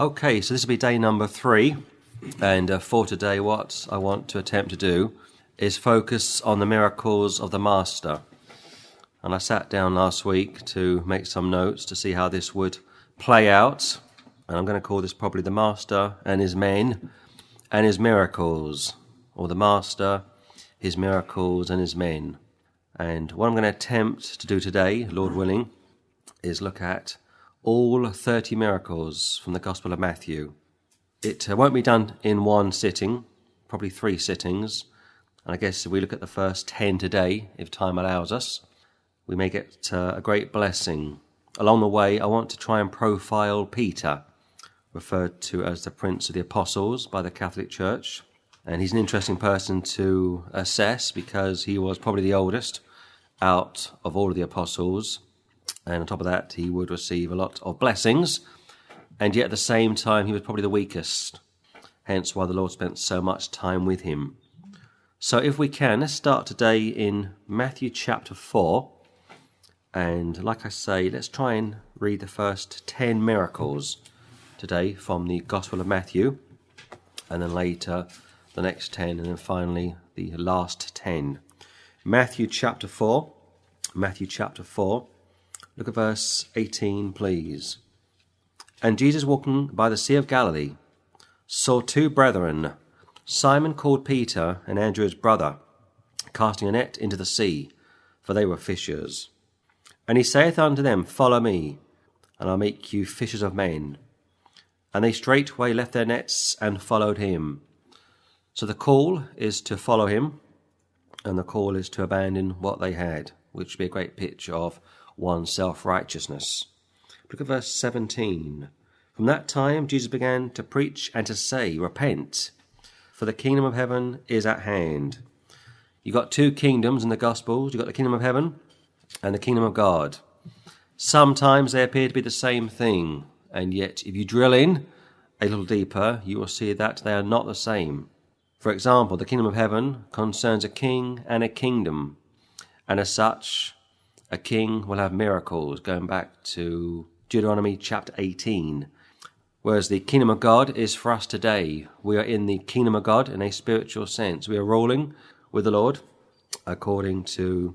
Okay, so this will be day number three. And uh, for today, what I want to attempt to do is focus on the miracles of the Master. And I sat down last week to make some notes to see how this would play out. And I'm going to call this probably the Master and his men and his miracles, or the Master, his miracles, and his men. And what I'm going to attempt to do today, Lord willing, is look at all 30 miracles from the Gospel of Matthew. It uh, won't be done in one sitting, probably three sittings. And I guess if we look at the first 10 today, if time allows us, we may get uh, a great blessing. Along the way, I want to try and profile Peter, referred to as the Prince of the Apostles by the Catholic Church. And he's an interesting person to assess because he was probably the oldest out of all of the apostles and on top of that, he would receive a lot of blessings. And yet at the same time, he was probably the weakest. Hence why the Lord spent so much time with him. So if we can, let's start today in Matthew chapter 4. And like I say, let's try and read the first 10 miracles today from the Gospel of Matthew. And then later, the next 10. And then finally, the last 10. Matthew chapter 4. Matthew chapter 4 Look at verse 18, please. And Jesus, walking by the Sea of Galilee, saw two brethren, Simon called Peter and Andrew his brother, casting a net into the sea, for they were fishers. And he saith unto them, Follow me, and I'll make you fishers of men. And they straightway left their nets and followed him. So the call is to follow him, and the call is to abandon what they had, which would be a great picture of one's self righteousness. Look at verse 17. From that time, Jesus began to preach and to say, Repent, for the kingdom of heaven is at hand. You've got two kingdoms in the Gospels. You've got the kingdom of heaven and the kingdom of God. Sometimes they appear to be the same thing, and yet if you drill in a little deeper, you will see that they are not the same. For example, the kingdom of heaven concerns a king and a kingdom, and as such, a king will have miracles, going back to Deuteronomy chapter 18. Whereas the kingdom of God is for us today. We are in the kingdom of God in a spiritual sense. We are ruling with the Lord according to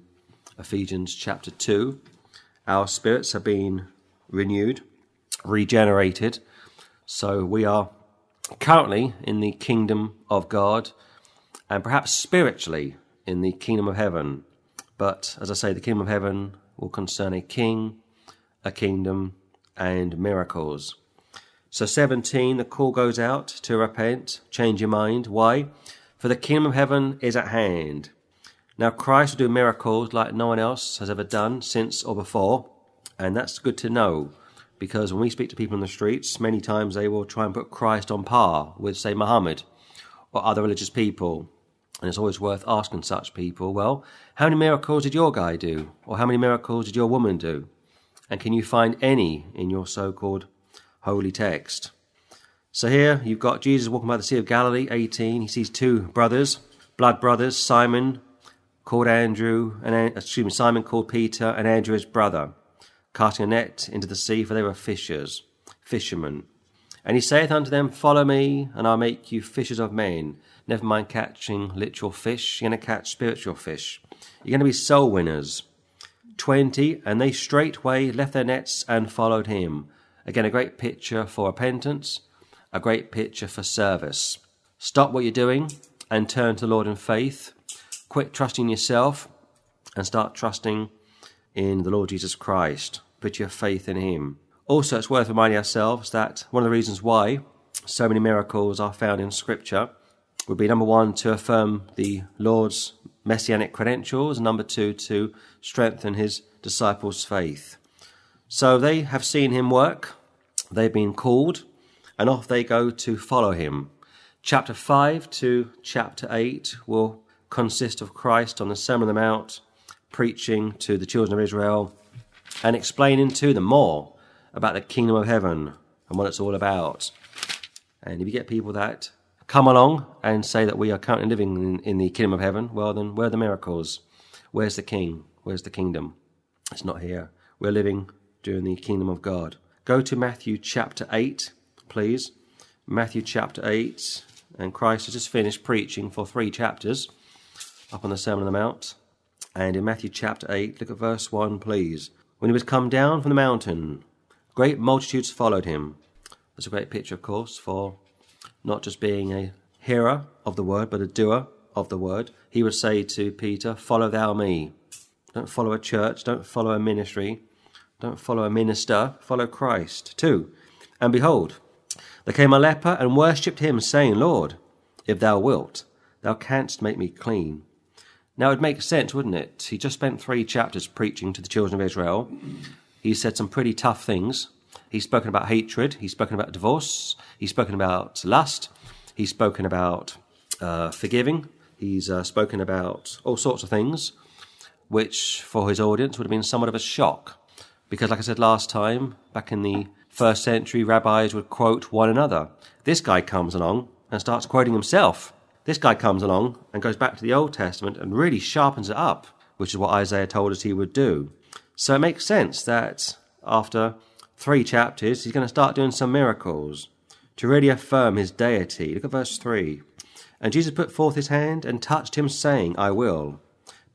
Ephesians chapter 2. Our spirits have been renewed, regenerated. So we are currently in the kingdom of God and perhaps spiritually in the kingdom of heaven. But as I say, the kingdom of heaven will concern a king, a kingdom, and miracles. So, 17, the call goes out to repent, change your mind. Why? For the kingdom of heaven is at hand. Now, Christ will do miracles like no one else has ever done since or before, and that's good to know because when we speak to people in the streets, many times they will try and put Christ on par with, say, Muhammad or other religious people. And it's always worth asking such people, well, how many miracles did your guy do? Or how many miracles did your woman do? And can you find any in your so called holy text? So here you've got Jesus walking by the Sea of Galilee, 18. He sees two brothers, blood brothers, Simon called Andrew, and excuse me, Simon called Peter, and Andrew his brother, casting a net into the sea, for they were fishers, fishermen. And he saith unto them, Follow me, and I'll make you fishers of men. Never mind catching literal fish, you're going to catch spiritual fish. You're going to be soul winners. 20, and they straightway left their nets and followed him. Again, a great picture for repentance, a great picture for service. Stop what you're doing and turn to the Lord in faith. Quit trusting yourself and start trusting in the Lord Jesus Christ. Put your faith in him. Also, it's worth reminding ourselves that one of the reasons why so many miracles are found in Scripture would be number one, to affirm the Lord's messianic credentials, number two, to strengthen his disciples' faith. So they have seen him work, they've been called, and off they go to follow him. Chapter 5 to chapter 8 will consist of Christ on the Sermon on the Mount, preaching to the children of Israel and explaining to them more about the kingdom of heaven and what it's all about. And if you get people that come along and say that we are currently living in, in the kingdom of heaven, well, then where are the miracles? Where's the king? Where's the kingdom? It's not here. We're living during the kingdom of God. Go to Matthew chapter 8, please. Matthew chapter 8. And Christ has just finished preaching for three chapters up on the Sermon on the Mount. And in Matthew chapter 8, look at verse 1, please. When he was come down from the mountain, great multitudes followed him. That's a great picture, of course, for not just being a hearer of the word, but a doer of the word. He would say to Peter, Follow thou me. Don't follow a church, don't follow a ministry, don't follow a minister, follow Christ. too. and behold, there came a leper and worshipped him, saying, Lord, if thou wilt, thou canst make me clean. Now it would make sense, wouldn't it? He just spent three chapters preaching to the children of Israel. He said some pretty tough things. He's spoken about hatred. He's spoken about divorce. He's spoken about lust. He's spoken about uh, forgiving. He's uh, spoken about all sorts of things, which for his audience would have been somewhat of a shock. Because, like I said last time, back in the first century, rabbis would quote one another. This guy comes along and starts quoting himself. This guy comes along and goes back to the Old Testament and really sharpens it up, which is what Isaiah told us he would do. So it makes sense that after three chapters, he's going to start doing some miracles to really affirm his deity. Look at verse 3. And Jesus put forth his hand and touched him, saying, I will.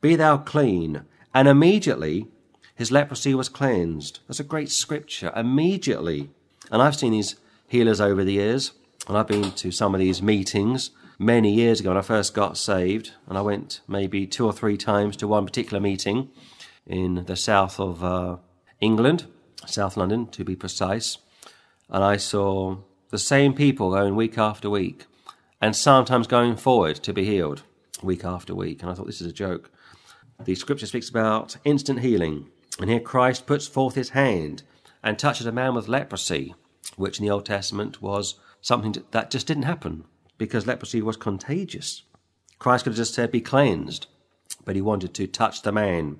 Be thou clean. And immediately his leprosy was cleansed. That's a great scripture. Immediately. And I've seen these healers over the years, and I've been to some of these meetings many years ago when I first got saved, and I went maybe two or three times to one particular meeting in the south of uh, England, South London to be precise, and I saw the same people going week after week, and sometimes going forward to be healed week after week. And I thought this is a joke. The scripture speaks about instant healing, and here Christ puts forth his hand and touches a man with leprosy, which in the Old Testament was something that just didn't happen because leprosy was contagious. Christ could have just said, Be cleansed, but he wanted to touch the man,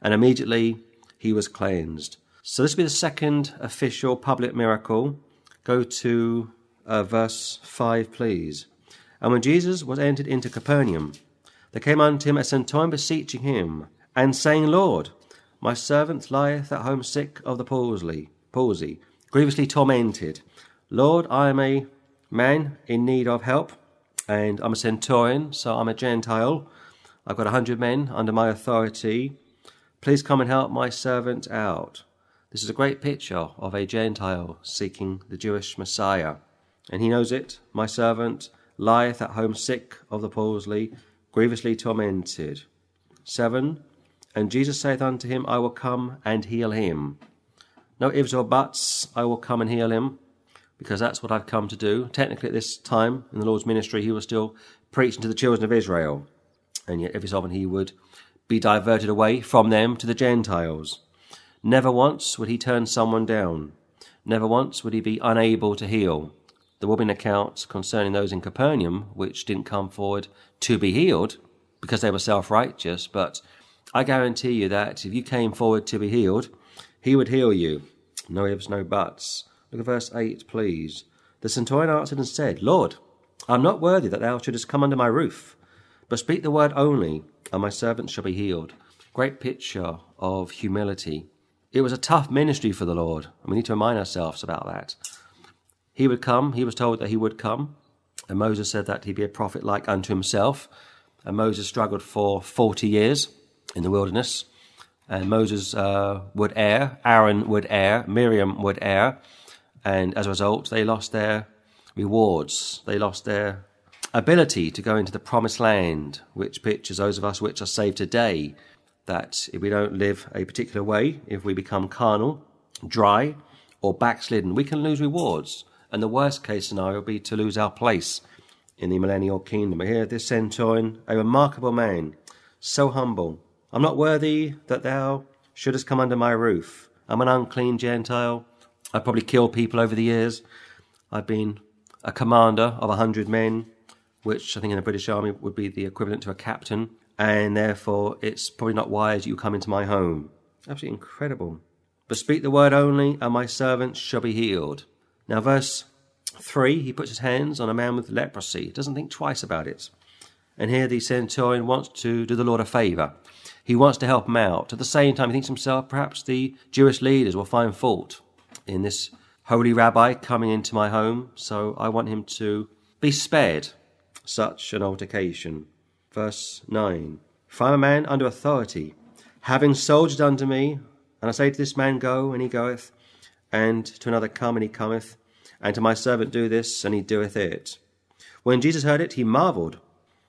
and immediately he was cleansed. So this will be the second official public miracle. Go to uh, verse 5, please. And when Jesus was entered into Capernaum, there came unto him a centurion beseeching him, and saying, Lord, my servant lieth at home sick of the palsy, palsy, grievously tormented. Lord, I am a man in need of help, and I'm a centurion, so I'm a Gentile. I've got a hundred men under my authority. Please come and help my servant out. This is a great picture of a Gentile seeking the Jewish Messiah. And he knows it. My servant lieth at home sick of the palsy, grievously tormented. 7. And Jesus saith unto him, I will come and heal him. No ifs or buts, I will come and heal him because that's what I've come to do. Technically, at this time in the Lord's ministry, he was still preaching to the children of Israel, and yet every so often he would be diverted away from them to the Gentiles. Never once would he turn someone down. Never once would he be unable to heal. There will be an account concerning those in Capernaum which didn't come forward to be healed because they were self righteous, but I guarantee you that if you came forward to be healed, he would heal you. No ifs, no buts. Look at verse 8, please. The centurion answered and said, Lord, I am not worthy that thou shouldest come under my roof, but speak the word only, and my servant shall be healed. Great picture of humility. It was a tough ministry for the Lord, and we need to remind ourselves about that. He would come, he was told that he would come, and Moses said that he'd be a prophet like unto himself. And Moses struggled for 40 years in the wilderness, and Moses uh, would err, Aaron would err, Miriam would err, and as a result, they lost their rewards. They lost their ability to go into the promised land, which pictures those of us which are saved today. That if we don't live a particular way, if we become carnal, dry, or backslidden, we can lose rewards. And the worst case scenario would be to lose our place in the millennial kingdom. Here, this centurion, a remarkable man, so humble. I'm not worthy that thou shouldest come under my roof. I'm an unclean Gentile. I've probably killed people over the years. I've been a commander of a hundred men, which I think in the British Army would be the equivalent to a captain, and therefore it's probably not wise you come into my home. Absolutely incredible. But speak the word only, and my servants shall be healed. Now, verse 3, he puts his hands on a man with leprosy. He doesn't think twice about it. And here the centurion wants to do the Lord a favour. He wants to help him out. At the same time, he thinks himself, perhaps the Jewish leaders will find fault in this holy rabbi coming into my home, so I want him to be spared such an altercation. Verse 9 If I am a man under authority, having soldiers under me, and I say to this man, Go, and he goeth, and to another, Come, and he cometh, and to my servant, Do this, and he doeth it. When Jesus heard it, he marvelled,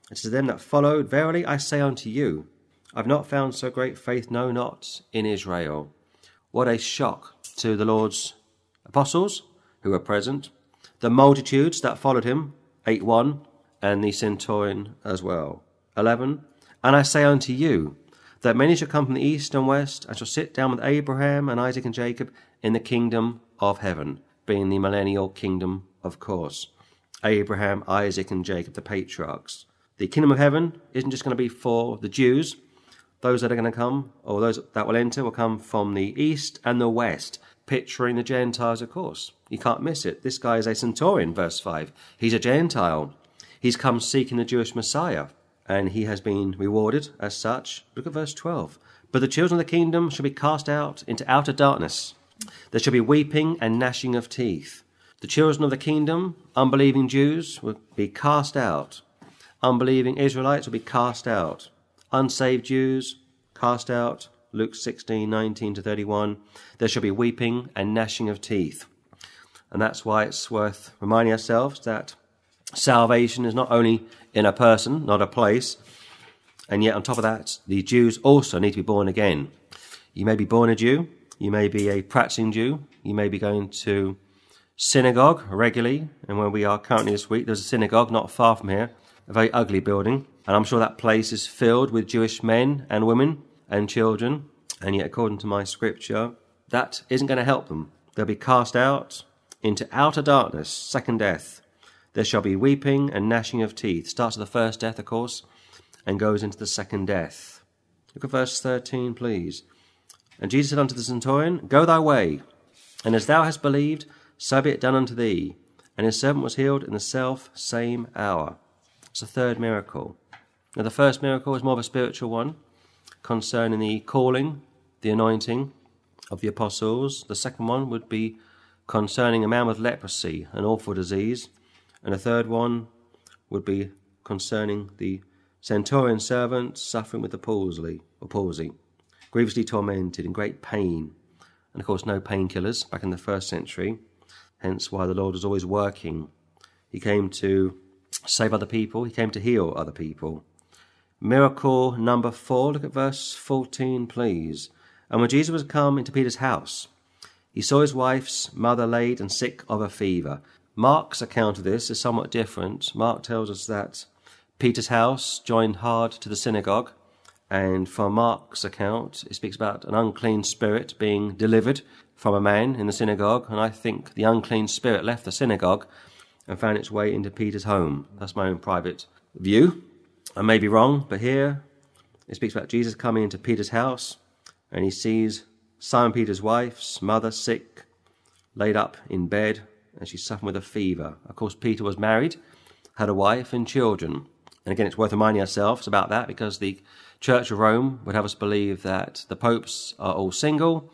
and to them that followed, Verily I say unto you, I've not found so great faith, no, not in Israel. What a shock to the Lord's apostles who were present, the multitudes that followed him, 8 1, and the centurion as well. 11. And I say unto you, that many shall come from the east and west, and shall sit down with Abraham and Isaac and Jacob in the kingdom of heaven, being the millennial kingdom, of course. Abraham, Isaac, and Jacob, the patriarchs. The kingdom of heaven isn't just going to be for the Jews. Those that are going to come, or those that will enter, will come from the east and the west, picturing the Gentiles, of course. You can't miss it. This guy is a centurion, verse 5. He's a Gentile. He's come seeking the Jewish Messiah, and he has been rewarded as such. Look at verse 12. But the children of the kingdom shall be cast out into outer darkness. There shall be weeping and gnashing of teeth. The children of the kingdom, unbelieving Jews, will be cast out. Unbelieving Israelites will be cast out. Unsaved Jews, cast out. Luke 16, 19 to 31. There shall be weeping and gnashing of teeth. And that's why it's worth reminding ourselves that salvation is not only in a person, not a place, and yet on top of that, the Jews also need to be born again. You may be born a Jew, you may be a practicing Jew, you may be going to synagogue regularly, and where we are currently this week, there's a synagogue not far from here, a very ugly building, and I'm sure that place is filled with Jewish men and women and children, and yet according to my scripture, that isn't going to help them. They'll be cast out into outer darkness, second death, there shall be weeping and gnashing of teeth. Starts at the first death, of course, and goes into the second death. Look at verse 13, please. And Jesus said unto the centurion, Go thy way, and as thou hast believed, so be it done unto thee. And his servant was healed in the self same hour. It's a third miracle. Now, the first miracle is more of a spiritual one concerning the calling, the anointing of the apostles. The second one would be concerning a man with leprosy, an awful disease and a third one would be concerning the centurion servant suffering with the palsy, or palsy, grievously tormented in great pain. And of course, no painkillers back in the first century, hence why the Lord was always working. He came to save other people, he came to heal other people. Miracle number four, look at verse 14, please. And when Jesus was come into Peter's house, he saw his wife's mother laid and sick of a fever. Mark's account of this is somewhat different. Mark tells us that Peter's house joined hard to the synagogue, and from Mark's account, it speaks about an unclean spirit being delivered from a man in the synagogue, and I think the unclean spirit left the synagogue and found its way into Peter's home. That's my own private view. I may be wrong, but here it speaks about Jesus coming into Peter's house, and he sees Simon Peter's wife's mother sick, laid up in bed, and she suffered with a fever. Of course, Peter was married, had a wife and children. And again, it's worth reminding ourselves about that because the Church of Rome would have us believe that the popes are all single,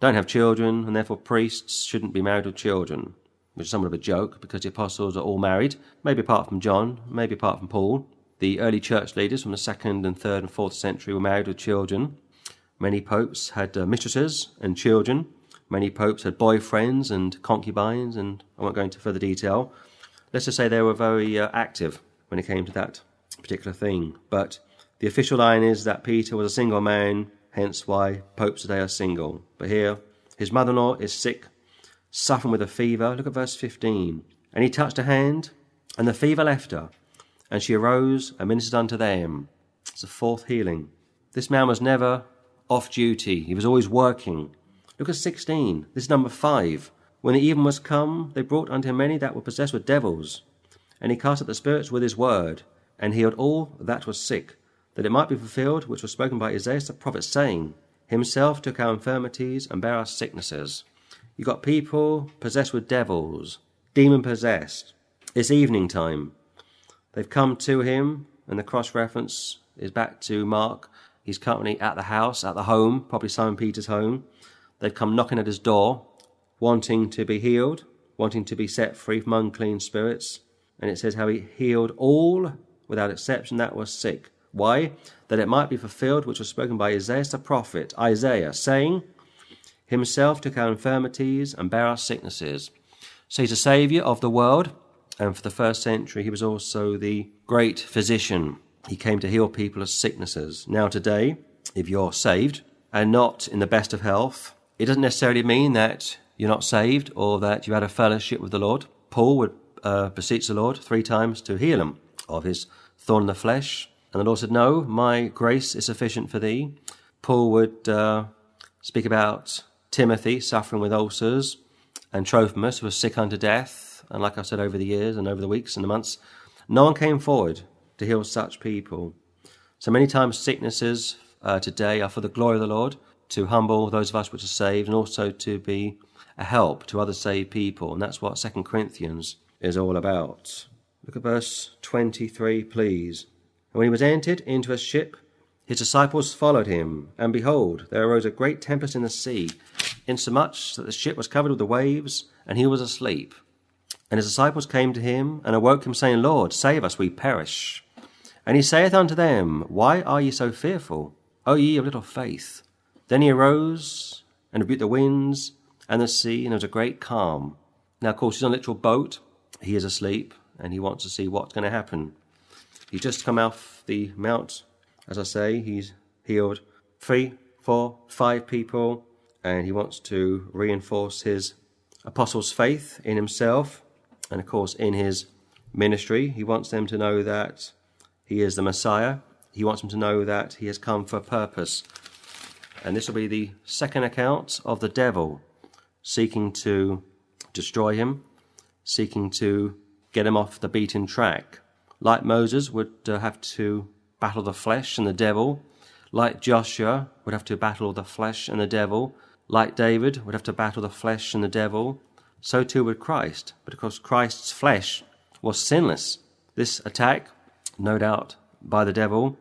don't have children, and therefore priests shouldn't be married with children, which is somewhat of a joke because the apostles are all married, maybe apart from John, maybe apart from Paul. The early church leaders from the second and third and fourth century were married with children. Many popes had uh, mistresses and children. Many popes had boyfriends and concubines, and I won't go into further detail. Let's just say they were very uh, active when it came to that particular thing. But the official line is that Peter was a single man, hence why popes today are single. But here, his mother in law is sick, suffering with a fever. Look at verse 15. And he touched her hand, and the fever left her, and she arose and ministered unto them. It's a fourth healing. This man was never off duty, he was always working. Look at 16. This is number 5. When the even was come, they brought unto him many that were possessed with devils. And he cast out the spirits with his word, and healed all that was sick, that it might be fulfilled which was spoken by Isaiah the prophet, saying, Himself took our infirmities and bare our sicknesses. You've got people possessed with devils, demon possessed. It's evening time. They've come to him, and the cross reference is back to Mark. He's currently at the house, at the home, probably Simon Peter's home. They'd come knocking at his door, wanting to be healed, wanting to be set free from unclean spirits. And it says how he healed all without exception that was sick. Why? That it might be fulfilled which was spoken by Isaiah the prophet, Isaiah, saying, Himself took our infirmities and bare our sicknesses. So he's a saviour of the world, and for the first century he was also the great physician. He came to heal people of sicknesses. Now, today, if you're saved and not in the best of health, it doesn't necessarily mean that you're not saved or that you had a fellowship with the Lord. Paul would uh, beseech the Lord three times to heal him of his thorn in the flesh. And the Lord said, No, my grace is sufficient for thee. Paul would uh, speak about Timothy suffering with ulcers and Trophimus, who was sick unto death. And like I've said over the years and over the weeks and the months, no one came forward to heal such people. So many times sicknesses uh, today are for the glory of the Lord, to humble those of us which are saved, and also to be a help to other saved people. And that's what Second Corinthians is all about. Look at verse 23, please. And when he was entered into a ship, his disciples followed him, and behold, there arose a great tempest in the sea, insomuch that the ship was covered with the waves, and he was asleep. And his disciples came to him, and awoke him, saying, Lord, save us, we perish. And he saith unto them, Why are ye so fearful, O ye of little faith? Then he arose and rebuked the winds and the sea, and there was a great calm. Now, of course, he's on a literal boat. He is asleep, and he wants to see what's going to happen. He's just come off the mount, as I say. He's healed three, four, five people, and he wants to reinforce his apostles' faith in himself and, of course, in his ministry. He wants them to know that he is the Messiah. He wants them to know that he has come for a purpose. And this will be the second account of the devil seeking to destroy him, seeking to get him off the beaten track. Like Moses would uh, have to battle the flesh and the devil, like Joshua would have to battle the flesh and the devil, like David would have to battle the flesh and the devil, so too would Christ. But of course, Christ's flesh was sinless. This attack no doubt by the devil,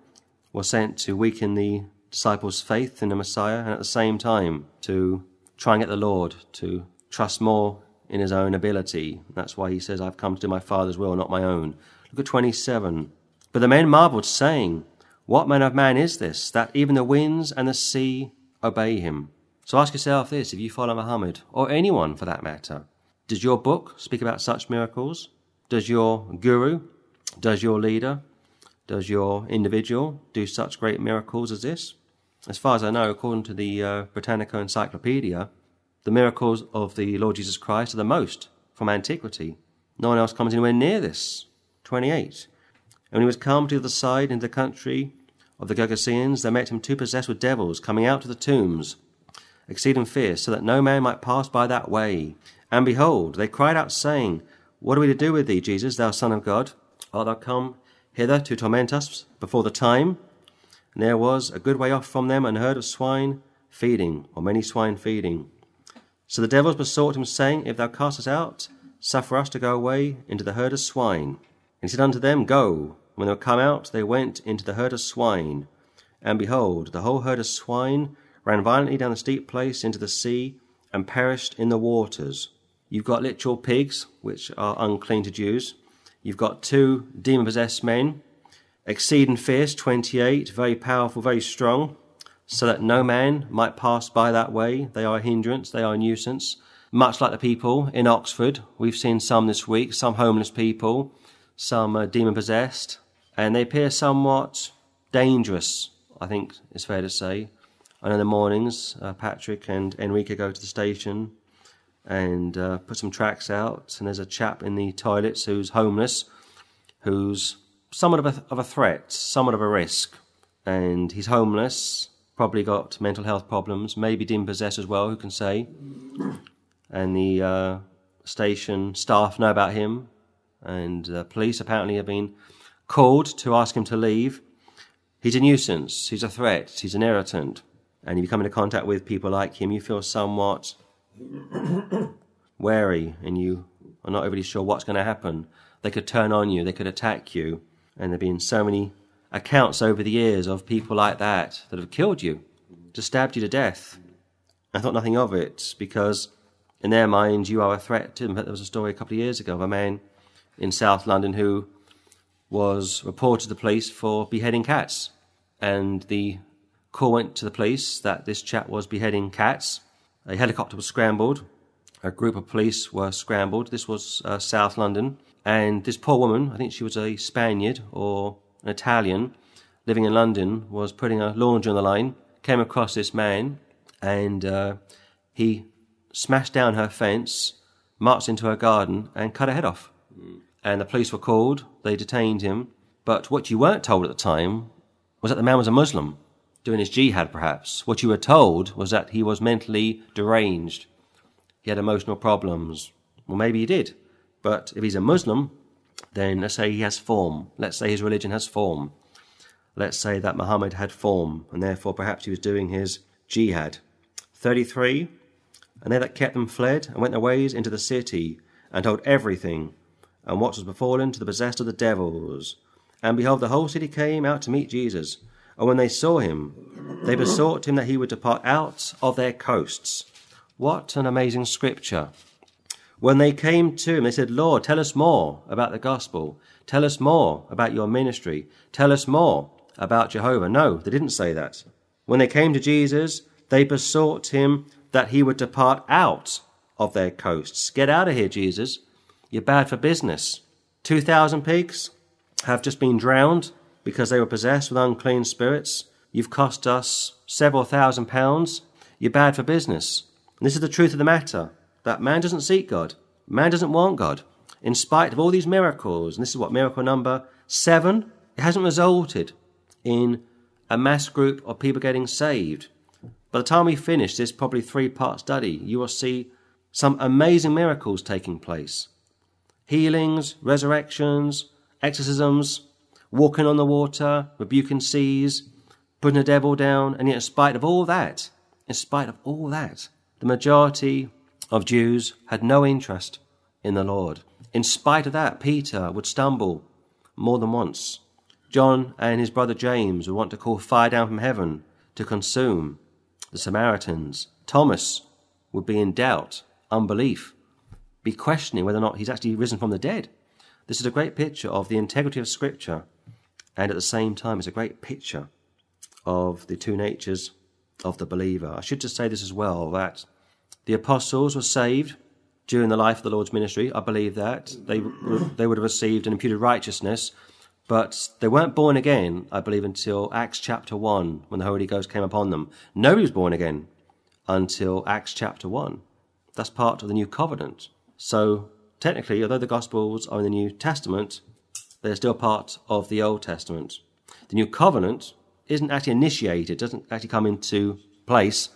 was sent to weaken the disciples' faith in the Messiah and at the same time to try and get the Lord to trust more in his own ability. That's why he says, I've come to do my Father's will, not my own. Look at 27. But the men marveled, saying, What manner of man is this, that even the winds and the sea obey him? So ask yourself this if you follow Muhammad, or anyone for that matter, does your book speak about such miracles? Does your guru does your leader, does your individual do such great miracles as this? As far as I know, according to the uh, Britannica Encyclopedia, the miracles of the Lord Jesus Christ are the most from antiquity. No one else comes anywhere near this. 28. And when he was come to the side into the country of the Gergesenes, there met him two possessed with devils coming out of the tombs, exceeding fierce, so that no man might pass by that way. And behold, they cried out, saying, What are we to do with thee, Jesus, thou Son of God? Art thou come hither to torment us before the time? And there was a good way off from them an herd of swine feeding, or many swine feeding. So the devils besought him, saying, If thou cast us out, suffer us to go away into the herd of swine. And he said unto them, Go. When they were come out, they went into the herd of swine. And behold, the whole herd of swine ran violently down the steep place into the sea, and perished in the waters. You've got literal pigs, which are unclean to Jews, You've got two demon possessed men, exceeding fierce, 28, very powerful, very strong, so that no man might pass by that way. They are a hindrance, they are a nuisance. Much like the people in Oxford, we've seen some this week, some homeless people, some demon possessed, and they appear somewhat dangerous, I think it's fair to say. And in the mornings, uh, Patrick and Enrique go to the station and uh, put some tracks out. And there's a chap in the toilets who's homeless, who's somewhat of a, of a threat, somewhat of a risk. And he's homeless, probably got mental health problems, maybe demon possessed as well, who can say. And the uh, station staff know about him, and the police apparently have been called to ask him to leave. He's a nuisance, he's a threat, he's an irritant. And if you come into contact with people like him, you feel somewhat wary and you are not overly sure what's going to happen. They could turn on you, they could attack you. And there have been so many accounts over the years of people like that that have killed you, just stabbed you to death. I thought nothing of it because in their minds, you are a threat to them. There was a story a couple of years ago of a man in South London who was reported to the police for beheading cats. And the call went to the police that this chap was beheading cats. A helicopter was scrambled. A group of police were scrambled. This was uh, South London. And this poor woman, I think she was a Spaniard or an Italian, living in London, was putting a laundry on the line, came across this man, and uh, he smashed down her fence, marched into her garden, and cut her head off. And the police were called, they detained him. But what you weren't told at the time was that the man was a Muslim, doing his jihad perhaps. What you were told was that he was mentally deranged. He had emotional problems. Well, maybe he did. But if he's a Muslim, then let's say he has form. Let's say his religion has form. Let's say that Muhammad had form, and therefore perhaps he was doing his jihad. 33. And they that kept them fled, and went their ways into the city, and told everything, and what was befallen to the possessed of the devils. And behold, the whole city came out to meet Jesus. And when they saw him, they besought him that he would depart out of their coasts. What an amazing scripture. When they came to him, they said, Lord, tell us more about the gospel. Tell us more about your ministry. Tell us more about Jehovah. No, they didn't say that. When they came to Jesus, they besought him that he would depart out of their coasts. Get out of here, Jesus. You're bad for business. 2,000 pigs have just been drowned because they were possessed with unclean spirits. You've cost us several thousand pounds. You're bad for business. And this is the truth of the matter that man doesn't seek God. Man doesn't want God. In spite of all these miracles, and this is what miracle number seven, it hasn't resulted in a mass group of people getting saved. By the time we finish this probably three part study, you will see some amazing miracles taking place healings, resurrections, exorcisms, walking on the water, rebuking seas, putting the devil down. And yet, in spite of all that, in spite of all that, the majority of Jews had no interest in the Lord. In spite of that, Peter would stumble more than once. John and his brother James would want to call fire down from heaven to consume the Samaritans. Thomas would be in doubt, unbelief, be questioning whether or not he's actually risen from the dead. This is a great picture of the integrity of Scripture, and at the same time, it's a great picture of the two natures of the believer. I should just say this as well that the apostles were saved during the life of the Lord's ministry. I believe that they they would have received an imputed righteousness, but they weren't born again. I believe until Acts chapter one, when the Holy Ghost came upon them. Nobody was born again until Acts chapter one. That's part of the new covenant. So technically, although the Gospels are in the New Testament, they're still part of the Old Testament. The New Covenant isn't actually initiated, doesn't actually come into place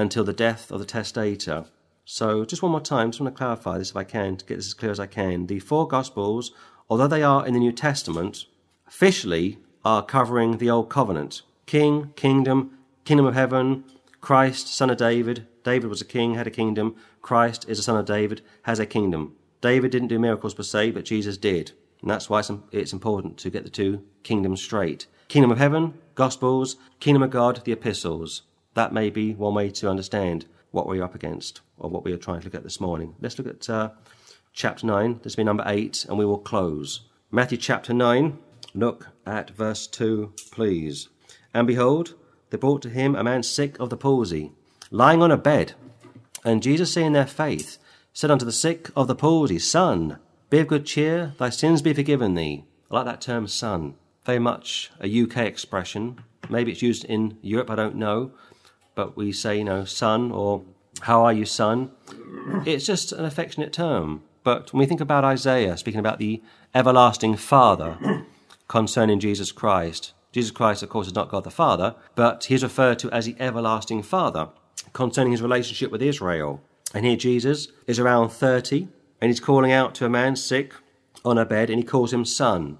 until the death of the testator. So, just one more time, just want to clarify this if I can, to get this as clear as I can. The four Gospels, although they are in the New Testament, officially are covering the Old Covenant King, kingdom, kingdom of heaven, Christ, son of David, David was a king, had a kingdom. Christ is a son of David, has a kingdom. David didn't do miracles per se, but Jesus did. And that's why it's important to get the two kingdoms straight. Kingdom of heaven, Gospels, kingdom of God, the epistles. That may be one way to understand what we're up against or what we are trying to look at this morning. Let's look at uh, chapter 9. This will be number 8, and we will close. Matthew chapter 9, look at verse 2, please. And behold, they brought to him a man sick of the palsy lying on a bed. And Jesus, seeing their faith, said unto the sick of the palsy, Son, be of good cheer, thy sins be forgiven thee. I like that term, son. Very much a UK expression. Maybe it's used in Europe, I don't know. But we say, you know, son or how are you, son? It's just an affectionate term. But when we think about Isaiah speaking about the everlasting Father concerning Jesus Christ, Jesus Christ, of course, is not God the Father, but he is referred to as the everlasting Father concerning his relationship with Israel. And here Jesus is around 30 and he's calling out to a man sick on a bed and he calls him son,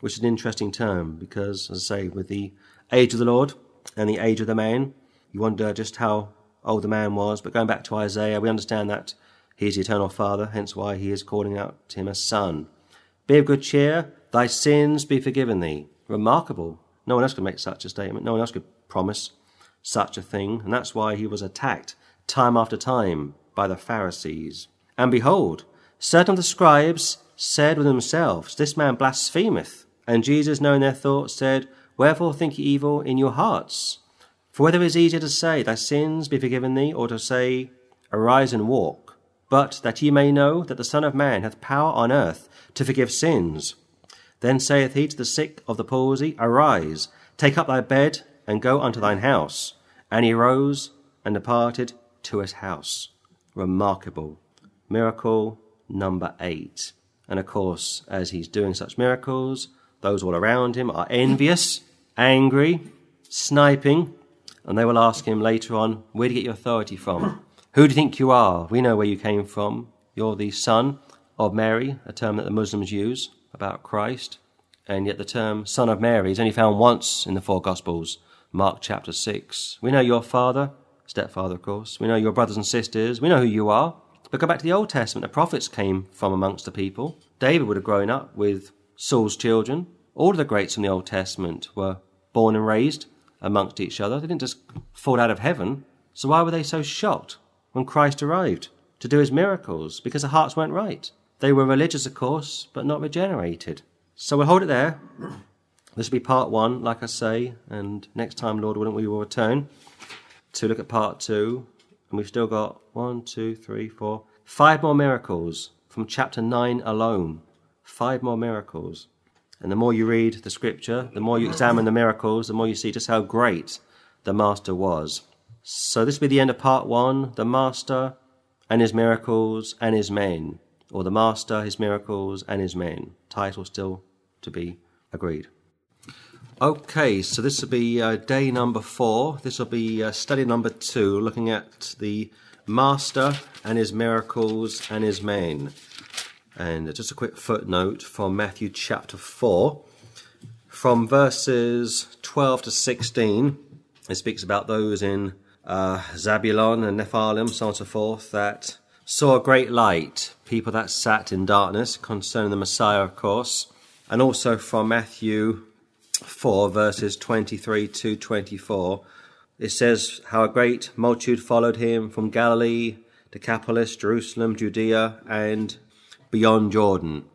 which is an interesting term because, as I say, with the age of the Lord and the age of the man, you wonder just how old the man was. But going back to Isaiah, we understand that he is the eternal Father, hence why he is calling out to him as son. Be of good cheer, thy sins be forgiven thee. Remarkable. No one else could make such a statement. No one else could promise such a thing, and that's why he was attacked time after time by the Pharisees. And behold, certain of the scribes said with themselves, This man blasphemeth. And Jesus, knowing their thoughts, said, Wherefore think ye evil in your hearts? For whether it is easier to say, Thy sins be forgiven thee, or to say, Arise and walk, but that ye may know that the Son of Man hath power on earth to forgive sins. Then saith he to the sick of the palsy, Arise, take up thy bed, and go unto thine house. And he rose and departed to his house. Remarkable. Miracle number eight. And of course, as he's doing such miracles, those all around him are envious, angry, sniping, and they will ask him later on, Where do you get your authority from? Who do you think you are? We know where you came from. You're the son of Mary, a term that the Muslims use about Christ. And yet the term son of Mary is only found once in the four Gospels, Mark chapter 6. We know your father, stepfather, of course. We know your brothers and sisters. We know who you are. But go back to the Old Testament. The prophets came from amongst the people. David would have grown up with Saul's children. All of the greats in the Old Testament were born and raised amongst each other. They didn't just fall out of heaven. So why were they so shocked when Christ arrived to do his miracles? Because their hearts weren't right. They were religious, of course, but not regenerated. So we'll hold it there. This will be part one, like I say, and next time, Lord willing, we will return to look at part two. And we've still got one, two, three, four, five more miracles from chapter 9 alone. Five more miracles. And the more you read the scripture, the more you examine the miracles, the more you see just how great the Master was. So this will be the end of part one the Master and his miracles and his men. Or the Master, his miracles, and his men. Title still to be agreed. Okay, so this will be uh, day number four. This will be uh, study number two, looking at the Master and his miracles and his men. And just a quick footnote from Matthew chapter 4. From verses 12 to 16, it speaks about those in uh, Zabulon and Nephthalim, so on and so forth, that saw a great light, people that sat in darkness, concerning the Messiah, of course. And also from Matthew 4, verses 23 to 24, it says how a great multitude followed him from Galilee, Decapolis, Jerusalem, Judea, and beyond Jordan.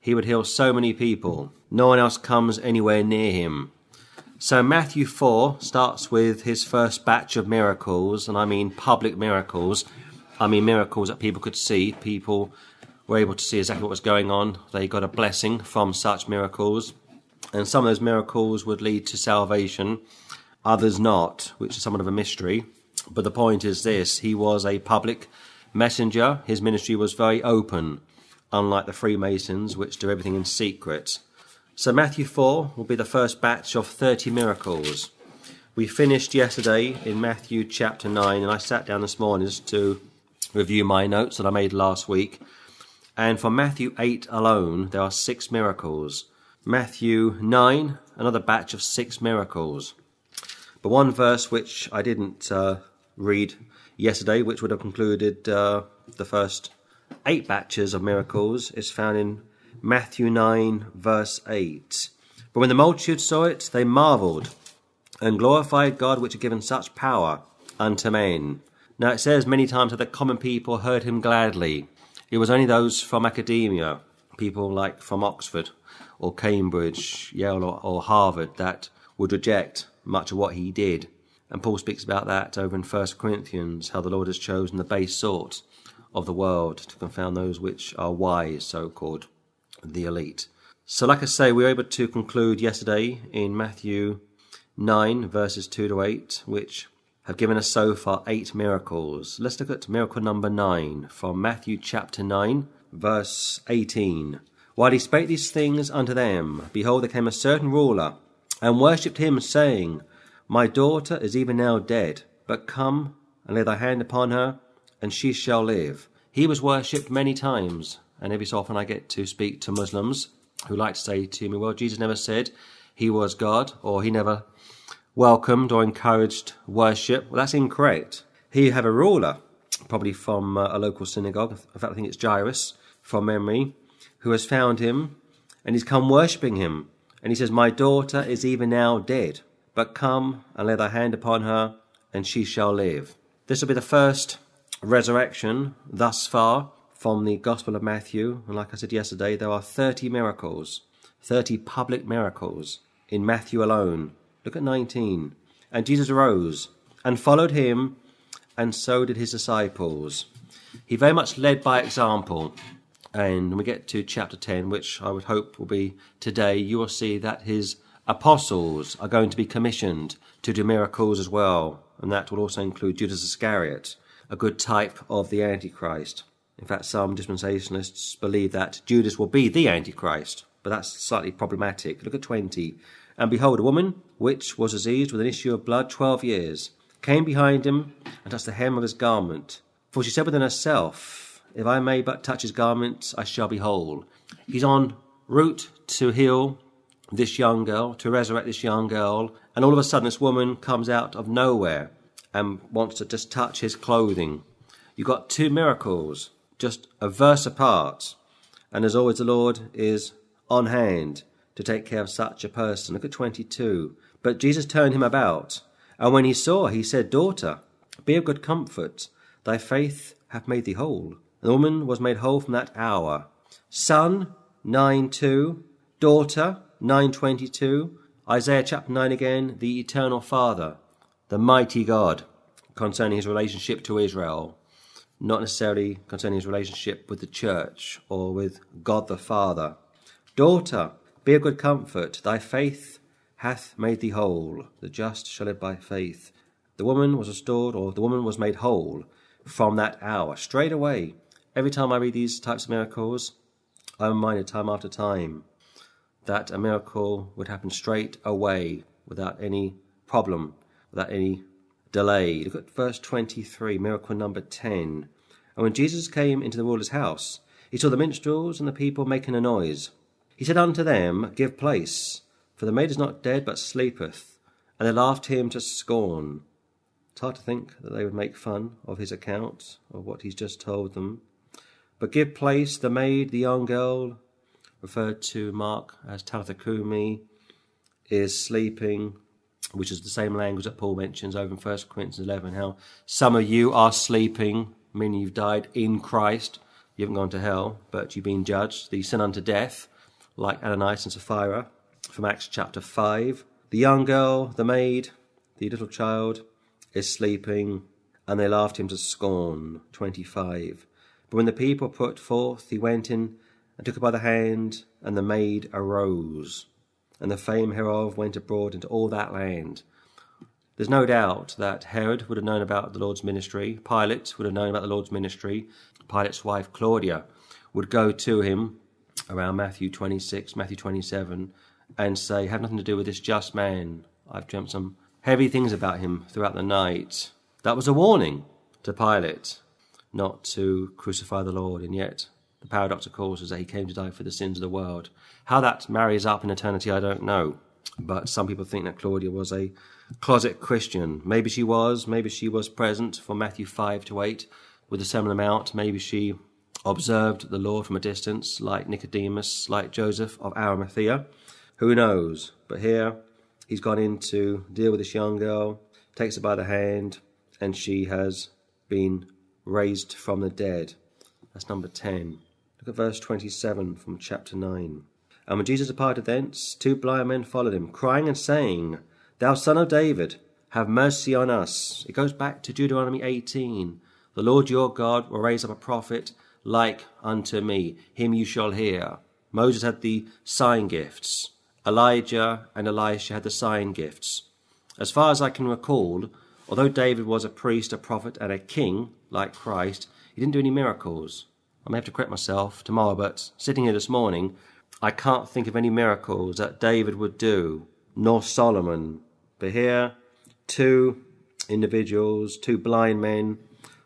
He would heal so many people. No one else comes anywhere near him. So Matthew 4 starts with his first batch of miracles, and I mean public miracles. I mean miracles that people could see. People were able to see exactly what was going on. They got a blessing from such miracles. And some of those miracles would lead to salvation, others not, which is somewhat of a mystery. But the point is this he was a public messenger, his ministry was very open, unlike the Freemasons, which do everything in secret. So, Matthew 4 will be the first batch of 30 miracles. We finished yesterday in Matthew chapter 9, and I sat down this morning to review my notes that I made last week. And for Matthew 8 alone, there are six miracles. Matthew 9, another batch of six miracles. But one verse which I didn't uh, read yesterday, which would have concluded uh, the first eight batches of miracles, is found in Matthew 9, verse 8. But when the multitude saw it, they marveled and glorified God, which had given such power unto men. Now it says many times that the common people heard him gladly. It was only those from academia, people like from Oxford, or Cambridge, Yale, or, or Harvard that would reject much of what he did. And Paul speaks about that over in 1 Corinthians, how the Lord has chosen the base sort of the world to confound those which are wise, so called, the elite. So, like I say, we were able to conclude yesterday in Matthew 9, verses 2 to 8, which have given us so far eight miracles. Let's look at miracle number 9 from Matthew chapter 9, verse 18. While he spake these things unto them, behold, there came a certain ruler, and worshipped him, saying, My daughter is even now dead, but come and lay thy hand upon her, and she shall live. He was worshipped many times, and every so often I get to speak to Muslims who like to say to me, Well, Jesus never said he was God, or he never welcomed or encouraged worship. Well, that's incorrect. He have a ruler, probably from uh, a local synagogue. In fact, I think it's Jairus from memory who has found him and he's come worshipping him. And he says, My daughter is even now dead, but come and lay thy hand upon her, and she shall live. This will be the first resurrection thus far from the Gospel of Matthew, and like I said yesterday, there are 30 miracles, 30 public miracles in Matthew alone. Look at 19. And Jesus arose and followed him, and so did his disciples. He very much led by example. And when we get to chapter 10, which I would hope will be today, you will see that his apostles are going to be commissioned to do miracles as well. And that will also include Judas Iscariot, a good type of the Antichrist. In fact, some dispensationalists believe that Judas will be the Antichrist, but that's slightly problematic. Look at 20. And behold, a woman which was diseased with an issue of blood twelve years came behind him and touched the hem of his garment. For she said within herself, If I may but touch his garment, I shall be whole. He's on route to heal this young girl, to resurrect this young girl, and all of a sudden this woman comes out of nowhere and wants to just touch his clothing. You've got two miracles, just a verse apart. And as always, the Lord is on hand to take care of such a person. Look at 22. But Jesus turned him about, and when he saw, he said, Daughter, be of good comfort, thy faith hath made thee whole. And the woman was made whole from that hour. Son, 9 2. Daughter, 922. Isaiah chapter 9 again, the eternal Father, the mighty God, concerning his relationship to Israel, not necessarily concerning his relationship with the church or with God the Father. Daughter, be of good comfort, thy faith hath made thee whole. The just shall live by faith. The woman was restored, or the woman was made whole from that hour, straight away. Every time I read these types of miracles, I'm reminded time after time that a miracle would happen straight away without any problem, without any delay. Look at verse 23, miracle number 10. And when Jesus came into the ruler's house, he saw the minstrels and the people making a noise. He said unto them, Give place, for the maid is not dead, but sleepeth. And they laughed him to scorn. It's hard to think that they would make fun of his account of what he's just told them. But give place, the maid, the young girl, referred to Mark as Talitha Kumi, is sleeping, which is the same language that Paul mentions over in 1 Corinthians 11, how some of you are sleeping, meaning you've died in Christ. You haven't gone to hell, but you've been judged. The sin unto death, like Ananias and Sapphira from Acts chapter 5. The young girl, the maid, the little child, is sleeping, and they laughed him to scorn. 25. But when the people put forth, he went in and took her by the hand, and the maid arose. And the fame hereof went abroad into all that land. There's no doubt that Herod would have known about the Lord's ministry, Pilate would have known about the Lord's ministry, Pilate's wife Claudia would go to him around Matthew 26, Matthew 27, and say, Have nothing to do with this just man. I've dreamt some heavy things about him throughout the night. That was a warning to Pilate not to crucify the Lord, and yet the paradox, of course, is that he came to die for the sins of the world. How that marries up in eternity, I don't know. But some people think that Claudia was a closet Christian. Maybe she was. Maybe she was present for Matthew 5 to 8 with the Sermon on the Mount. Maybe she observed the Lord from a distance, like Nicodemus, like Joseph of Arimathea. Who knows? But here he's gone in to deal with this young girl, takes her by the hand, and she has been raised from the dead. That's number 10. At verse 27 from chapter 9. And when Jesus departed thence, two blind men followed him, crying and saying, Thou son of David, have mercy on us. It goes back to Deuteronomy 18. The Lord your God will raise up a prophet like unto me. Him you shall hear. Moses had the sign gifts. Elijah and Elisha had the sign gifts. As far as I can recall, although David was a priest, a prophet, and a king, like Christ, he didn't do any miracles. I may have to correct myself tomorrow, but sitting here this morning, I can't think of any miracles that David would do, nor Solomon. But here, two individuals, two blind men,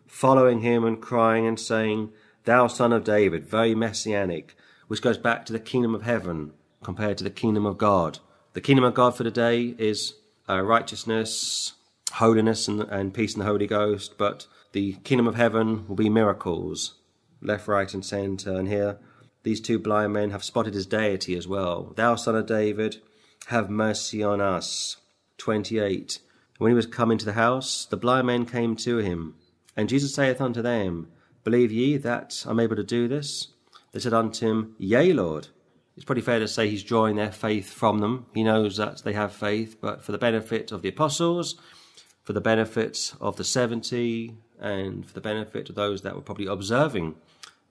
following him and crying and saying, Thou son of David, very messianic, which goes back to the kingdom of heaven compared to the kingdom of God. The kingdom of God for today is uh, righteousness, holiness, and, and peace in the Holy Ghost, but the kingdom of heaven will be miracles, left, right, and centre. And here, these two blind men have spotted his deity as well. Thou son of David, have mercy on us. 28. When he was come into the house, the blind men came to him. And Jesus saith unto them, Believe ye that I'm able to do this? They said unto him, Yea, Lord. It's pretty fair to say he's drawing their faith from them. He knows that they have faith, but for the benefit of the apostles, for the benefit of the 70, and for the benefit of those that were probably observing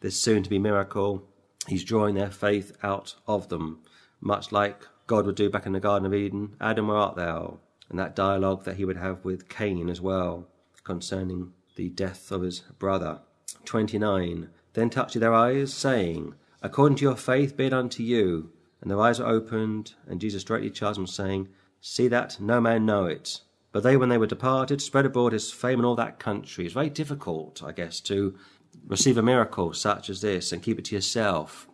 this soon to be miracle, he's drawing their faith out of them, much like God would do back in the Garden of Eden Adam, where art thou? And that dialogue that he would have with Cain as well concerning the death of his brother. 29. Then touched their eyes, saying, According to your faith be it unto you. And their eyes were opened, and Jesus straightly charged them, saying, See that no man know it. But they, when they were departed, spread abroad his fame in all that country. It's very difficult, I guess, to receive a miracle such as this and keep it to yourself.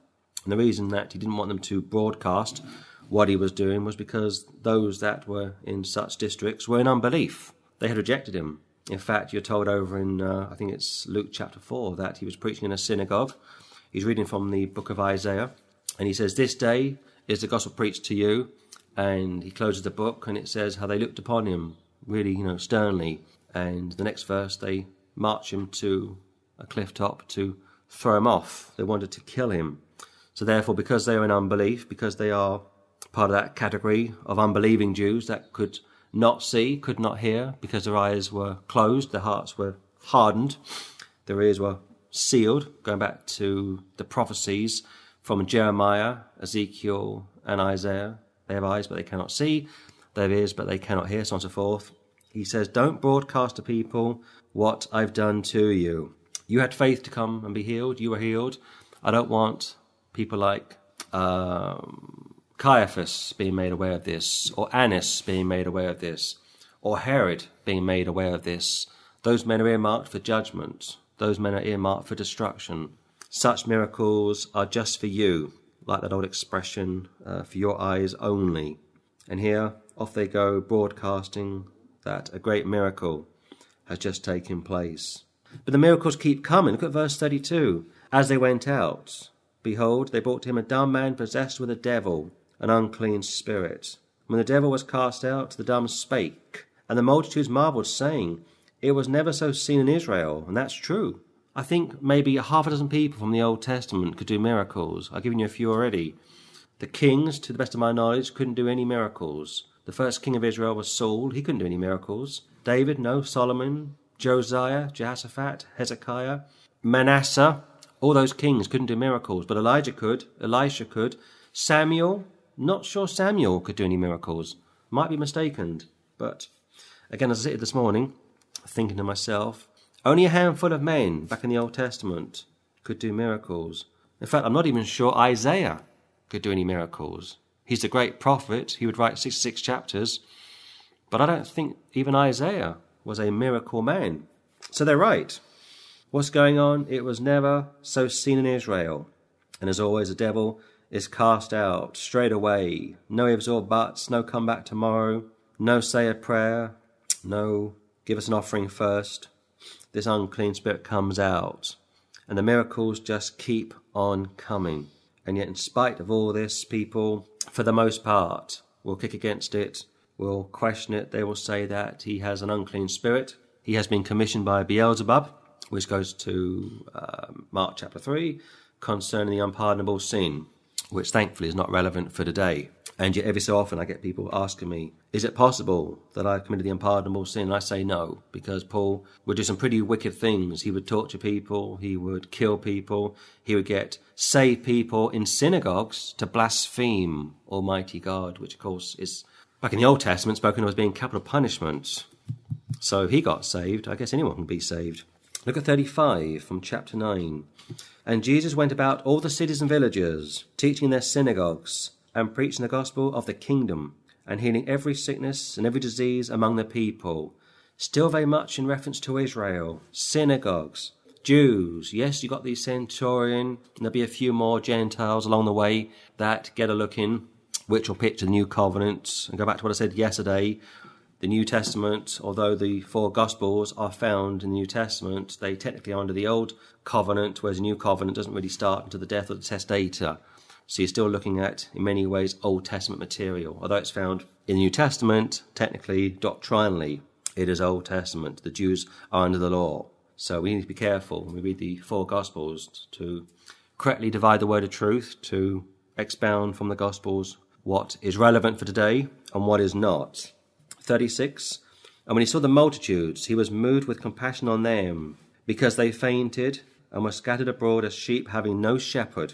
And the reason that he didn't want them to broadcast what he was doing was because those that were in such districts were in unbelief. They had rejected him. In fact, you're told over in, uh, I think it's Luke chapter 4, that he was preaching in a synagogue. He's reading from the book of Isaiah, and he says, This day is the gospel preached to you. And he closes the book, and it says how they looked upon him really, you know, sternly. And the next verse, they march him to a cliff top to throw him off. They wanted to kill him. So therefore, because they are in unbelief, because they are part of that category of unbelieving Jews that could not see, could not hear, because their eyes were closed, their hearts were hardened, their ears were sealed, going back to the prophecies from Jeremiah, Ezekiel, and Isaiah. They have eyes, but they cannot see. They have ears, but they cannot hear, so on and so forth. He says, Don't broadcast to people what I've done to you. You had faith to come and be healed. You were healed. I don't want people like um, Caiaphas being made aware of this, or Annas being made aware of this, or Herod being made aware of this. Those men are earmarked for judgment. Those men are earmarked for destruction. Such miracles are just for you, like that old expression, uh, for your eyes only. And here, off they go, broadcasting that a great miracle has just taken place. But the miracles keep coming. Look at verse 32. As they went out, behold, they brought to him a dumb man possessed with a devil an unclean spirit. When the devil was cast out, the dumb spake, and the multitudes marveled, saying, It was never so seen in Israel, and that's true. I think maybe half a dozen people from the Old Testament could do miracles. I've given you a few already. The kings, to the best of my knowledge, couldn't do any miracles. The first king of Israel was Saul. He couldn't do any miracles. David, no. Solomon, Josiah, Jehoshaphat, Hezekiah, Manasseh. All those kings couldn't do miracles, but Elijah could. Elisha could. Samuel, not sure Samuel could do any miracles. Might be mistaken. But again, as I sit this morning, thinking to myself, only a handful of men back in the Old Testament could do miracles. In fact, I'm not even sure Isaiah could do any miracles. He's a great prophet. He would write 66 chapters. But I don't think even Isaiah was a miracle man. So they're right. What's going on? It was never so seen in Israel. And as always, the devil is cast out straight away. No ifs or buts, no come back tomorrow, no say a prayer, no give us an offering first. This unclean spirit comes out, and the miracles just keep on coming. And yet, in spite of all this, people, for the most part, will kick against it, will question it. They will say that he has an unclean spirit. He has been commissioned by Beelzebub, which goes to uh, Mark chapter 3, concerning the unpardonable sin which thankfully is not relevant for today. And yet, every so often, I get people asking me, Is it possible that I've committed the unpardonable sin? And I say no, because Paul would do some pretty wicked things. He would torture people, he would kill people, he would get saved people in synagogues to blaspheme Almighty God, which, of course, is back in the Old Testament spoken of as being capital punishment. So he got saved. I guess anyone can be saved. Look at 35 from chapter 9. And Jesus went about all the cities and villages, teaching in their synagogues, and preaching the gospel of the kingdom, and healing every sickness and every disease among the people. Still very much in reference to Israel. Synagogues, Jews. Yes, you got the centurion, and there'll be a few more Gentiles along the way that get a look in, which will picture the new covenant. And go back to what I said yesterday the New Testament, although the four Gospels are found in the New Testament, they technically are under the Old Covenant, whereas the New Covenant doesn't really start until the death of the testator. So you're still looking at, in many ways, Old Testament material. Although it's found in the New Testament, technically, doctrinally, it is Old Testament. The Jews are under the law. So we need to be careful when we read the four Gospels to correctly divide the word of truth, to expound from the Gospels what is relevant for today and what is not. 36. And when he saw the multitudes, he was moved with compassion on them, because they fainted and were scattered abroad as sheep having no shepherd.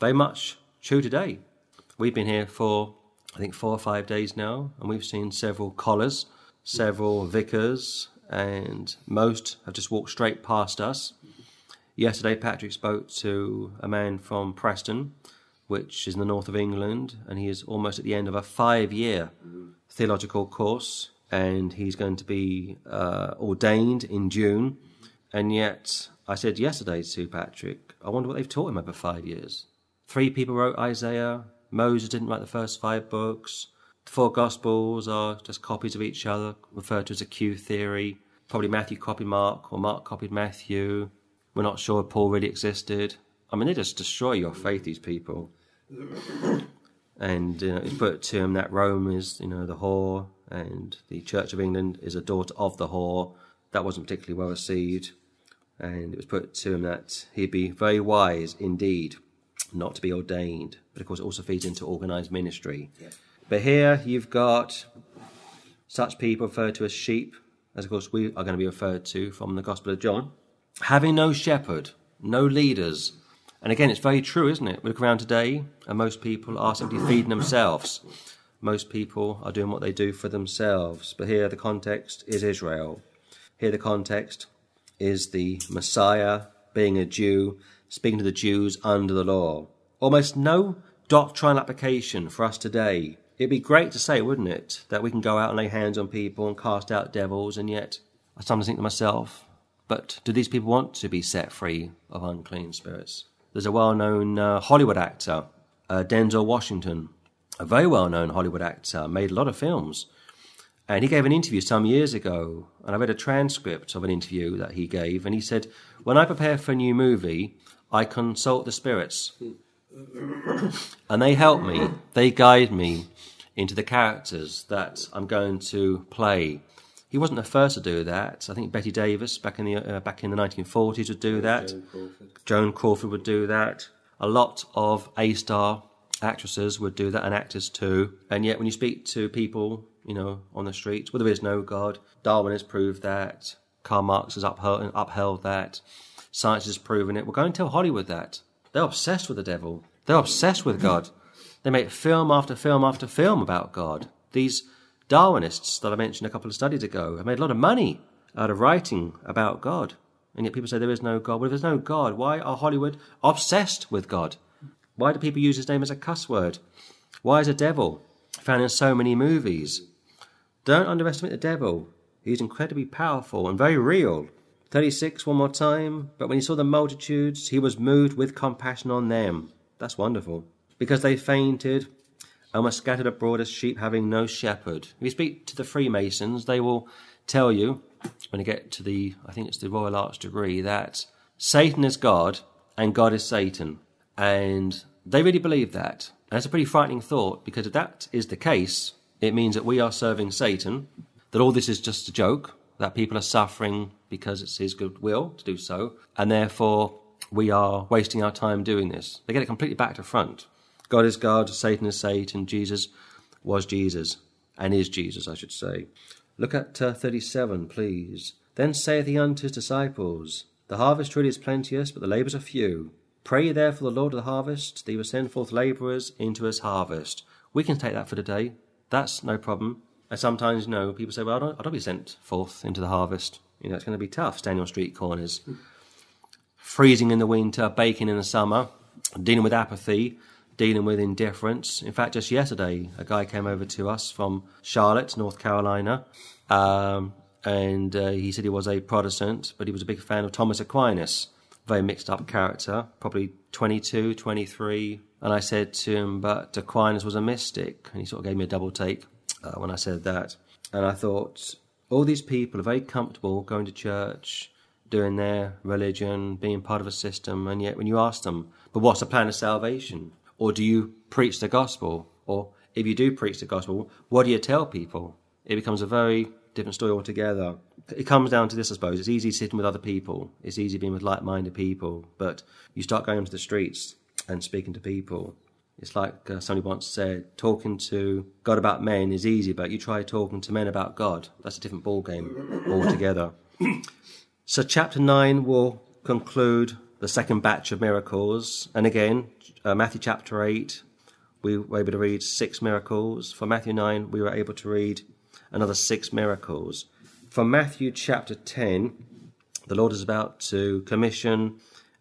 Very much true today. We've been here for, I think, four or five days now, and we've seen several collars, several vicars, and most have just walked straight past us. Yesterday, Patrick spoke to a man from Preston, which is in the north of England, and he is almost at the end of a five year theological course, and he's going to be uh, ordained in June. And yet, I said yesterday to Patrick, I wonder what they've taught him over five years. Three people wrote Isaiah, Moses didn't write the first five books. The four Gospels are just copies of each other, referred to as a Q theory. Probably Matthew copied Mark, or Mark copied Matthew. We're not sure if Paul really existed. I mean, they just destroy your faith, these people. And you know, it's put to him that Rome is, you know, the whore, and the Church of England is a daughter of the whore. That wasn't particularly well received. And it was put to him that he'd be very wise indeed not to be ordained. But of course, it also feeds into organized ministry. Yeah. But here you've got such people referred to as sheep, as of course we are going to be referred to from the Gospel of John, having no shepherd, no leaders. And again, it's very true, isn't it? We look around today, and most people are simply feeding themselves. Most people are doing what they do for themselves. But here the context is Israel. Here the context is the Messiah being a Jew, speaking to the Jews under the law. Almost no doctrinal application for us today. It'd be great to say, wouldn't it, that we can go out and lay hands on people and cast out devils, and yet I sometimes think to myself, but do these people want to be set free of unclean spirits? There's a well known uh, Hollywood actor, uh, Denzel Washington, a very well known Hollywood actor, made a lot of films. And he gave an interview some years ago, and I read a transcript of an interview that he gave, and he said, When I prepare for a new movie, I consult the spirits. and they help me, they guide me into the characters that I'm going to play. He wasn't the first to do that. I think Bette Davis back in the uh, back in the 1940s would do that. Joan Crawford. Joan Crawford would do that. A lot of A-star actresses would do that, and actors too. And yet, when you speak to people, you know, on the streets, well, there is no God. Darwin has proved that. Karl Marx has upheld, upheld that. Science has proven it. We're going to tell Hollywood that. They're obsessed with the devil. They're obsessed with God. They make film after film after film about God. These Darwinists that I mentioned a couple of studies ago have made a lot of money out of writing about God. And yet people say there is no God. Well, if there's no God, why are Hollywood obsessed with God? Why do people use his name as a cuss word? Why is a devil found in so many movies? Don't underestimate the devil. He's incredibly powerful and very real. 36, one more time. But when he saw the multitudes, he was moved with compassion on them. That's wonderful. Because they fainted and were scattered abroad as sheep having no shepherd. If you speak to the Freemasons, they will tell you, when you get to the, I think it's the Royal Arch degree, that Satan is God and God is Satan. And they really believe that. And it's a pretty frightening thought because if that is the case, it means that we are serving Satan, that all this is just a joke, that people are suffering because it's his good will to do so, and therefore we are wasting our time doing this. They get it completely back to front. God is God, Satan is Satan, Jesus was Jesus, and is Jesus, I should say. Look at uh, 37, please. Then saith he unto his disciples, The harvest truly is plenteous, but the labourers are few. Pray therefore the Lord of the harvest, that he will send forth labourers into his harvest. We can take that for today. That's no problem. And sometimes, you know, people say, well, I don't, I don't be sent forth into the harvest. You know, it's going to be tough, standing on street corners, freezing in the winter, baking in the summer, dealing with apathy, dealing with indifference. In fact, just yesterday, a guy came over to us from Charlotte, North Carolina, um, and uh, he said he was a Protestant, but he was a big fan of Thomas Aquinas. Very mixed up character, probably 22, 23. And I said to him, but Aquinas was a mystic. And he sort of gave me a double take uh, when I said that. And I thought, all these people are very comfortable going to church, doing their religion, being part of a system, and yet when you ask them, but what's the plan of salvation? Or do you preach the gospel? Or if you do preach the gospel, what do you tell people? It becomes a very different story altogether. It comes down to this, I suppose. It's easy sitting with other people. It's easy being with like-minded people. But you start going onto the streets and speaking to people. It's like uh, somebody once said, talking to God about men is easy, but you try talking to men about God. That's a different ballgame altogether. so chapter 9 will conclude the second batch of miracles. And again, uh, Matthew chapter 8, we were able to read six miracles. For Matthew 9, we were able to read another six miracles. From Matthew chapter 10, the Lord is about to commission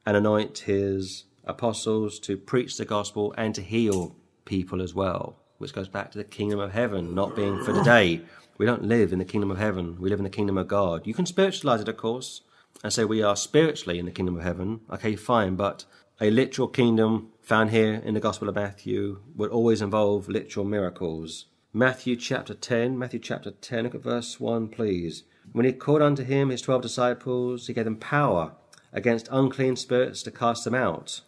and anoint his apostles to preach the gospel and to heal people as well, which goes back to the kingdom of heaven not being for today. We don't live in the kingdom of heaven, we live in the kingdom of God. You can spiritualize it, of course, and say we are spiritually in the kingdom of heaven. Okay, fine, but a literal kingdom found here in the Gospel of Matthew would always involve literal miracles. Matthew chapter 10, Matthew chapter 10, look at verse 1, please. When he called unto him his twelve disciples, he gave them power against unclean spirits to cast them out,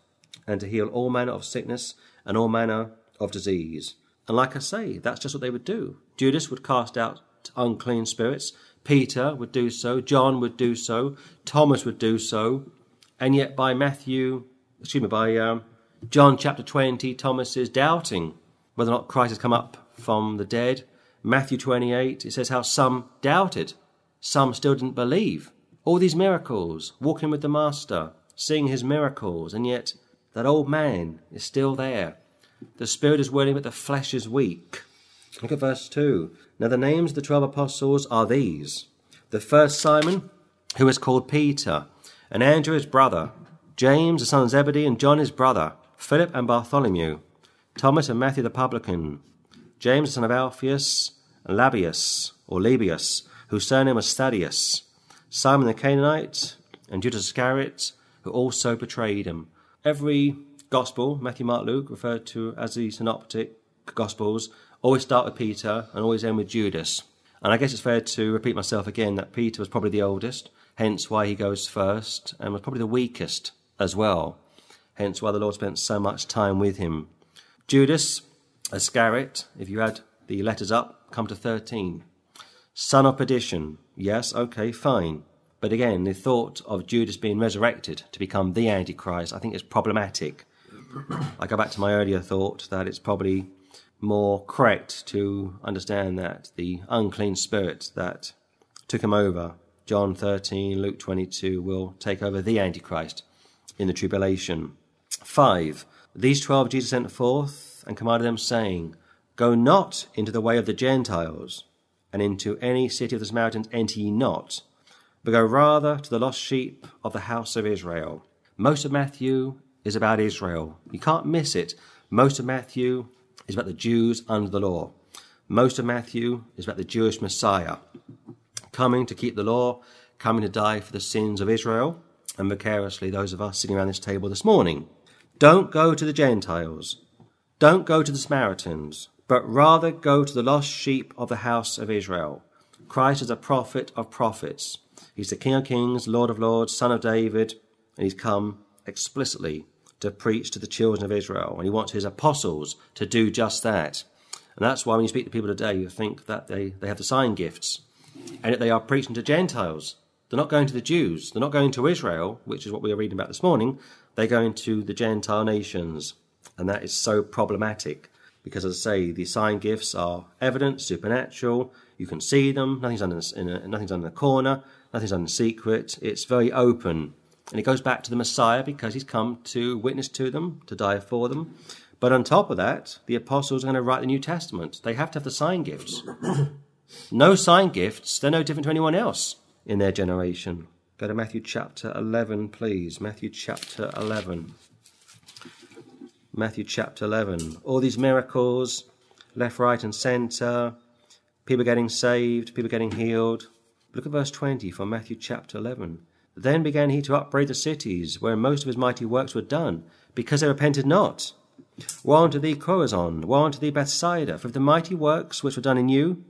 and to heal all manner of sickness and all manner of disease. And like I say, that's just what they would do. Judas would cast out unclean spirits, Peter would do so, John would do so, Thomas would do so, and yet by Matthew, excuse me, by um, John chapter 20, Thomas is doubting whether or not Christ has come up from the dead. Matthew 28, it says how some doubted, some still didn't believe. All these miracles, walking with the Master, seeing his miracles, and yet that old man is still there. The spirit is willing, but the flesh is weak. Look at verse 2. Now, the names of the twelve apostles are these the first Simon, who is called Peter, and Andrew his brother, James the son of Zebedee, and John his brother, Philip and Bartholomew, Thomas and Matthew the publican, James the son of Alphaeus, and Labius, or Lebbaeus, whose surname was Thaddeus, Simon the Canaanite, and Judas Iscariot, who also betrayed him. Every gospel, Matthew, Mark, Luke, referred to as the synoptic gospels, always start with Peter and always end with Judas. And I guess it's fair to repeat myself again that Peter was probably the oldest, hence why he goes first, and was probably the weakest as well, hence why the Lord spent so much time with him. Judas Iscariot, if you add the letters up, come to 13. Son of perdition, yes, okay, fine. But again, the thought of Judas being resurrected to become the Antichrist, I think is problematic. I go back to my earlier thought that it's probably more correct to understand that the unclean spirit that took him over, John 13, Luke 22, will take over the Antichrist in the tribulation. 5. These twelve Jesus sent forth and commanded them, saying, Go not into the way of the Gentiles, and into any city of the Samaritans enter ye not but go rather to the lost sheep of the house of Israel. Most of Matthew is about Israel. You can't miss it. Most of Matthew is about the Jews under the law. Most of Matthew is about the Jewish Messiah coming to keep the law, coming to die for the sins of Israel, and vicariously those of us sitting around this table this morning. Don't go to the Gentiles. Don't go to the Samaritans, but rather go to the lost sheep of the house of Israel. Christ is a prophet of prophets. He's the King of Kings, Lord of Lords, Son of David, and he's come explicitly to preach to the children of Israel. And he wants his apostles to do just that. And that's why when you speak to people today, you think that they, they have the sign gifts. And yet they are preaching to Gentiles. They're not going to the Jews. They're not going to Israel, which is what we are reading about this morning. They're going to the Gentile nations. And that is so problematic because, as I say, the sign gifts are evident, supernatural. You can see them. Nothing's under, in a, nothing's under the corner. Nothing's done in secret. It's very open. And it goes back to the Messiah because he's come to witness to them, to die for them. But on top of that, the apostles are going to write the New Testament. They have to have the sign gifts. no sign gifts, they're no different to anyone else in their generation. Go to Matthew chapter 11, please. Matthew chapter 11. Matthew chapter 11. All these miracles, left, right, and centre, people getting saved, people getting healed, Look at verse 20 from Matthew chapter 11. Then began he to upbraid the cities where most of his mighty works were done, because they repented not. Woe unto thee, Chorazin! Woe unto thee, Bethsaida! For if the mighty works which were done in you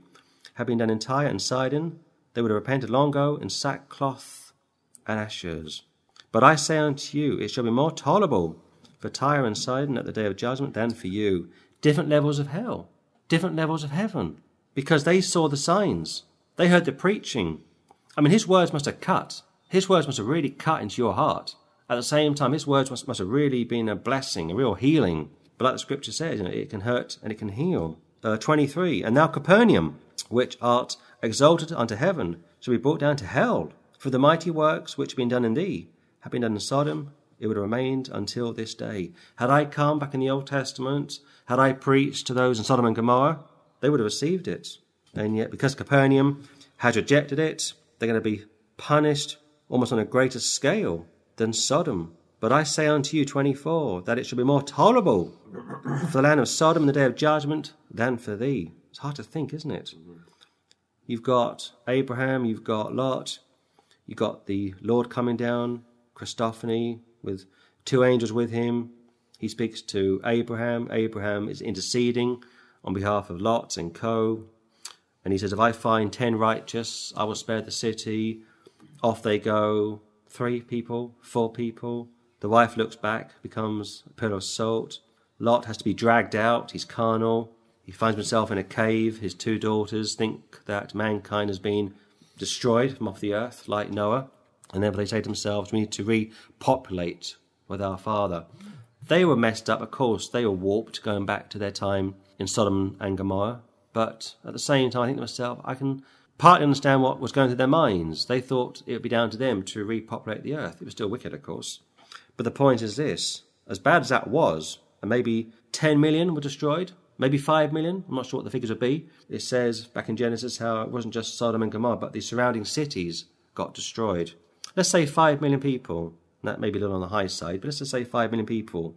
had been done in Tyre and Sidon, they would have repented long ago in sackcloth and ashes. But I say unto you, it shall be more tolerable for Tyre and Sidon at the day of judgment than for you. Different levels of hell, different levels of heaven, because they saw the signs They heard the preaching. I mean, his words must have cut. His words must have really cut into your heart. At the same time, his words must, must have really been a blessing, a real healing. But like the scripture says, you know, it can hurt and it can heal. Uh, 23. And now Capernaum, which art exalted unto heaven, shall be brought down to hell. For the mighty works which have been done in thee have been done in Sodom, it would have remained until this day. Had I come back in the Old Testament, had I preached to those in Sodom and Gomorrah, they would have received it. And yet, because Capernaum has rejected it, they're going to be punished almost on a greater scale than Sodom. But I say unto you, 24, that it shall be more tolerable for the land of Sodom in the day of judgment than for thee. It's hard to think, isn't it? You've got Abraham, you've got Lot, you've got the Lord coming down, Christophany, with two angels with him. He speaks to Abraham. Abraham is interceding on behalf of Lot and co. And he says, If I find ten righteous, I will spare the city. Off they go. Three people, four people. The wife looks back, becomes a pillar of salt. Lot has to be dragged out. He's carnal. He finds himself in a cave. His two daughters think that mankind has been destroyed from off the earth, like Noah. And then they say to themselves, we need to repopulate with our father. They were messed up, of course. They were warped, going back to their time in Sodom and Gomorrah. But at the same time, I think to myself, I can partly understand what was going through their minds. They thought it would be down to them to repopulate the earth. It was still wicked, of course. But the point is this as bad as that was, and maybe 10 million were destroyed, maybe 5 million, I'm not sure what the figures would be. It says back in Genesis how it wasn't just Sodom and Gomorrah, but the surrounding cities got destroyed. Let's say 5 million people, that may be a little on the high side, but let's just say 5 million people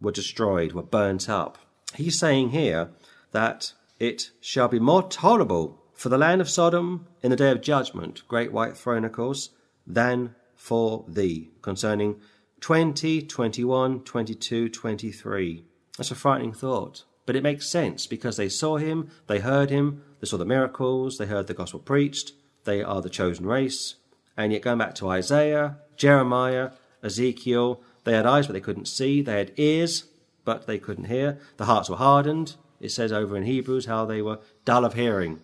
were destroyed, were burnt up. He's saying here that it shall be more tolerable for the land of Sodom in the day of judgment, great white throne, of course, than for thee, concerning 20, 21, 22, 23. That's a frightening thought. But it makes sense because they saw him, they heard him, they saw the miracles, they heard the gospel preached, they are the chosen race. And yet, going back to Isaiah, Jeremiah, Ezekiel, they had eyes but they couldn't see, they had ears but they couldn't hear, the hearts were hardened. It says over in Hebrews how they were dull of hearing.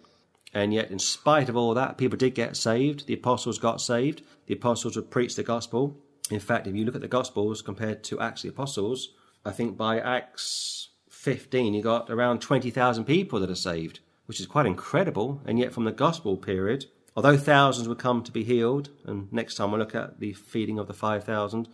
And yet, in spite of all that, people did get saved. The apostles got saved. The apostles would preach the gospel. In fact, if you look at the Gospels compared to Acts the Apostles, I think by Acts 15 you got around 20,000 people that are saved, which is quite incredible. And yet, from the Gospel period, although thousands would come to be healed, and next time we'll look at the feeding of the 5,000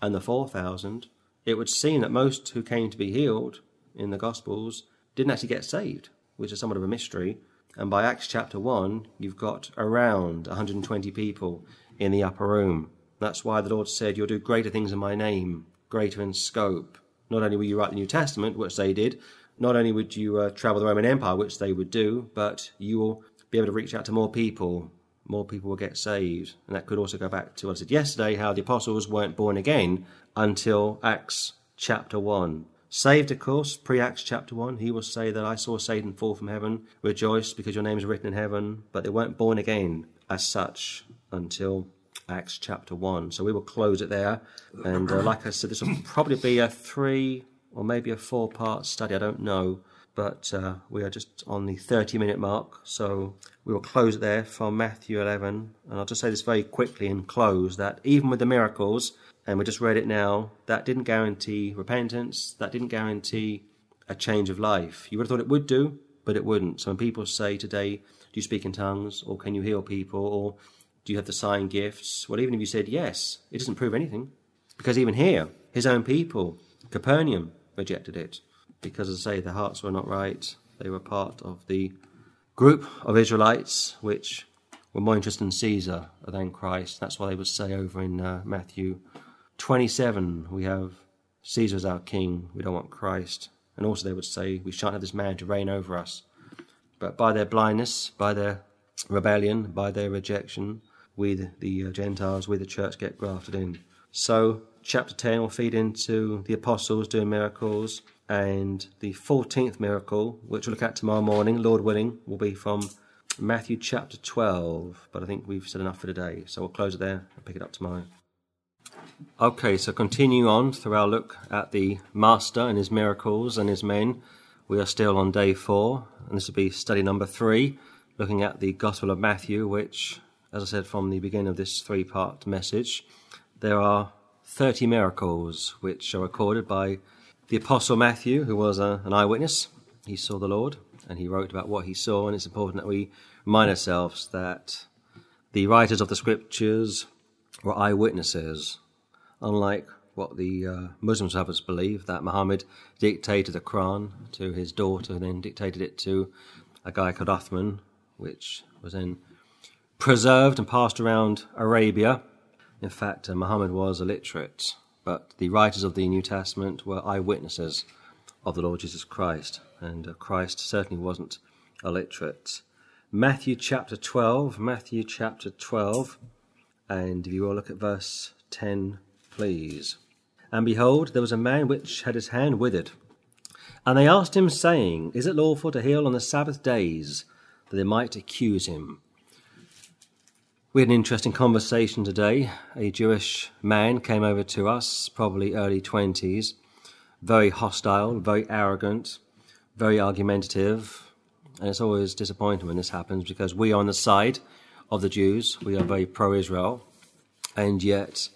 and the 4,000, it would seem that most who came to be healed in the Gospels didn't actually get saved, which is somewhat of a mystery. And by Acts chapter 1, you've got around 120 people in the upper room. That's why the Lord said, You'll do greater things in my name, greater in scope. Not only will you write the New Testament, which they did, not only would you uh, travel the Roman Empire, which they would do, but you will be able to reach out to more people. More people will get saved. And that could also go back to what I said yesterday how the apostles weren't born again until Acts chapter 1. Saved, of course, pre Acts chapter 1, he will say that I saw Satan fall from heaven, rejoice because your name is written in heaven, but they weren't born again as such until Acts chapter 1. So we will close it there. And uh, like I said, this will probably be a three or maybe a four part study. I don't know. But uh, we are just on the 30 minute mark. So we will close it there from Matthew 11. And I'll just say this very quickly and close that even with the miracles, and we just read it now, that didn't guarantee repentance. That didn't guarantee a change of life. You would have thought it would do, but it wouldn't. So when people say today, do you speak in tongues or can you heal people or do you have the sign gifts? Well, even if you said yes, it doesn't prove anything. Because even here, his own people, Capernaum, rejected it. Because, as I say, their hearts were not right. They were part of the group of Israelites which were more interested in Caesar than Christ. That's why they would say over in uh, Matthew 27, we have Caesar as our king, we don't want Christ. And also they would say, we shan't have this man to reign over us. But by their blindness, by their rebellion, by their rejection, we, the, the uh, Gentiles, we, the church, get grafted in. So, chapter 10 will feed into the apostles doing miracles, and the 14th miracle, which we'll look at tomorrow morning, Lord willing, will be from Matthew chapter 12. But I think we've said enough for today, so we'll close it there and pick it up tomorrow. Okay, so continue on through our look at the Master and his miracles and his men. We are still on day four, and this will be study number three looking at the Gospel of Matthew, which, as I said from the beginning of this three part message, there are 30 miracles which are recorded by the Apostle Matthew, who was a, an eyewitness. He saw the Lord and he wrote about what he saw, and it's important that we remind ourselves that the writers of the scriptures were eyewitnesses, unlike what the uh, Muslims have us believe that Muhammad dictated the Quran to his daughter, and then dictated it to a guy called Uthman, which was then preserved and passed around Arabia. In fact, uh, Muhammad was illiterate, but the writers of the New Testament were eyewitnesses of the Lord Jesus Christ, and uh, Christ certainly wasn't illiterate. Matthew chapter 12, Matthew chapter 12, and if you will look at verse 10, please. And behold, there was a man which had his hand withered. And they asked him, saying, Is it lawful to heal on the Sabbath days? That they might accuse him. We had an interesting conversation today. A Jewish man came over to us, probably early 20s, very hostile, very arrogant, very argumentative. And it's always disappointing when this happens because we are on the side of the Jews. We are very pro Israel. And yet,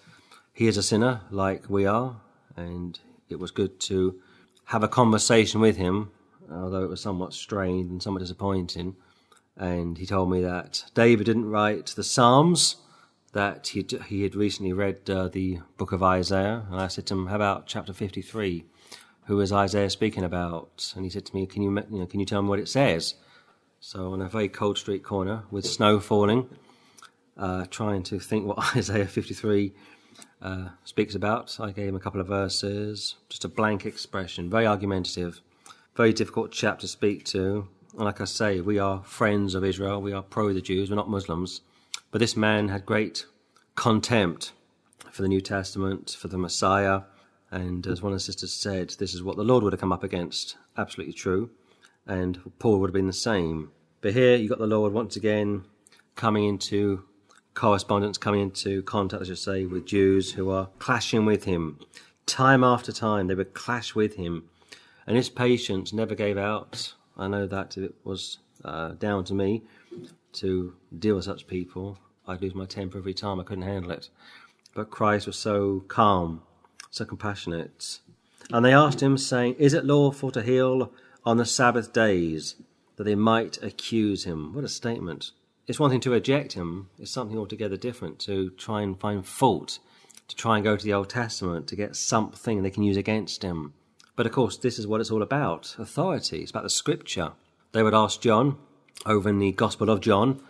he is a sinner like we are, and it was good to have a conversation with him, although it was somewhat strained and somewhat disappointing. And he told me that David didn't write the Psalms, that he he had recently read uh, the book of Isaiah, and I said to him, "How about chapter fifty-three? Who is Isaiah speaking about?" And he said to me, "Can you, you know, can you tell me what it says?" So on a very cold street corner with snow falling, uh, trying to think what Isaiah fifty-three uh, speaks about. I gave him a couple of verses, just a blank expression, very argumentative, very difficult chap to speak to. And like I say, we are friends of Israel, we are pro the Jews, we're not Muslims. But this man had great contempt for the New Testament, for the Messiah. And as one of the sisters said, this is what the Lord would have come up against. Absolutely true. And Paul would have been the same. But here you got the Lord once again coming into correspondence coming into contact, as you say, with Jews who are clashing with him. Time after time, they would clash with him. And his patience never gave out. I know that it was uh, down to me to deal with such people, I'd lose my temper every time. I couldn't handle it. But Christ was so calm, so compassionate. And they asked him, saying, Is it lawful to heal on the Sabbath days, that they might accuse him? What a statement it's one thing to reject him, it's something altogether different to try and find fault, to try and go to the Old Testament to get something they can use against him. But of course, this is what it's all about authority, it's about the scripture. They would ask John, over in the Gospel of John,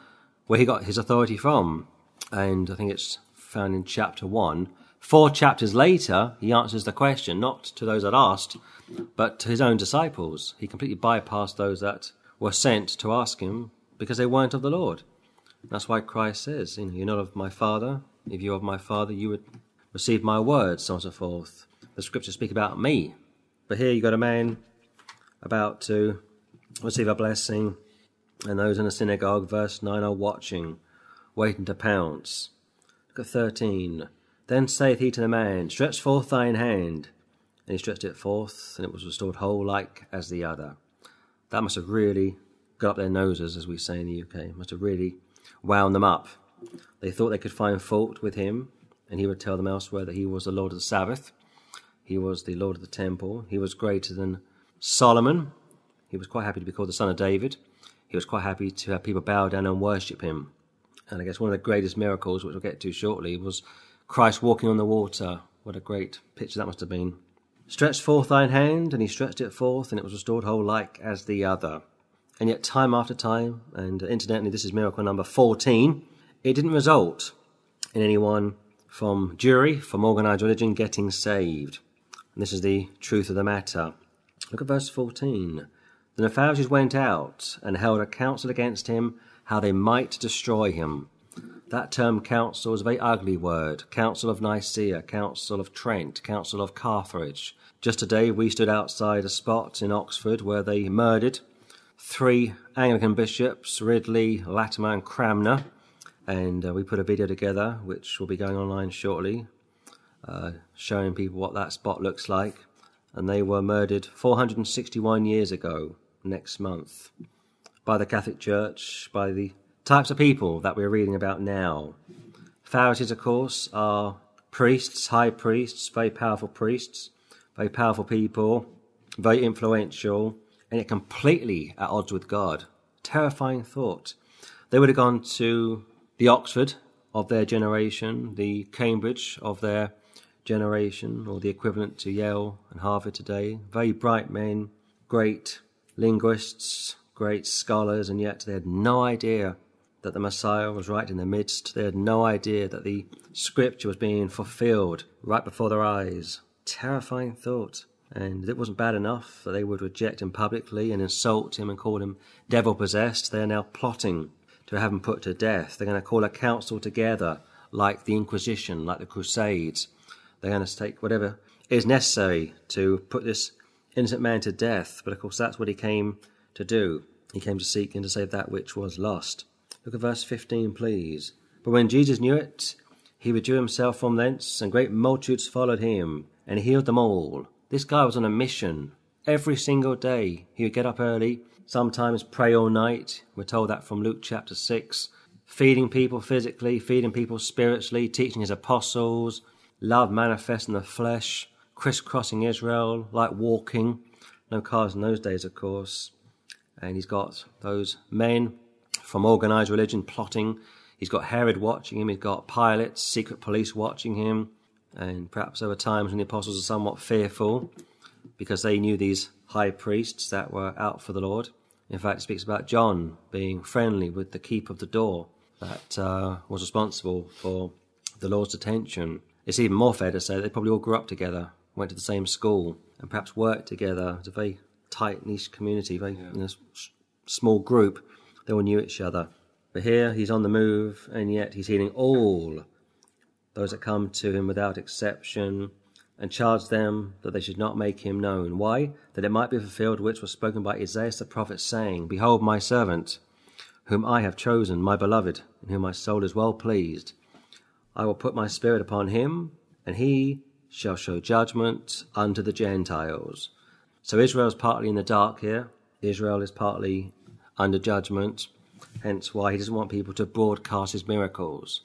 where he got his authority from. And I think it's found in chapter 1. Four chapters later, he answers the question, not to those that asked, but to his own disciples. He completely bypassed those that were sent to ask him because they weren't of the Lord. That's why Christ says, you know, you're not of my Father. If you're of my Father, you would receive my words, so on and so forth. The scriptures speak about me. But here you've got a man about to receive a blessing, and those in the synagogue, verse 9, are watching, waiting to pounce. Look at 13. Then saith he to the man, Stretch forth thine hand. And he stretched it forth, and it was restored whole like as the other. That must have really got up their noses, as we say in the UK. Must have really wound them up. They thought they could find fault with him, and he would tell them elsewhere that he was the Lord of the Sabbath. He was the Lord of the temple. He was greater than Solomon. He was quite happy to be called the son of David. He was quite happy to have people bow down and worship him. And I guess one of the greatest miracles, which we'll get to shortly, was Christ walking on the water. What a great picture that must have been. Stretch forth thine hand, and he stretched it forth, and it was restored whole like as the other. And yet, time after time, and uh, incidentally, this is miracle number 14, it didn't result in anyone from Jewry, from organized religion, getting saved. And this is the truth of the matter. Look at verse 14. Then the Pharisees went out and held a council against him, how they might destroy him. That term council is a very ugly word. Council of Nicaea, Council of Trent, Council of Carthage. Just today we stood outside a spot in Oxford where they murdered three Anglican bishops, Ridley, Latimer, and Cranmer. And uh, we put a video together, which will be going online shortly, uh, showing people what that spot looks like. And they were murdered 461 years ago, next month. by the Catholic Church, by the types of people that we're reading about now. Pharisees, of course, are priests, high priests, very powerful priests, very powerful people, very influential, and yet completely at odds with God. Terrifying thought. They would have gone to the Oxford of their generation, the Cambridge of their generation, or the equivalent to Yale and Harvard today. Very bright men, great linguists, great scholars, and yet they had no idea that the Messiah was right in their midst. They had no idea that the scripture was being fulfilled right before their eyes. Terrifying thought. And it wasn't bad enough that they would reject him publicly and insult him and call him devil possessed. They are now plotting to have him put to death. They're going to call a council together, like the Inquisition, like the Crusades. They're going to take whatever is necessary to put this innocent man to death. But of course, that's what he came to do. He came to seek and to save that which was lost. Look at verse 15, please. But when Jesus knew it, he withdrew himself from thence, and great multitudes followed him, and he healed them all. This guy was on a mission. Every single day, he would get up early, sometimes pray all night. We're told that from Luke chapter 6. Feeding people physically, feeding people spiritually, teaching his apostles, love manifest in the flesh, crisscrossing Israel, like walking. No cars in those days, of course. And he's got those men from organized religion plotting. He's got Herod watching him. He's got Pilate, secret police watching him. And perhaps there were times when the apostles were somewhat fearful because they knew these high priests that were out for the Lord. In fact, it speaks about John being friendly with the keep of the door that uh, was responsible for the Lord's attention. It's even more fair to say they probably all grew up together, went to the same school, and perhaps worked together. It's a very tight niche community, very yeah. you know, small group. They all knew each other. But here he's on the move, and yet he's healing all those that come to him without exception, and charge them that they should not make him known. Why? That it might be fulfilled which was spoken by Isaiah the prophet, saying, Behold my servant, whom I have chosen, my beloved, in whom my soul is well pleased. I will put my spirit upon him, and he shall show judgment unto the Gentiles. So Israel is partly in the dark here. Israel is partly under judgment, hence why he doesn't want people to broadcast his miracles.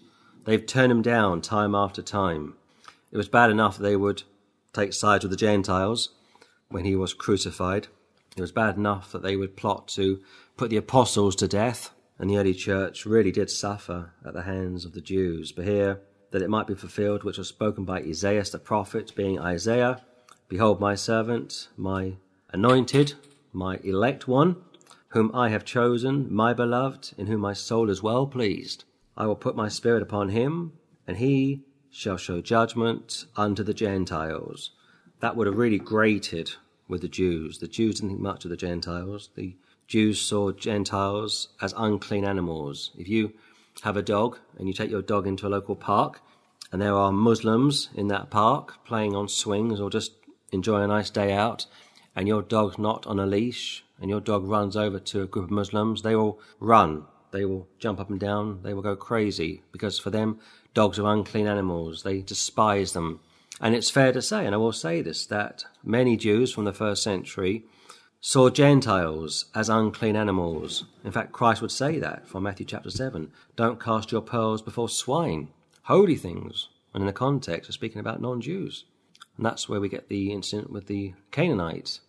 They've turned him down time after time. It was bad enough that they would take sides with the Gentiles when he was crucified. It was bad enough that they would plot to put the apostles to death, and the early church really did suffer at the hands of the Jews. But here, that it might be fulfilled, which was spoken by Isaiah the prophet, being Isaiah Behold, my servant, my anointed, my elect one, whom I have chosen, my beloved, in whom my soul is well pleased. I will put my spirit upon him, and he shall show judgment unto the Gentiles. That would have really grated with the Jews. The Jews didn't think much of the Gentiles. The Jews saw Gentiles as unclean animals. If you have a dog and you take your dog into a local park, and there are Muslims in that park playing on swings or just enjoying a nice day out, and your dog's not on a leash, and your dog runs over to a group of Muslims, they will run. They will jump up and down. They will go crazy because for them, dogs are unclean animals. They despise them. And it's fair to say, and I will say this, that many Jews from the first century saw Gentiles as unclean animals. In fact, Christ would say that from Matthew chapter 7 don't cast your pearls before swine, holy things. And in the context of speaking about non Jews. And that's where we get the incident with the Canaanite,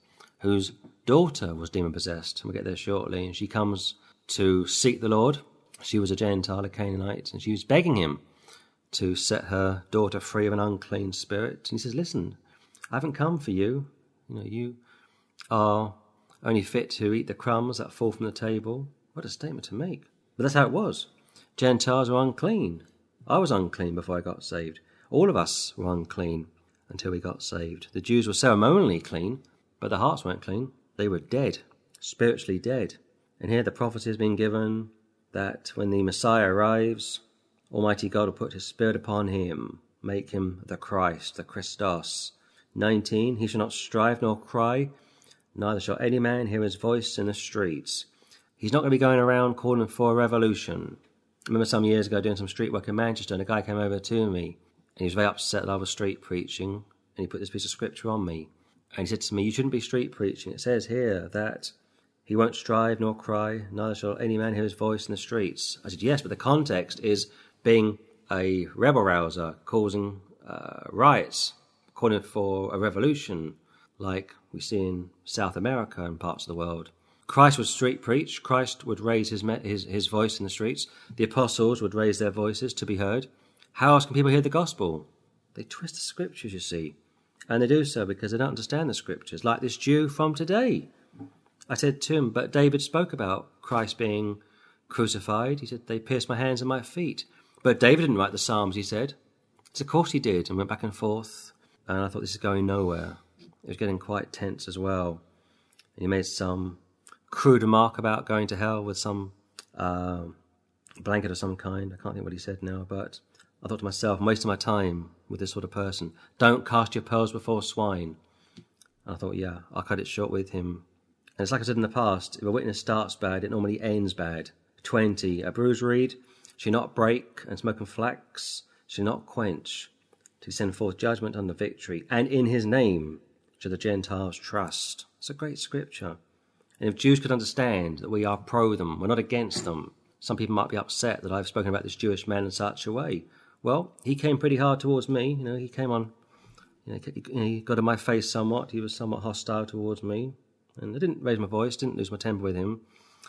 whose daughter was demon possessed. And we'll get there shortly. And she comes to seek the Lord. She was a Gentile, a Canaanite, and she was begging him to set her daughter free of an unclean spirit. And he says, Listen, I haven't come for you. You know, you are only fit to eat the crumbs that fall from the table. What a statement to make. But that's how it was. Gentiles were unclean. I was unclean before I got saved. All of us were unclean until we got saved. The Jews were ceremonially clean, but their hearts weren't clean. They were dead, spiritually dead. And here the prophecy has been given that when the Messiah arrives, Almighty God will put his Spirit upon him, make him the Christ, the Christos. 19. He shall not strive nor cry, neither shall any man hear his voice in the streets. He's not going to be going around calling for a revolution. I remember some years ago doing some street work in Manchester, and a guy came over to me and he was very upset that I was street preaching, and he put this piece of scripture on me. And he said to me, You shouldn't be street preaching. It says here that He won't strive nor cry, neither shall any man hear his voice in the streets. I said, Yes, but the context is being a rebel rouser, causing uh, riots, calling for a revolution, like we see in South America and parts of the world. Christ would street preach. Christ would raise his, his, his voice in the streets. The apostles would raise their voices to be heard. How else can people hear the gospel? They twist the scriptures, you see. And they do so because they don't understand the scriptures, like this Jew from today. I said to him, But David spoke about Christ being crucified. He said, They pierced my hands and my feet. But David didn't write the Psalms, he said. So, of course, he did, and went back and forth. And I thought, this is going nowhere. It was getting quite tense as well. And he made some crude remark about going to hell with some uh, blanket of some kind. I can't think what he said now, but I thought to myself, I'm wasting my time with this sort of person. Don't cast your pearls before swine. And I thought, yeah, I'll cut it short with him. And it's like I said in the past, if a witness starts bad, it normally ends bad. 20. A bruised reed shall not break, and smoke and flax shall not quench, to send forth judgment unto victory. And in his name shall the Gentiles trust. It's a great scripture. And if Jews could understand that we are pro them, we're not against them, some people might be upset that I've spoken about this Jewish man in such a way. Well, he came pretty hard towards me. You know, he came on, you know, he got in my face somewhat. He was somewhat hostile towards me. And I didn't raise my voice, didn't lose my temper with him,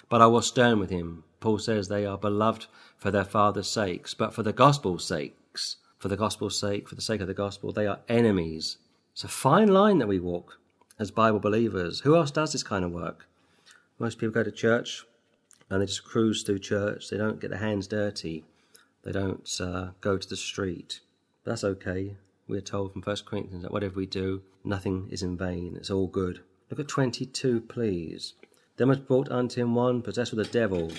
but I was stern with him. Paul says they are beloved for their father's sakes, but for the gospel's sakes, for the gospel's sake, for the sake of the gospel, they are enemies. It's a fine line that we walk as Bible believers. Who else does this kind of work? Most people go to church and they just cruise through church. They don't get their hands dirty. They don't uh, go to the street. But that's okay. We're told from 1 Corinthians that whatever we do, nothing is in vain. It's all good. Look at 22, please. Then was brought unto him one possessed with a devil,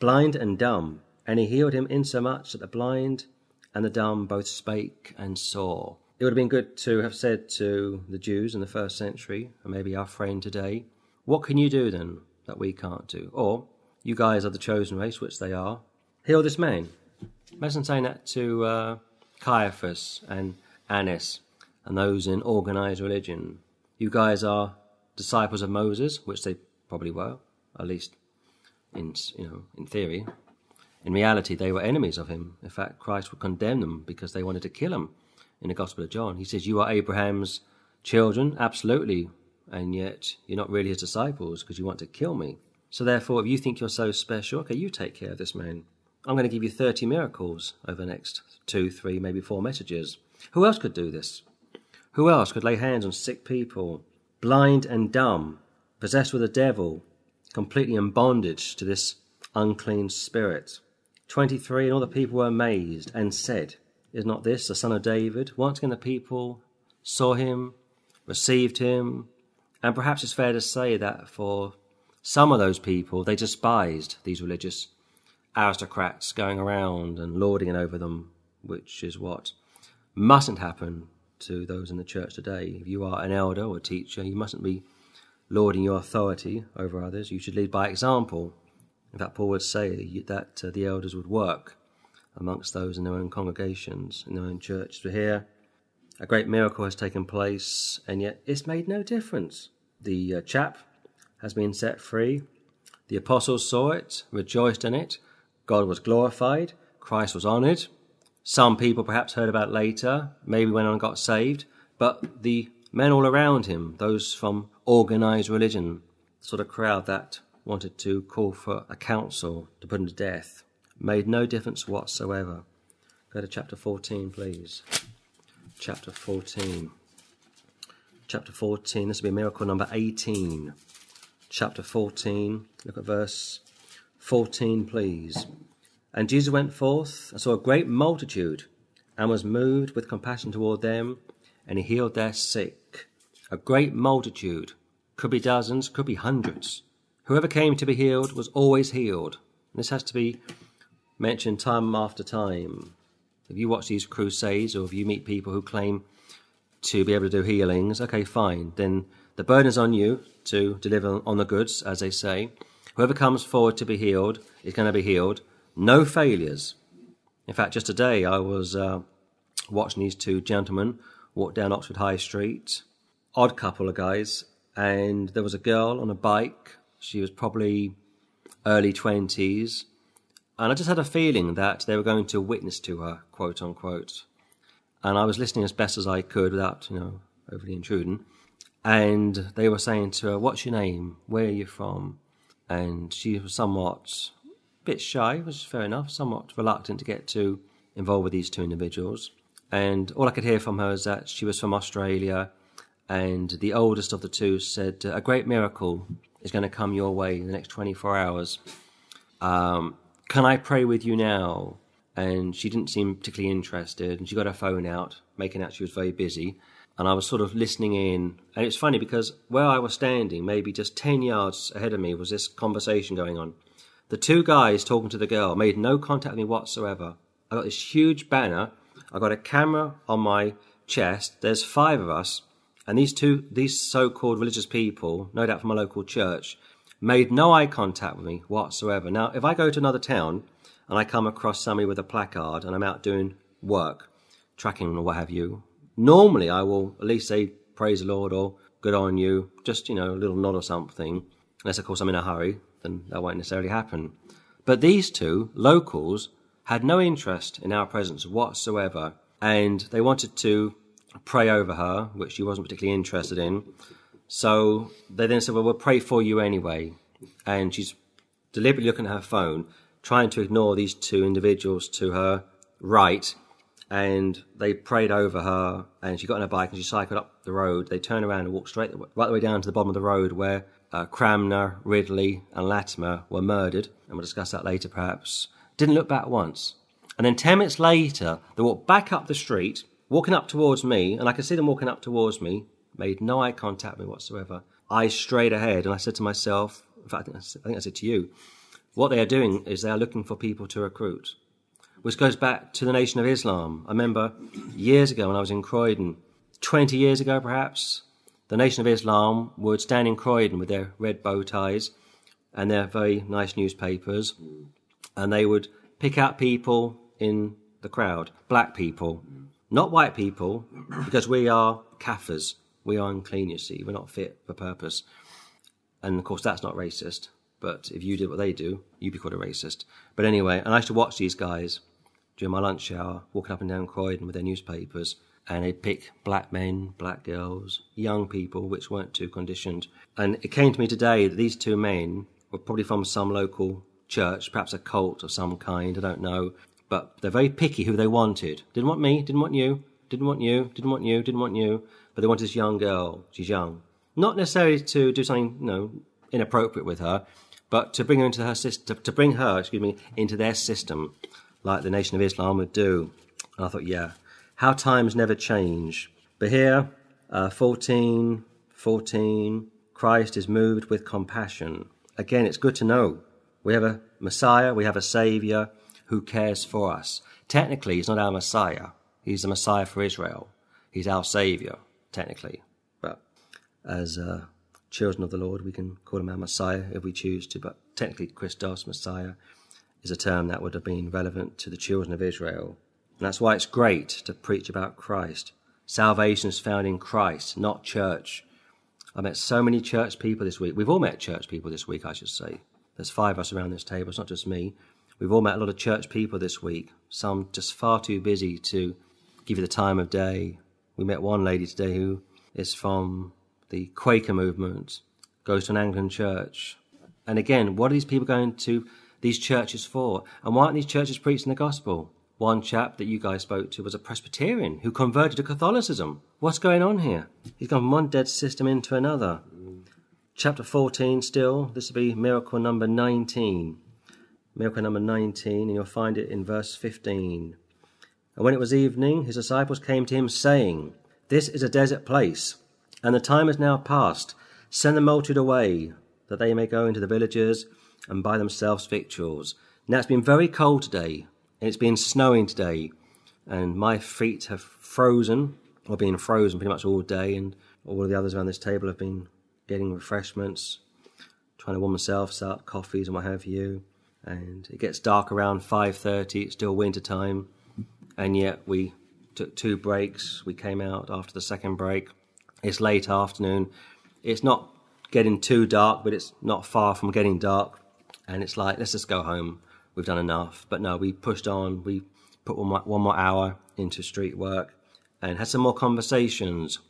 blind and dumb, and he healed him insomuch that the blind and the dumb both spake and saw. It would have been good to have said to the Jews in the first century, and maybe our friend today, What can you do then that we can't do? Or, You guys are the chosen race, which they are. Heal this man. Imagine saying that to uh, Caiaphas and Annas and those in organized religion. You guys are disciples of Moses, which they probably were, at least in you know in theory. In reality, they were enemies of him. In fact, Christ would condemn them because they wanted to kill him. In the Gospel of John, he says, "You are Abraham's children, absolutely, and yet you're not really his disciples because you want to kill me." So therefore, if you think you're so special, okay, you take care of this man. I'm going to give you 30 miracles over the next two, three, maybe four messages. Who else could do this? Who else could lay hands on sick people, blind and dumb, possessed with a devil, completely in bondage to this unclean spirit. 23 And all the people were amazed and said, Is not this the son of David? Once again, the people saw him, received him, and perhaps it's fair to say that for some of those people, they despised these religious aristocrats going around and lording it over them, which is what mustn't happen to those in the church today. If you are an elder or a teacher, you mustn't be lording your authority over others. You should lead by example. In fact, Paul would say that uh, the elders would work amongst those in their own congregations, in their own church. To hear a great miracle has taken place, and yet it's made no difference. The uh, chap has been set free. The apostles saw it, rejoiced in it. God was glorified. Christ was honored. Some people perhaps heard about later, maybe went on and got saved, but the men all around him, those from organized religion, sort of crowd that wanted to call for a council to put him to death, made no difference whatsoever. Go to chapter 14, please. Chapter 14. Chapter 14, this will be miracle number 18. Chapter 14, look at verse 14, please. And Jesus went forth and saw a great multitude, and was moved with compassion toward them, and he healed their sick. A great multitude, could be dozens, could be hundreds. Whoever came to be healed was always healed. And this has to be mentioned time after time. If you watch these crusades, or if you meet people who claim to be able to do healings, okay, fine. Then the burden is on you to deliver on the goods, as they say. Whoever comes forward to be healed is going to be healed no failures. In fact, just today I was uh, watching these two gentlemen walk down Oxford High Street, odd couple of guys, and there was a girl on a bike She was probably early 20s. And I just had a feeling that they were going to witness to her, quote unquote. And I was listening as best as I could without, you know, overly intruding. And they were saying to her, What's your name? Where are you from? And she was somewhat bit shy, which is fair enough, somewhat reluctant to get too involved with these two individuals. And all I could hear from her is that she was from Australia. And the oldest of the two said, A great miracle is going to come your way in the next 24 hours. Um, can I pray with you now? And she didn't seem particularly interested. And she got her phone out, making out she was very busy. And I was sort of listening in. And it's funny because where I was standing, maybe just 10 yards ahead of me, was this conversation going on. The two guys talking to the girl made no contact with me whatsoever. I got this huge banner. I got a camera on my chest. There's five of us. And these two, these so-called religious people, no doubt from a local church, made no eye contact with me whatsoever. Now, if I go to another town and I come across somebody with a placard and I'm out doing work, tracking or what have you, normally I will at least say, praise the Lord or good on you, just, you know, a little nod or something. Unless, of course, I'm in a hurry, then that won't necessarily happen. But these two, locals, had no interest in our presence whatsoever. And they wanted to pray over her, which she wasn't particularly interested in. So they then said, Well, we'll pray for you anyway. And she's deliberately looking at her phone, trying to ignore these two individuals to her right. And they prayed over her, and she got on her bike and she cycled up the road. They turned around and walked straight right the way down to the bottom of the road where uh, Cranmer, Ridley, and Latimer were murdered. And we'll discuss that later, perhaps. Didn't look back once. And then 10 minutes later, they walked back up the street, walking up towards me, and I could see them walking up towards me, made no eye contact with me whatsoever. I straight ahead and I said to myself, in fact, I think I said to you, what they are doing is they are looking for people to recruit, which goes back to the Nation of Islam. I remember years ago when I was in Croydon, 20 years ago perhaps, the Nation of Islam would stand in Croydon with their red bow ties and their very nice newspapers, and they would pick out people in the crowd, black people, not white people, because we are kafirs. We are unclean, you see. We're not fit for purpose. And of course, that's not racist. But if you did what they do, you'd be called a racist. But anyway, and I used to watch these guys during my lunch hour, walking up and down Croydon with their newspapers, and they'd pick black men, black girls, young people, which weren't too conditioned. And it came to me today that these two men were probably from some local church, perhaps a cult of some kind, I don't know. But they're very picky who they wanted. Didn't want me, didn't want you, didn't want you, didn't want you, didn't want you but they wanted this young girl. She's young, not necessarily to do something you know inappropriate with her, but to bring her into her system, to bring her, excuse me, into their system, like the Nation of Islam would do. And I thought, yeah, how times never change. But here, uh, 14, 14, Christ is moved with compassion. Again, it's good to know we have a Messiah, we have a Savior who cares for us. Technically, he's not our Messiah. He's the Messiah for Israel. He's our Savior technically. But as uh, children of the Lord, we can call him our Messiah if we choose to. But technically, Christos, Messiah, is a term that would have been relevant to the children of Israel. And that's why it's great to preach about Christ. Salvation is found in Christ, not church. I met so many church people this week. We've all met church people this week, I should say. There's five of us around this table. It's not just me. We've all met a lot of church people this week. Some just far too busy to give you the time of day, we met one lady today who is from the Quaker movement, goes to an Anglican church. And again, what are these people going to these churches for? And why aren't these churches preaching the gospel? One chap that you guys spoke to was a Presbyterian who converted to Catholicism. What's going on here? He's gone from one dead system into another. Chapter 14 still, this will be miracle number 19. Miracle number 19, and you'll find it in verse 15. And when it was evening, his disciples came to him, saying, This is a desert place, and the time is now past. Send the multitude away, that they may go into the villages and buy themselves victuals. Now it's been very cold today, it's been snowing today, and my feet have frozen, or been frozen pretty much all day, and all of the others around this table have been getting refreshments, trying to warm themselves up, coffees and what have you. And it gets dark around 5.30, it's still winter time and yet we took two breaks. We came out after the second break. It's late afternoon. It's not getting too dark, but it's not far from getting dark. And it's like, let's just go home. We've done enough. But no, we pushed on. We put one more, one more hour into street work and had some more conversations.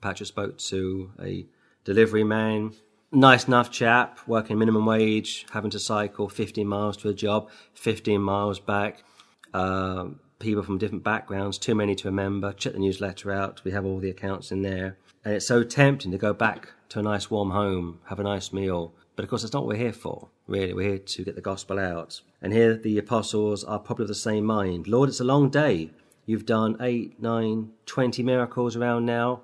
Patrick spoke to a delivery man, nice enough chap, working minimum wage, having to cycle 15 miles to a job, 15 miles back. Uh, people from different backgrounds, too many to remember. Check the newsletter out. We have all the accounts in there. And it's so tempting to go back to a nice warm home, have a nice meal. But of course, that's not what we're here for, really. We're here to get the gospel out. And here the apostles are probably of the same mind. Lord, it's a long day. You've done eight, nine, twenty miracles around now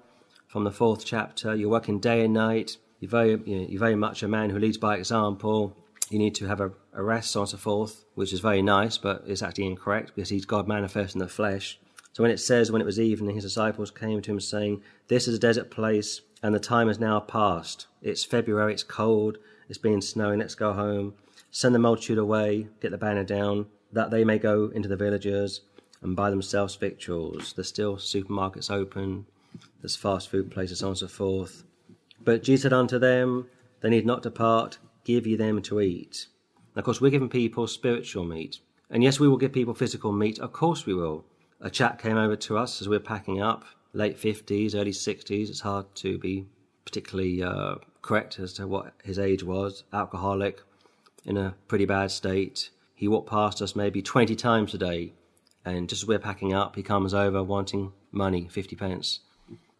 from the fourth chapter. You're working day and night. You're very, you know, you're very much a man who leads by example. You need to have a, a rest, and so forth, which is very nice, but it's actually incorrect because he's God manifest in the flesh. So when it says, when it was evening, his disciples came to him saying, This is a desert place, and the time is now past. It's February, it's cold, it's been snowing, let's go home. Send the multitude away, get the banner down, that they may go into the villages and buy themselves victuals. There's still supermarkets open, there's fast food places, so on and so forth. But Jesus said unto them, They need not depart, give ye them to eat. And of course, we're giving people spiritual meat. And yes, we will give people physical meat. Of course, we will. A chap came over to us as we were packing up, late 50s, early 60s. It's hard to be particularly uh, correct as to what his age was. Alcoholic, in a pretty bad state. He walked past us maybe 20 times a day. And just as we're packing up, he comes over wanting money, 50 pence.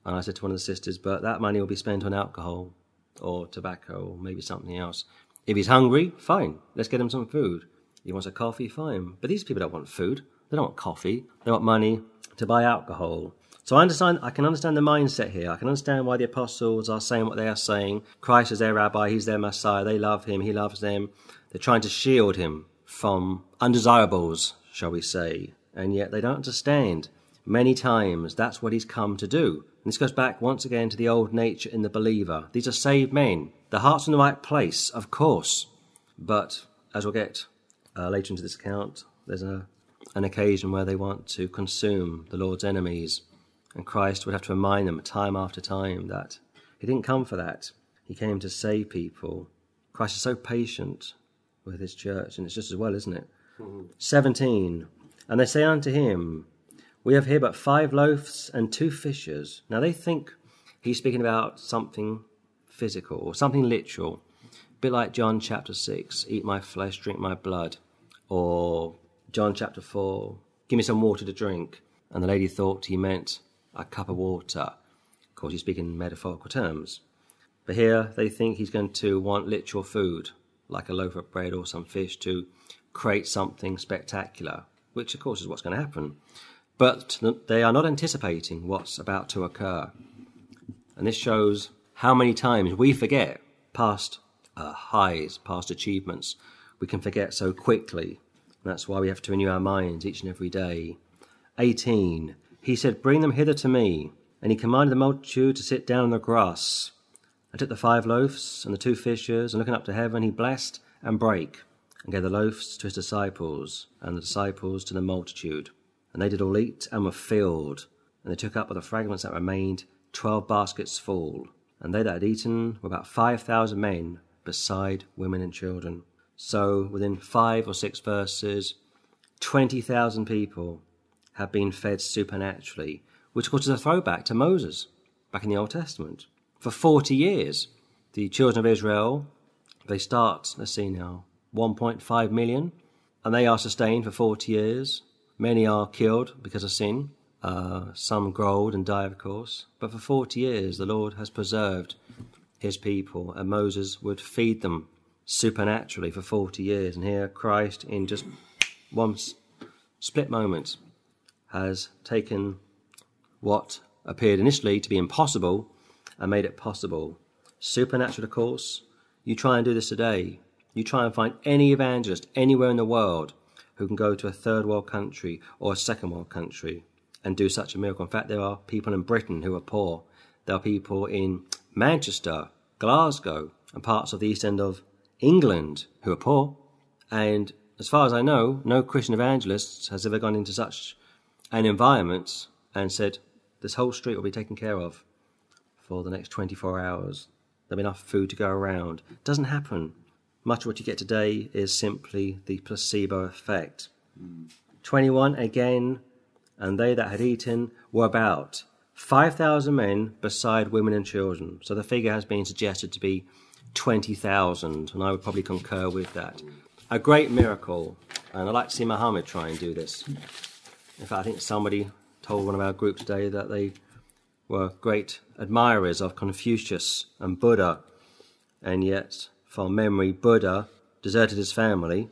And I said to one of the sisters, but that money will be spent on alcohol or tobacco or maybe something else. If he's hungry, fine, let's get him some food. He wants a coffee, fine. But these people don't want food. They don't want coffee. They want money to buy alcohol. So I understand. I can understand the mindset here. I can understand why the apostles are saying what they are saying. Christ is their rabbi. He's their Messiah. They love him. He loves them. They're trying to shield him from undesirables, shall we say? And yet they don't understand. Many times that's what he's come to do. And this goes back once again to the old nature in the believer. These are saved men. The heart's in the right place, of course. But as we'll get uh, later into this account, there's a, an occasion where they want to consume the Lord's enemies. And Christ would have to remind them time after time that he didn't come for that. He came to save people. Christ is so patient with his church, and it's just as well, isn't it? Mm-hmm. 17. And they say unto him, we have here but five loaves and two fishes. Now they think he's speaking about something physical or something literal, a bit like John chapter 6, eat my flesh, drink my blood, or John chapter 4, give me some water to drink. And the lady thought he meant a cup of water. Of course, he's speaking in metaphorical terms. But here they think he's going to want literal food, like a loaf of bread or some fish, to create something spectacular, which of course is what's going to happen but they are not anticipating what's about to occur. And this shows how many times we forget past uh, highs, past achievements. We can forget so quickly. That's why we have to renew our minds each and every day. 18. He said, Bring them hither to me. And he commanded the multitude to sit down on the grass. And took the five loaves and the two fishes, and looking up to heaven, he blessed and brake, and gave the loaves to his disciples, and the disciples to the multitude. And they did all eat and were filled. And they took up of the fragments that remained twelve baskets full. And they that had eaten were about five thousand men, beside women and children. So within five or six verses, twenty thousand people have been fed supernaturally, which of course is a throwback to Moses back in the Old Testament. For forty years, the children of Israel, they start, let's see now, 1.5 million, and they are sustained for 40 years. Many are killed because of sin. Uh, some grow old and die, of course. But for 40 years, the Lord has preserved his people, and Moses would feed them supernaturally for 40 years. And here, Christ, in just one split moment, has taken what appeared initially to be impossible and made it possible. Supernatural, of course. You try and do this today. You try and find any evangelist anywhere in the world who can go to a third world country or a second world country and do such a miracle. In fact, there are people in Britain who are poor. There are people in Manchester, Glasgow, and parts of the east end of England who are poor. And as far as I know, no Christian evangelist has ever gone into such an environments and said, This whole street will be taken care of for the next 24 hours. there'll be enough food to go around. It doesn't happen. Much of what you get today is simply the placebo effect. Mm. 21 again, and they that had eaten were about 5,000 men beside women and children. So the figure has been suggested to be 20,000, and I would probably concur with that. A great miracle, and I'd like to see Muhammad try and do this. In fact, I think somebody told one of our group today that they were great admirers of Confucius and Buddha, and yet, from memory, Buddha deserted his family,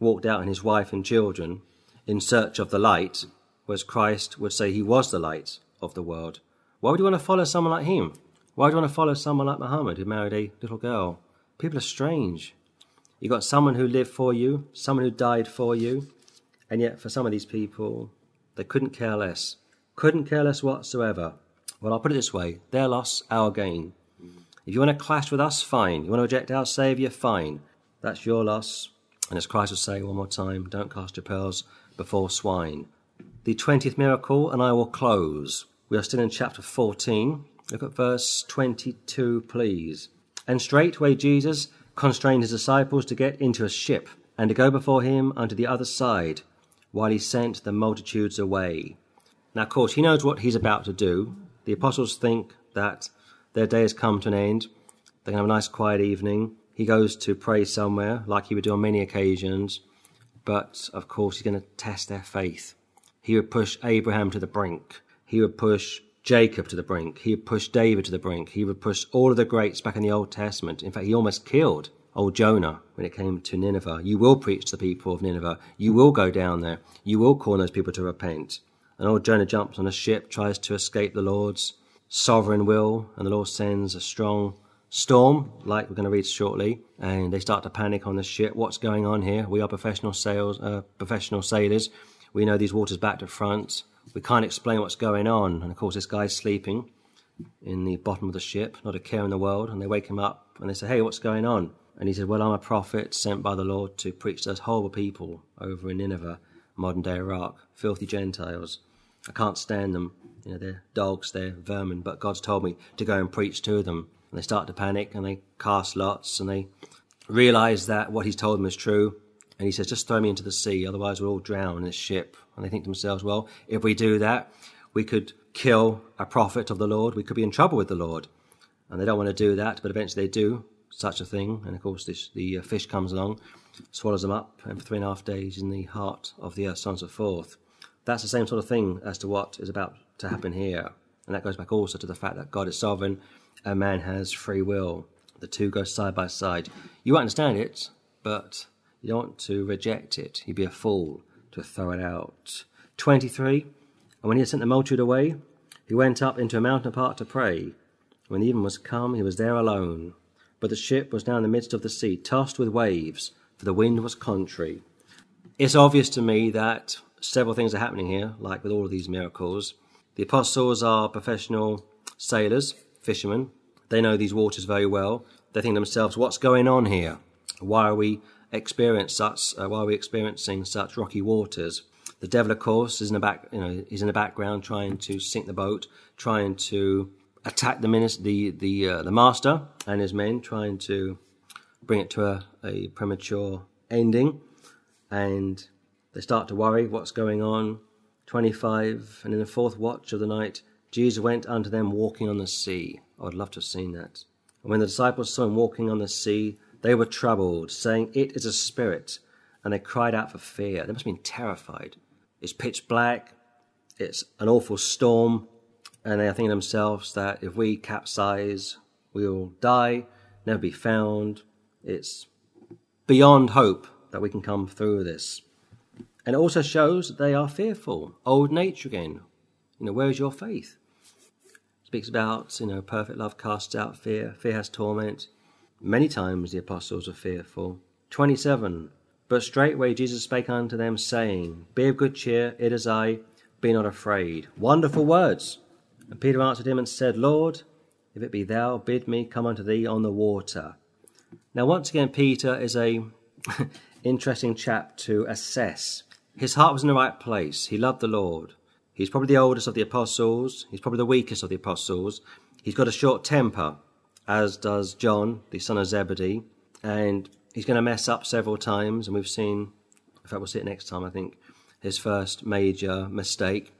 walked out and his wife and children in search of the light, whereas Christ would say he was the light of the world. Why would you want to follow someone like him? Why do you want to follow someone like Muhammad who married a little girl? People are strange. You've got someone who lived for you, someone who died for you, and yet for some of these people, they couldn't care less. Couldn't care less whatsoever. Well, I'll put it this way their loss, our gain. If you want to clash with us, fine. You want to reject our Saviour, fine. That's your loss. And as Christ will say one more time, don't cast your pearls before swine. The 20th miracle, and I will close. We are still in chapter 14. Look at verse 22, please. And straightway Jesus constrained his disciples to get into a ship and to go before him unto the other side, while he sent the multitudes away. Now, of course, he knows what he's about to do. The apostles think that their day has come to an end. They can have a nice quiet evening. He goes to pray somewhere, like he would do on many occasions. But, of course, he's going to test their faith. He would push Abraham to the brink. He would push Jacob to the brink. He would push David to the brink. He would push all of the greats back in the Old Testament. In fact, he almost killed old Jonah when it came to Nineveh. You will preach to the people of Nineveh. You will go down there. You will call those people to repent. And old Jonah jumps on a ship, tries to escape the Lord's sovereign will, and the Lord sends a strong storm, like we're going to read shortly, and they start to panic on the ship. What's going on here? We are professional sailors, uh, professional sailors. We know these waters back to front we can't explain what's going on. And of course, this guy's sleeping in the bottom of the ship, not a care in the world. And they wake him up and they say, Hey, what's going on? And he said, Well, I'm a prophet sent by the Lord to preach to those horrible people over in Nineveh, modern day Iraq, filthy Gentiles. I can't stand them. You know, they're dogs, they're vermin, but God's told me to go and preach to them. And they start to panic and they cast lots and they realize that what he's told them is true. And he says, Just throw me into the sea, otherwise we'll all drown in this ship. And they think to themselves, well, if we do that, we could kill a prophet of the Lord. We could be in trouble with the Lord. And they don't want to do that, but eventually they do such a thing. And of course, this, the uh, fish comes along, swallows them up, and for three and a half days in the heart of the earth, so on and so forth. That's the same sort of thing as to what is about to happen here. And that goes back also to the fact that God is sovereign and man has free will. The two go side by side. You understand it, but you don't want to reject it. You'd be a fool to throw it out. 23. And when he had sent the multitude away, he went up into a mountain apart to pray. When the even was come, he was there alone. But the ship was now in the midst of the sea, tossed with waves, for the wind was contrary. It's obvious to me that several things are happening here, like with all of these miracles. The apostles are professional sailors, fishermen. They know these waters very well. They think to themselves, what's going on here? Why are we experience such uh, while we're experiencing such rocky waters. The devil, of course, is in the back. You know, is in the background trying to sink the boat, trying to attack the minister, the the uh, the master and his men, trying to bring it to a, a premature ending, and they start to worry what's going on. Twenty-five, and in the fourth watch of the night, Jesus went unto them walking on the sea. I would love to have seen that. And when the disciples saw him walking on the sea, they were troubled, saying, It is a spirit. And they cried out for fear. They must have been terrified. It's pitch black. It's an awful storm. And they are thinking themselves that if we capsize, we will die, never be found. It's beyond hope that we can come through this. And it also shows that they are fearful. Old nature again. You know, where is your faith? speaks about, you know, perfect love casts out fear. Fear has torment. Many times the apostles were fearful. 27. But straightway Jesus spake unto them, saying, Be of good cheer, it is I, be not afraid. Wonderful words. And Peter answered him and said, Lord, if it be thou, bid me come unto thee on the water. Now, once again, Peter is a interesting chap to assess. His heart was in the right place. He loved the Lord. He's probably the oldest of the apostles. He's probably the weakest of the apostles. He's got a short temper. as does John, the son of Zebedee, and he's going to mess up several times, and we've seen, in fact, we'll see it next time, I think, his first major mistake.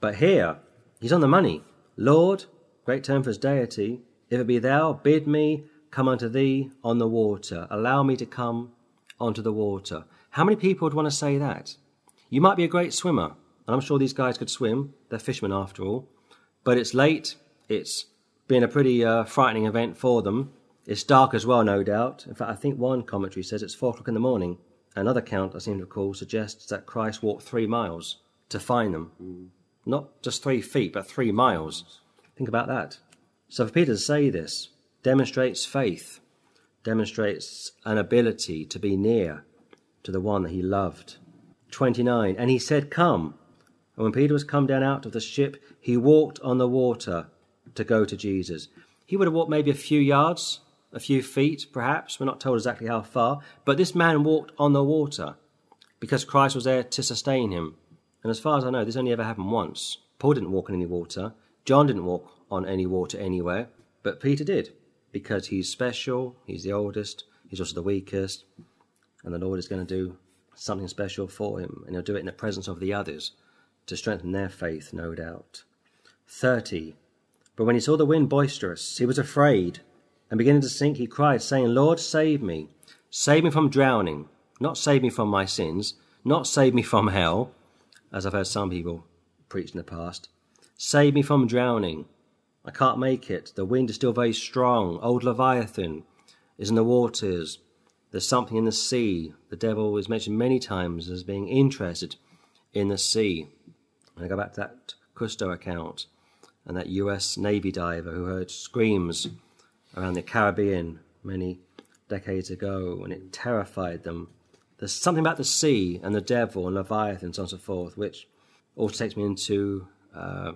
But here, he's on the money. Lord, great term for his deity, if it be thou, bid me come unto thee on the water. Allow me to come onto the water. How many people would want to say that? You might be a great swimmer, and I'm sure these guys could swim. They're fishermen after all. But it's late. It's been a pretty uh, frightening event for them. It's dark as well, no doubt. In fact, I think one commentary says it's four o'clock in the morning. Another count, I seem to recall, suggests that Christ walked three miles to find them. Mm. Not just three feet, but three miles. Think about that. So for Peter to say this demonstrates faith, demonstrates an ability to be near to the one that he loved. 29. And he said, Come. And when Peter was come down out of the ship, he walked on the water to go to Jesus. He would have walked maybe a few yards, a few feet, perhaps. We're not told exactly how far. But this man walked on the water because Christ was there to sustain him. And as far as I know, this only ever happened once. Paul didn't walk on any water. John didn't walk on any water anywhere. But Peter did because he's special, he's the oldest, he's also the weakest. And the Lord is going to do something special for him. And he'll do it in the presence of the others to strengthen their faith, no doubt. 30. But when he saw the wind boisterous, he was afraid, and beginning to sink, he cried, saying, Lord, save me. Save me from drowning. Not save me from my sins, not save me from hell, as I've heard some people preach in the past. Save me from drowning. I can't make it. The wind is still very strong. Old Leviathan is in the waters. There's something in the sea. The devil is mentioned many times as being interested in the sea. And I go back to that Cousteau account and that US Navy diver who heard screams around the Caribbean many decades ago, and it terrified them. There's something about the sea and the devil and Leviathan and so on and so forth, which also takes me into uh,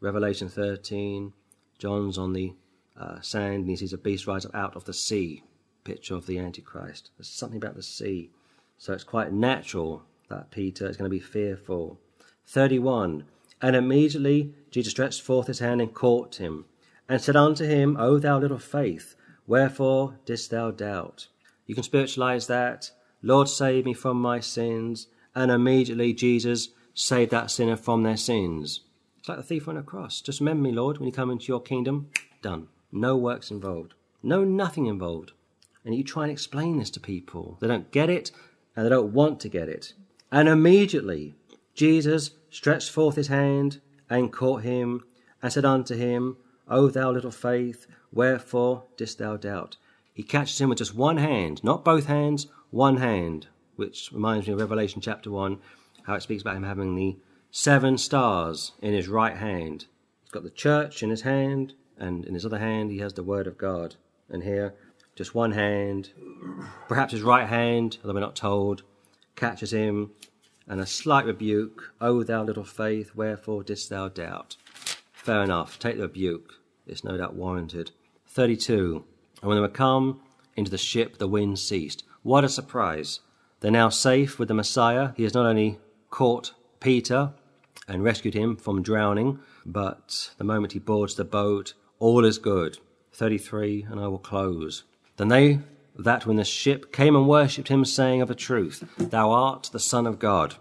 Revelation 13. John's on the uh, sand and he sees a beast rise up out of the sea, picture of the Antichrist. There's something about the sea. So it's quite natural that Peter is going to be fearful. 31. And immediately Jesus stretched forth his hand and caught him, and said unto him, O thou little faith, wherefore didst thou doubt? You can spiritualize that. Lord, save me from my sins. And immediately Jesus saved that sinner from their sins. It's like the thief on a cross. Just remember me, Lord, when you come into your kingdom. Done. No works involved. No nothing involved. And you try and explain this to people. They don't get it, and they don't want to get it. And immediately Jesus stretched forth his hand and caught him, and said unto him, O thou little faith, wherefore didst thou doubt? He catches him with just one hand, not both hands, one hand, which reminds me of Revelation chapter 1, how it speaks about him having the seven stars in his right hand. He's got the church in his hand, and in his other hand he has the word of God. And here, just one hand, perhaps his right hand, although we're not told, catches him and a slight rebuke, O thou little faith, wherefore didst thou doubt? Fair enough, take the rebuke. It's no doubt warranted. 32. And when they were come into the ship, the wind ceased. What a surprise. They're now safe with the Messiah. He has not only caught Peter and rescued him from drowning, but the moment he boards the boat, all is good. 33, and I will close. Then they that when the ship came and worshipped him, saying of a truth, Thou art the Son of God,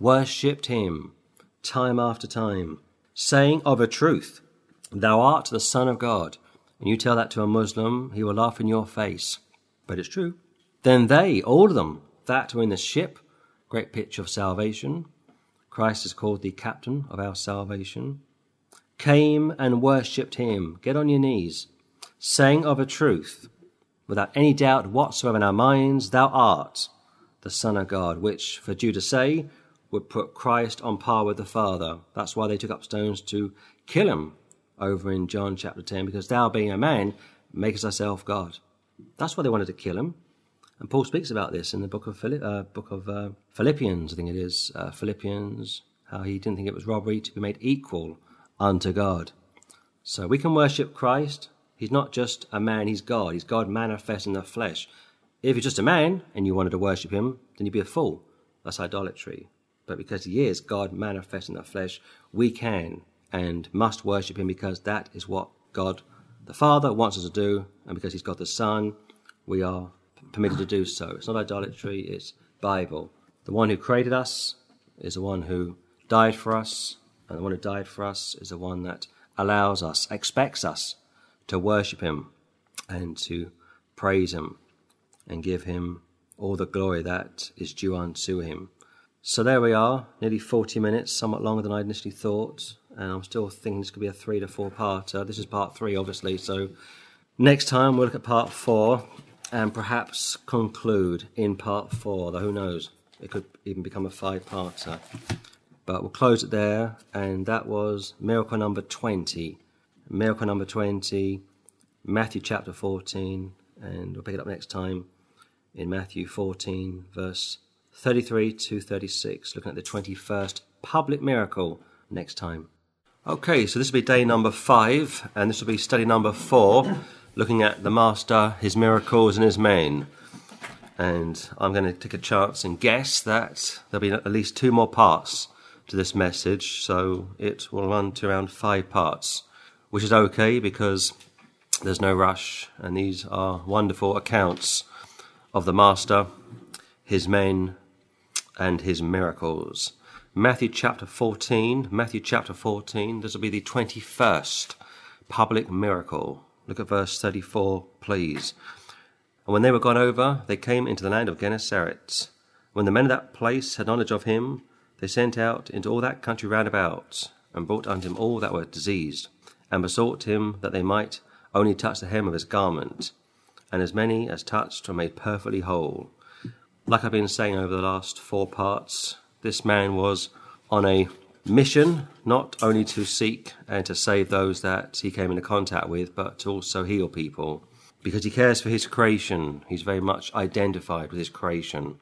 worshipped him time after time, saying of a truth, Thou art the Son of God. And you tell that to a Muslim, he will laugh in your face. But it's true. Then they, all of them, that were in the ship, great picture of salvation, Christ is called the captain of our salvation, came and worshipped him. Get on your knees, saying of a truth, without any doubt whatsoever in our minds, Thou art the Son of God, which for Jew to say would put Christ on par with the Father. That's why they took up stones to kill him over in John chapter 10, because thou being a man makest thyself God. That's why they wanted to kill him. And Paul speaks about this in the book of, Philipp, uh, book of uh, Philippians, I think it is, uh, Philippians, how he didn't think it was robbery to be made equal unto God. So we can worship Christ He's not just a man, he's God. He's God manifest in the flesh. If he's just a man and you wanted to worship him, then you'd be a fool. That's idolatry. But because he is God manifest in the flesh, we can and must worship him because that is what God the Father wants us to do, and because He's God the Son, we are permitted to do so. It's not idolatry, it's Bible. The one who created us is the one who died for us, and the one who died for us is the one that allows us, expects us to worship Him and to praise Him and give Him all the glory that is due unto Him. So there we are, nearly 40 minutes, somewhat longer than I initially thought, and I'm still thinking this could be a three to four parter. This is part three, obviously, so next time we'll look at part four and perhaps conclude in part four, though who knows, it could even become a five parter. But we'll close it there, and that was miracle number 20. Miracle number 20, Matthew chapter 14, and we'll pick it up next time in Matthew 14, verse 33 to 36, looking at the 21st public miracle next time. Okay, so this will be day number five, and this will be study number four, looking at the Master, his miracles, and his men. And I'm going to take a chance and guess that there'll be at least two more parts to this message, so it will run to around five parts, which is okay because there's no rush, and these are wonderful accounts of the Master, his men, and his miracles. Matthew chapter 14, Matthew chapter 14, this will be the 21st public miracle. Look at verse 34, please. And when they were gone over, they came into the land of Gennesaret. When the men of that place had knowledge of him, they sent out into all that country round about, and brought unto him all that were diseased, and besought him that they might only touch the hem of his garment. And as many as touched were made perfectly whole. Like I've been saying over the last four parts, this man was on a mission not only to seek and to save those that he came into contact with, but to also heal people. Because he cares for his creation, he's very much identified with his creation.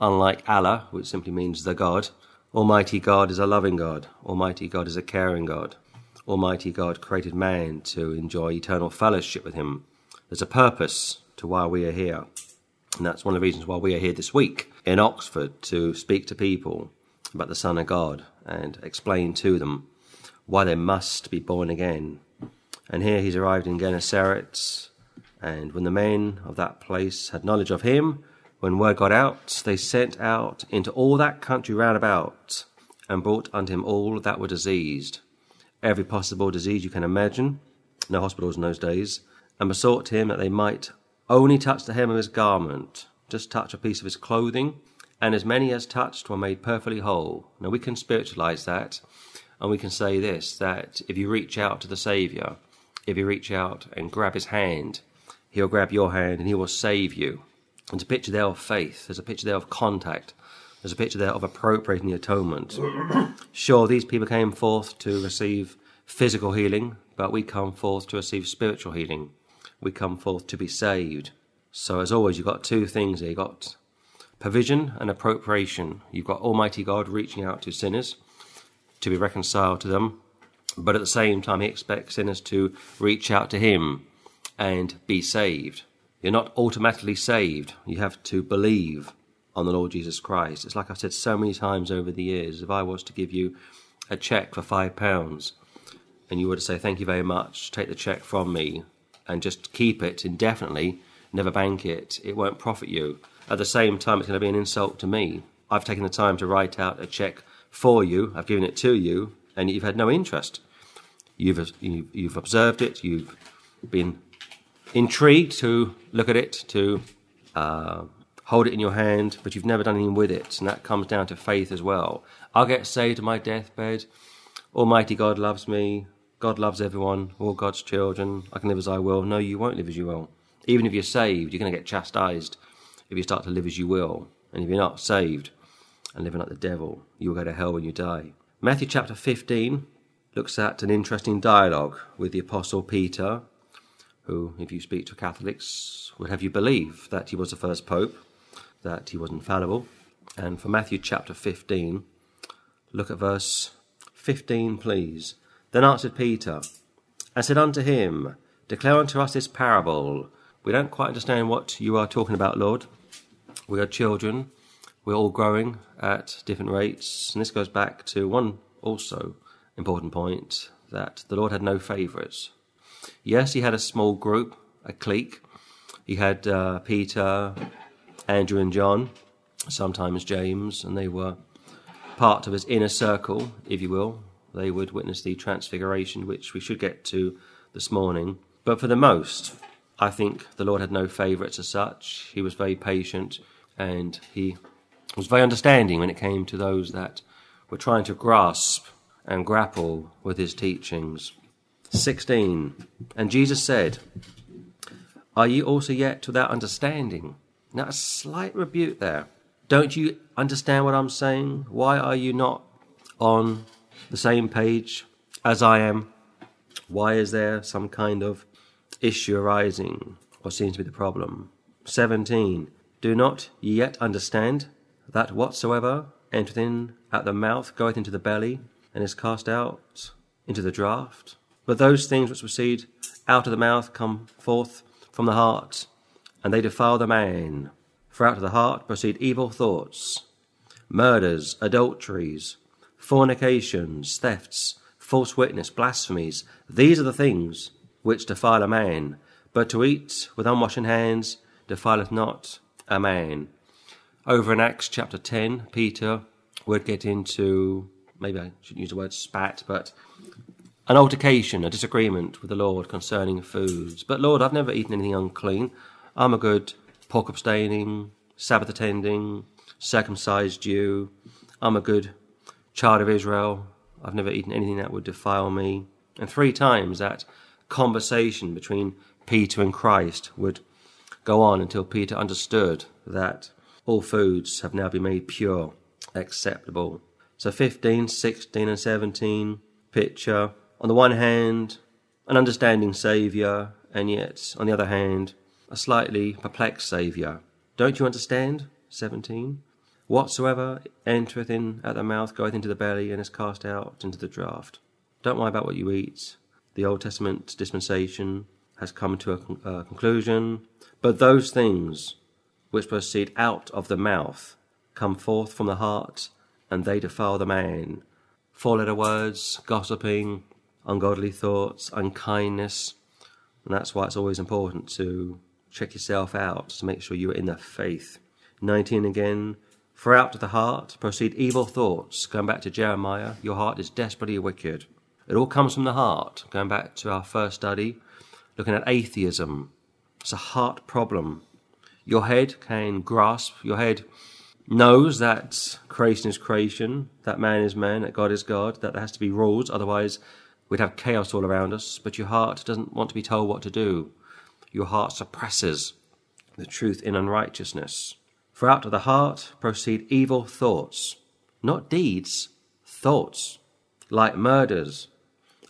Unlike Allah, which simply means the God, Almighty God is a loving God. Almighty God is a caring God. Almighty God created man to enjoy eternal fellowship with Him. There's a purpose to why we are here. And that's one of the reasons why we are here this week in Oxford to speak to people about the Son of God and explain to them why they must be born again. And here he's arrived in Gennesaret, and when the men of that place had knowledge of him, when word got out, they sent out into all that country round about, and brought unto him all that were diseased, every possible disease you can imagine, no hospitals in those days, and besought him that they might only touch the hem of his garment, just touch a piece of his clothing, and as many as touched were made perfectly whole. Now we can spiritualize that, and we can say this that if you reach out to the Saviour, if you reach out and grab his hand, he'll grab your hand and he will save you. There's a picture there of faith. There's a picture there of contact. There's a picture there of appropriating the atonement. Sure, these people came forth to receive physical healing, but we come forth to receive spiritual healing. We come forth to be saved. So, as always, you've got two things here. You've got provision and appropriation. You've got Almighty God reaching out to sinners to be reconciled to them, but at the same time, He expects sinners to reach out to Him and be saved. You're not automatically saved. You have to believe on the Lord Jesus Christ. It's like I've said so many times over the years. If I was to give you a check for five pounds and you were to say, Thank you very much, take the check from me and just keep it indefinitely, never bank it, it won't profit you. At the same time, it's going to be an insult to me. I've taken the time to write out a check for you, I've given it to you, and you've had no interest. You've, you've observed it, you've been intrigued to look at it, to uh, hold it in your hand, but you've never done anything with it. And that comes down to faith as well. I'll get saved on my deathbed. Almighty God loves me. God loves everyone, all God's children. I can live as I will. No, you won't live as you will. Even if you're saved, you're going to get chastised if you start to live as you will. And if you're not saved and living like the devil, you will go to hell when you die. Matthew chapter 15 looks at an interesting dialogue with the Apostle Peter who, if you speak to Catholics, would have you believe that he was the first pope, that he was infallible. And for Matthew chapter 15, look at verse 15, please. Then answered Peter, and said unto him, Declare unto us this parable. We don't quite understand what you are talking about, Lord. We are children. We're all growing at different rates. And this goes back to one also important point that the Lord had no favourites. Yes, he had a small group, a clique. He had uh, Peter, Andrew, and John, sometimes James, and they were part of his inner circle, if you will. They would witness the transfiguration, which we should get to this morning. But for the most, I think the Lord had no favourites as such. He was very patient and he was very understanding when it came to those that were trying to grasp and grapple with his teachings. 16. And Jesus said, Are ye also yet without understanding? Now, a slight rebuke there. Don't you understand what I'm saying? Why are you not on the same page as I am? Why is there some kind of issue arising? What seems to be the problem? 17. Do not ye yet understand that whatsoever entereth in at the mouth goeth into the belly, and is cast out into the draught? But those things which proceed out of the mouth come forth from the heart, and they defile the man. For out of the heart proceed evil thoughts, murders, adulteries, fornications, thefts, false witness, blasphemies. These are the things which defile a man. But to eat with unwashen hands defileth not a man. Over in Acts chapter 10, Peter would get into, maybe I shouldn't use the word spat, but an altercation, a disagreement with the Lord concerning foods. But Lord, I've never eaten anything unclean. I'm a good pork abstaining, Sabbath attending, circumcised Jew. I'm a good child of Israel. I've never eaten anything that would defile me. And three times that conversation between Peter and Christ would go on until Peter understood that all foods have now been made pure, acceptable. So 15, 16, and 17 picture, on the one hand, an understanding Saviour, and yet, on the other hand, a slightly perplexed Saviour. Don't you understand? 17. Whatsoever entereth in at the mouth goeth into the belly and is cast out into the draught. Don't worry about what you eat. The Old Testament dispensation has come to a, con- a conclusion. But those things which proceed out of the mouth come forth from the heart, and they defile the man. Four letter words, gossiping, ungodly thoughts, unkindness. And that's why it's always important to check yourself out to make sure you're in the faith. 19 again. For out of the heart proceed evil thoughts. Going back to Jeremiah, your heart is desperately wicked. It all comes from the heart. Going back to our first study, looking at atheism. It's a heart problem. Your head can grasp, your head knows that creation is creation, that man is man, that God is God, that there has to be rules, otherwise we'd have chaos all around us. But your heart doesn't want to be told what to do. Your heart suppresses the truth in unrighteousness. For out of the heart proceed evil thoughts, not deeds, thoughts, like murders,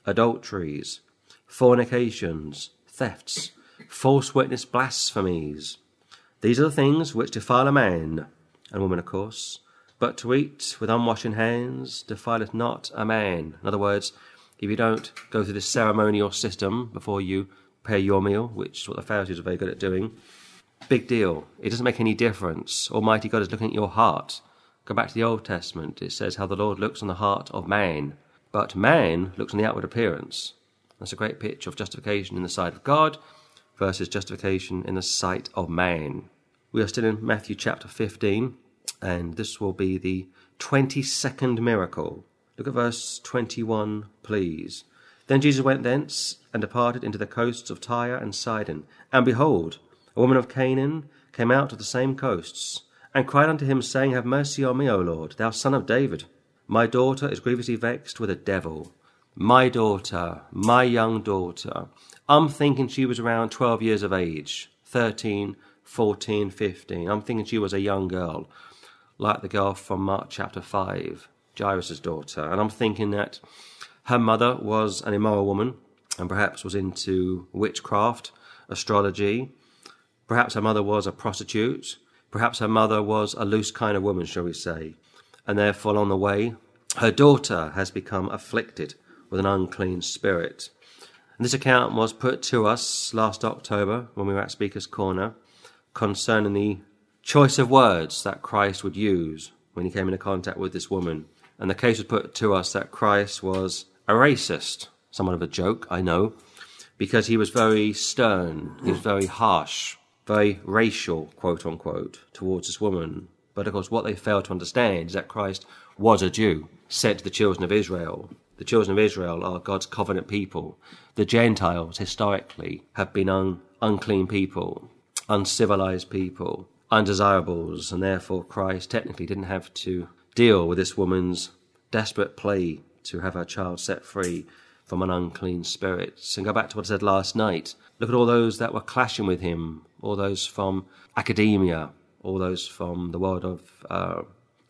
adulteries, fornications, thefts, false witness blasphemies. These are the things which defile a man and woman, of course. But to eat with unwashen hands defileth not a man. In other words, if you don't go through this ceremonial system before you prepare your meal, which is what the Pharisees are very good at doing, big deal. It doesn't make any difference. Almighty God is looking at your heart. Go back to the Old Testament. It says how the Lord looks on the heart of man, but man looks on the outward appearance. That's a great picture of justification in the sight of God versus justification in the sight of man. We are still in Matthew chapter 15, and this will be the 22nd miracle. Look at verse 21, please. Then Jesus went thence and departed into the coasts of Tyre and Sidon. And behold, a woman of Canaan came out of the same coasts, and cried unto him, saying, Have mercy on me, O Lord, thou son of David. My daughter is grievously vexed with a devil. My daughter, my young daughter. I'm thinking she was around 12 years of age, 13, 14, 15. I'm thinking she was a young girl, like the girl from Mark chapter 5, Jairus' daughter. And I'm thinking that her mother was an immoral woman and perhaps was into witchcraft, astrology. Perhaps her mother was a prostitute. Perhaps her mother was a loose kind of woman, shall we say. And therefore, on the way, her daughter has become afflicted with an unclean spirit. And this account was put to us last October when we were at Speaker's Corner concerning the choice of words that Christ would use when he came into contact with this woman. And the case was put to us that Christ was a racist, somewhat of a joke, I know, because he was very stern, he was very harsh, very racial, quote unquote, towards this woman. But of course, what they failed to understand is that Christ was a Jew, sent to the children of Israel. The children of Israel are God's covenant people. The Gentiles, historically, have been un- unclean people, uncivilized people, undesirables, and therefore Christ technically didn't have to deal with this woman's desperate plea to have her child set free from an unclean spirit. And go back to what I said last night. Look at all those that were clashing with him, all those from academia, all those from the world of uh,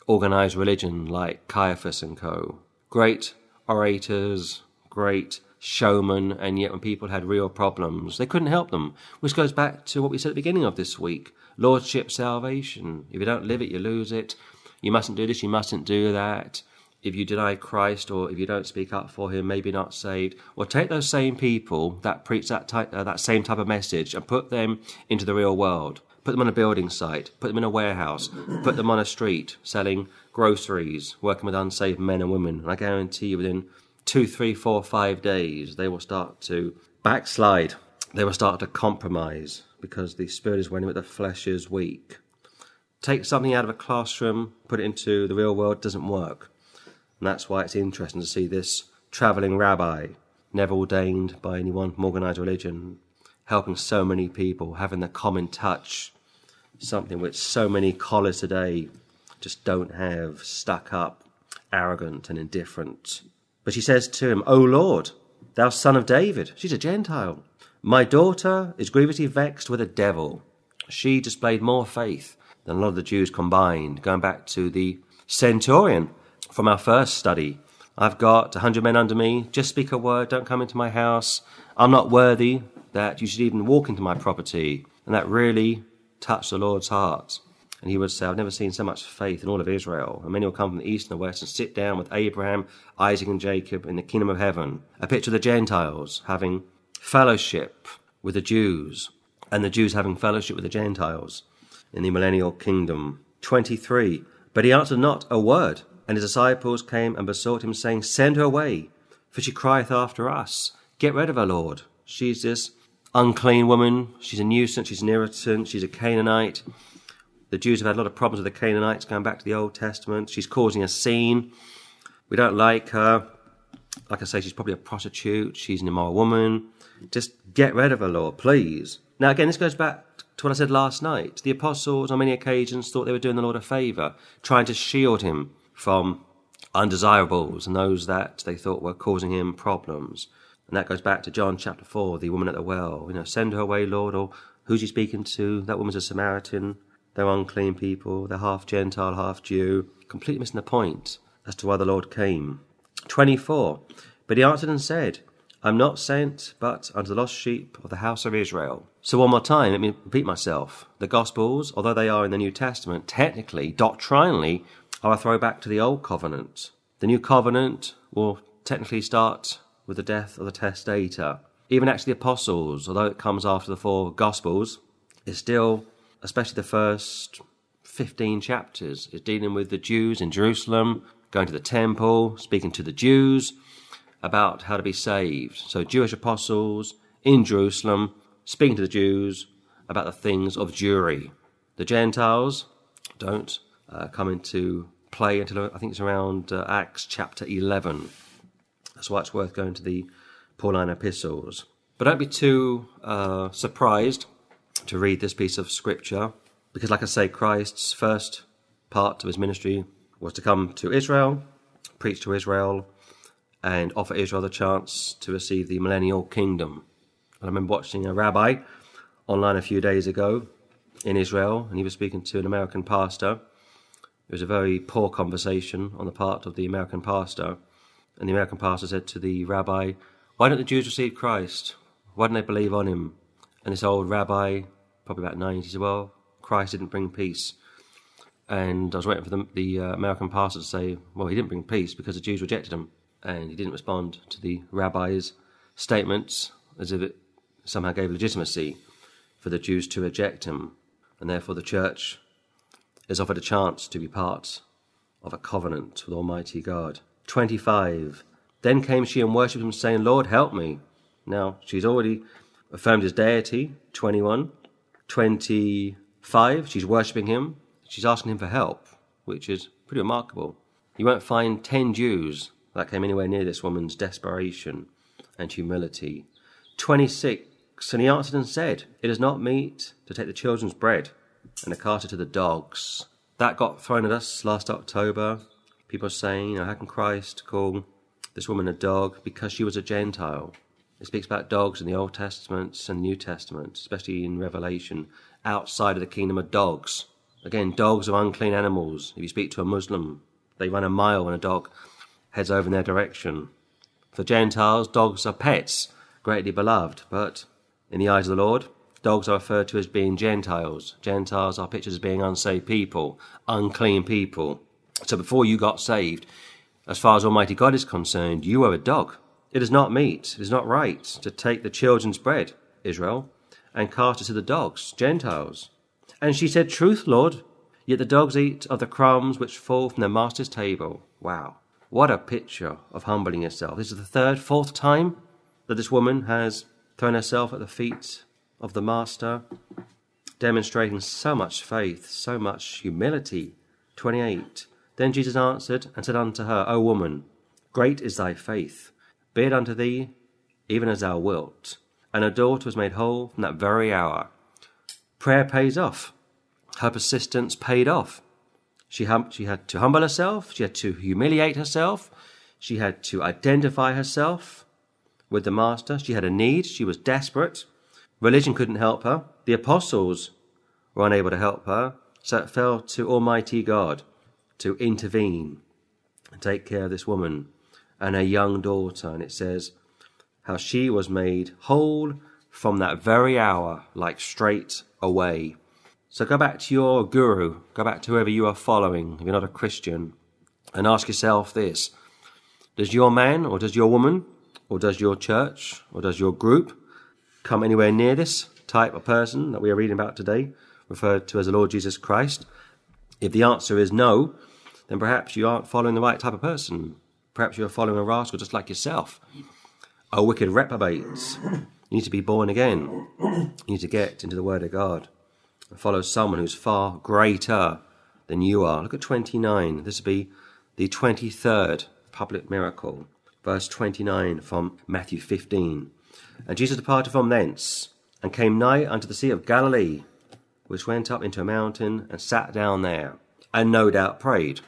organized religion like Caiaphas and co. Great orators, great showmen, and yet when people had real problems, they couldn't help them. Which goes back to what we said at the beginning of this week Lordship salvation. If you don't live it, you lose it. You mustn't do this, you mustn't do that. If you deny Christ or if you don't speak up for him, maybe not saved. Or take those same people that preach that, type, uh, that same type of message and put them into the real world. Put them on a building site, put them in a warehouse, put them on a street selling groceries, working with unsaved men and women. And I guarantee you within two, three, four, five days, they will start to backslide. They will start to compromise because the spirit is winning, but the flesh is weak. Take something out of a classroom, put it into the real world, doesn't work. And that's why it's interesting to see this travelling rabbi, never ordained by anyone from organised religion, helping so many people, having the common touch, something which so many collars today just don't have, stuck up, arrogant, and indifferent. But she says to him, O Lord, thou son of David, she's a Gentile, my daughter is grievously vexed with a devil. She displayed more faith than a lot of the Jews combined, going back to the centurion from our first study. I've got a hundred men under me, just speak a word, don't come into my house. I'm not worthy that you should even walk into my property. And that really touched the Lord's heart. And he would say, I've never seen so much faith in all of Israel. And many will come from the east and the west and sit down with Abraham, Isaac, and Jacob in the kingdom of heaven. A picture of the Gentiles having fellowship with the Jews, and the Jews having fellowship with the Gentiles in the millennial kingdom. 23. But he answered not a word, and his disciples came and besought him, saying, Send her away, for she crieth after us. Get rid of her, Lord. She's this unclean woman. She's a nuisance. She's an irritant. She's a Canaanite. The Jews have had a lot of problems with the Canaanites going back to the Old Testament. She's causing a scene. We don't like her. Like I say, she's probably a prostitute. She's an immoral woman. Just get rid of her, Lord, please. Now, again, this goes back to what I said last night. The apostles, on many occasions, thought they were doing the Lord a favour, trying to shield him from undesirables and those that they thought were causing him problems. And that goes back to John chapter 4, the woman at the well. You know, send her away, Lord, or who's he speaking to? That woman's a Samaritan. They're unclean people. They're half Gentile, half Jew. Completely missing the point as to why the Lord came. 24. But he answered and said, I'm not sent but unto the lost sheep of the house of Israel. So, one more time, let me repeat myself. The Gospels, although they are in the New Testament, technically, doctrinally, are a throwback to the Old Covenant. The New Covenant will technically start with the death of the testator. Even actually, the Apostles, although it comes after the four Gospels, is still, especially the first 15 chapters, is dealing with the Jews in Jerusalem, going to the temple, speaking to the Jews about how to be saved. So, Jewish apostles in Jerusalem speaking to the Jews about the things of Jewry. The Gentiles don't uh, come into play until I think it's around uh, Acts chapter 11. That's why it's worth going to the Pauline epistles. But don't be too uh, surprised to read this piece of scripture, because, like I say, Christ's first part of his ministry was to come to Israel, preach to Israel, and offer Israel the chance to receive the millennial kingdom. And I remember watching a rabbi online a few days ago in Israel, and he was speaking to an American pastor. It was a very poor conversation on the part of the American pastor. And the American pastor said to the rabbi, Why don't the Jews receive Christ? Why don't they believe on him? And this old rabbi, probably about 90, said, Well, Christ didn't bring peace. And I was waiting for the, the uh, American pastor to say, Well, he didn't bring peace because the Jews rejected him and he didn't respond to the rabbi's statements as if it somehow gave legitimacy for the Jews to reject him, and therefore the church is offered a chance to be part of a covenant with Almighty God. 25. Then came she and worshipped him, saying, Lord, help me. Now, she's already affirmed his deity, 21. 25, she's worshipping him. She's asking him for help, which is pretty remarkable. You won't find 10 Jews that came anywhere near this woman's desperation and humility. 26, and he answered and said, It is not meet to take the children's bread and cast it to the dogs. That got thrown at us last October. People saying, you know, how can Christ call this woman a dog because she was a Gentile? It speaks about dogs in the Old Testament and New Testament, especially in Revelation, outside of the kingdom of dogs. Again, dogs are unclean animals. If you speak to a Muslim, they run a mile when a dog heads over in their direction. For Gentiles, dogs are pets, greatly beloved, but in the eyes of the Lord, dogs are referred to as being Gentiles. Gentiles are pictured as being unsaved people, unclean people. So before you got saved, as far as Almighty God is concerned, you were a dog. It is not meet, it is not right to take the children's bread, Israel, and cast it to the dogs, Gentiles. And she said, Truth, Lord, yet the dogs eat of the crumbs which fall from their master's table. Wow. What a picture of humbling yourself. This is the third, fourth time that this woman has thrown herself at the feet of the Master, demonstrating so much faith, so much humility. 28. Then Jesus answered and said unto her, O woman, great is thy faith. Be it unto thee even as thou wilt. And her daughter was made whole from that very hour. Prayer pays off. Her persistence paid off. She, hum- she had to humble herself, she had to humiliate herself, she had to identify herself with the Master. She had a need, she was desperate. Religion couldn't help her, the apostles were unable to help her, so it fell to Almighty God to intervene and take care of this woman and her young daughter. And it says how she was made whole from that very hour, like straight away. So go back to your guru, go back to whoever you are following, if you're not a Christian, and ask yourself this Does your man, or does your woman, or does your church, or does your group come anywhere near this type of person that we are reading about today, referred to as the Lord Jesus Christ? If the answer is no, then perhaps you aren't following the right type of person. Perhaps you're following a rascal just like yourself. A wicked reprobate. You need to be born again. You need to get into the Word of God and follow someone who's far greater than you are. Look at 29. This will be the 23rd public miracle. Verse 29 from Matthew 15. And Jesus departed from thence and came nigh unto the Sea of Galilee, which went up into a mountain and sat down there, and no doubt prayed.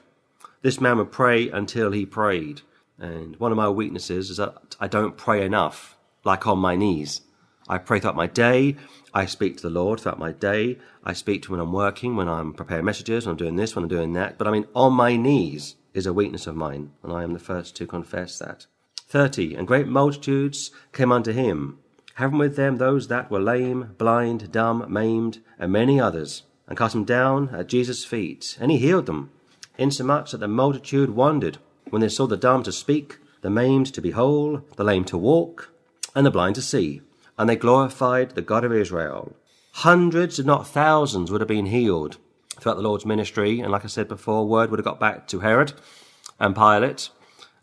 This man would pray until he prayed. And one of my weaknesses is that I don't pray enough, like on my knees. I pray throughout my day. I speak to the Lord throughout my day. I speak to when I'm working, when I'm preparing messages, when I'm doing this, when I'm doing that. But I mean, on my knees is a weakness of mine, and I am the first to confess that. 30. And great multitudes came unto him, having with them those that were lame, blind, dumb, maimed, and many others, and cast them down at Jesus' feet, and he healed them, insomuch that the multitude wondered when they saw the dumb to speak, the maimed to be whole, the lame to walk, and the blind to see. And they glorified the God of Israel. Hundreds, if not thousands, would have been healed throughout the Lord's ministry. And like I said before, word would have got back to Herod and Pilate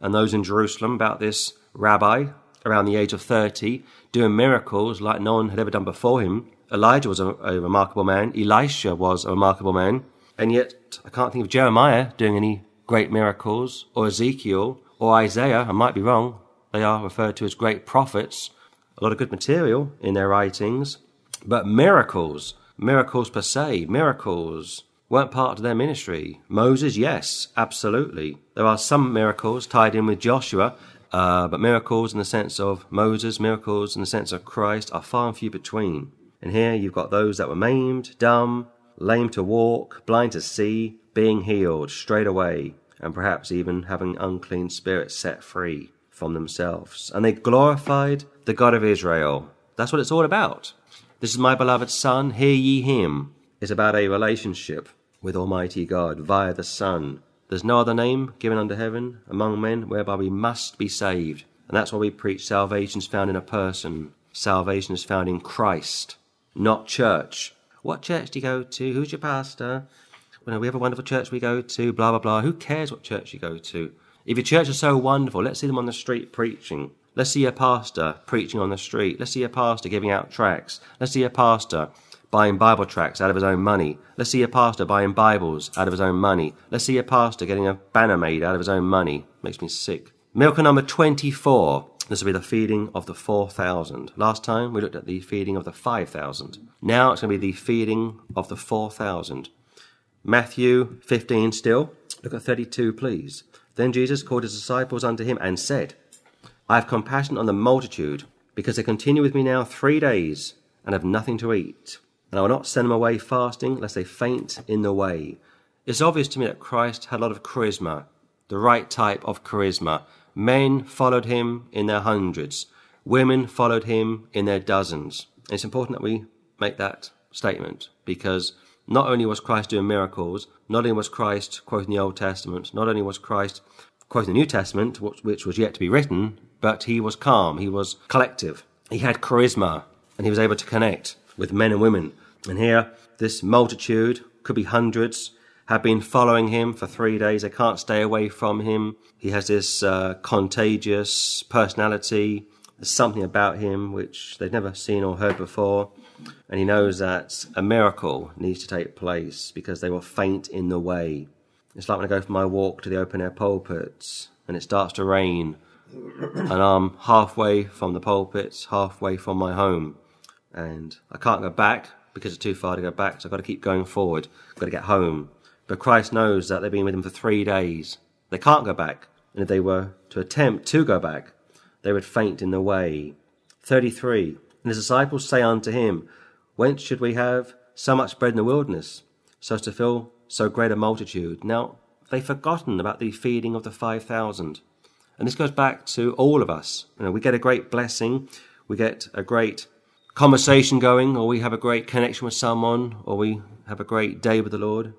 and those in Jerusalem about this rabbi around the age of 30 doing miracles like no one had ever done before him. Elijah was a, a remarkable man. Elisha was a remarkable man. And yet, I can't think of Jeremiah doing any great miracles, or Ezekiel, or Isaiah. I might be wrong. They are referred to as great prophets. A lot of good material in their writings. But miracles, miracles per se, miracles weren't part of their ministry. Moses, yes, absolutely. There are some miracles tied in with Joshua, uh, but miracles in the sense of Moses, miracles in the sense of Christ are far and few between. And here you've got those that were maimed, dumb, lame to walk, blind to see, being healed straight away, and perhaps even having unclean spirits set free from themselves. And they glorified the God of Israel. That's what it's all about. This is my beloved Son, hear ye him. It's about a relationship with Almighty God via the Son. There's no other name given under heaven among men whereby we must be saved. And that's why we preach salvation is found in a person. Salvation is found in Christ, not church. What church do you go to? Who's your pastor? Well, we have a wonderful church we go to, blah, blah, blah. Who cares what church you go to? If your church is so wonderful, let's see them on the street preaching. Let's see a pastor preaching on the street. Let's see a pastor giving out tracts. Let's see a pastor buying Bible tracts out of his own money. Let's see a pastor buying Bibles out of his own money. Let's see a pastor getting a banner made out of his own money. Makes me sick. Miracle number 24. This will be the feeding of the 4,000. Last time we looked at the feeding of the 5,000. Now it's going to be the feeding of the 4,000. Matthew 15 still. Look at 32, please. Then Jesus called his disciples unto him and said, I have compassion on the multitude, because they continue with me now three days and have nothing to eat. And I will not send them away fasting, lest they faint in the way. It's obvious to me that Christ had a lot of charisma, the right type of charisma. Men followed him in their hundreds, women followed him in their dozens. It's important that we make that statement because not only was Christ doing miracles, not only was Christ quoting the Old Testament, not only was Christ quoting the New Testament, which was yet to be written, but he was calm, he was collective, he had charisma, and he was able to connect with men and women. And here, this multitude, could be hundreds, have been following him for three days. They can't stay away from him. He has this uh, contagious personality. There's something about him which they've never seen or heard before. And he knows that a miracle needs to take place because they will faint in the way. It's like when I go for my walk to the open air pulpits and it starts to rain and I'm halfway from the pulpit, halfway from my home, and I can't go back because it's too far to go back, so I've got to keep going forward. I've got to get home. But Christ knows that they've been with him for three days. They can't go back, and if they were to attempt to go back, they would faint in the way. 33. And his disciples say unto him, Whence should we have so much bread in the wilderness, so as to fill so great a multitude? Now, they've forgotten about the feeding of the 5,000. And this goes back to all of us. You know, we get a great blessing, we get a great conversation going, or we have a great connection with someone, or we have a great day with the Lord,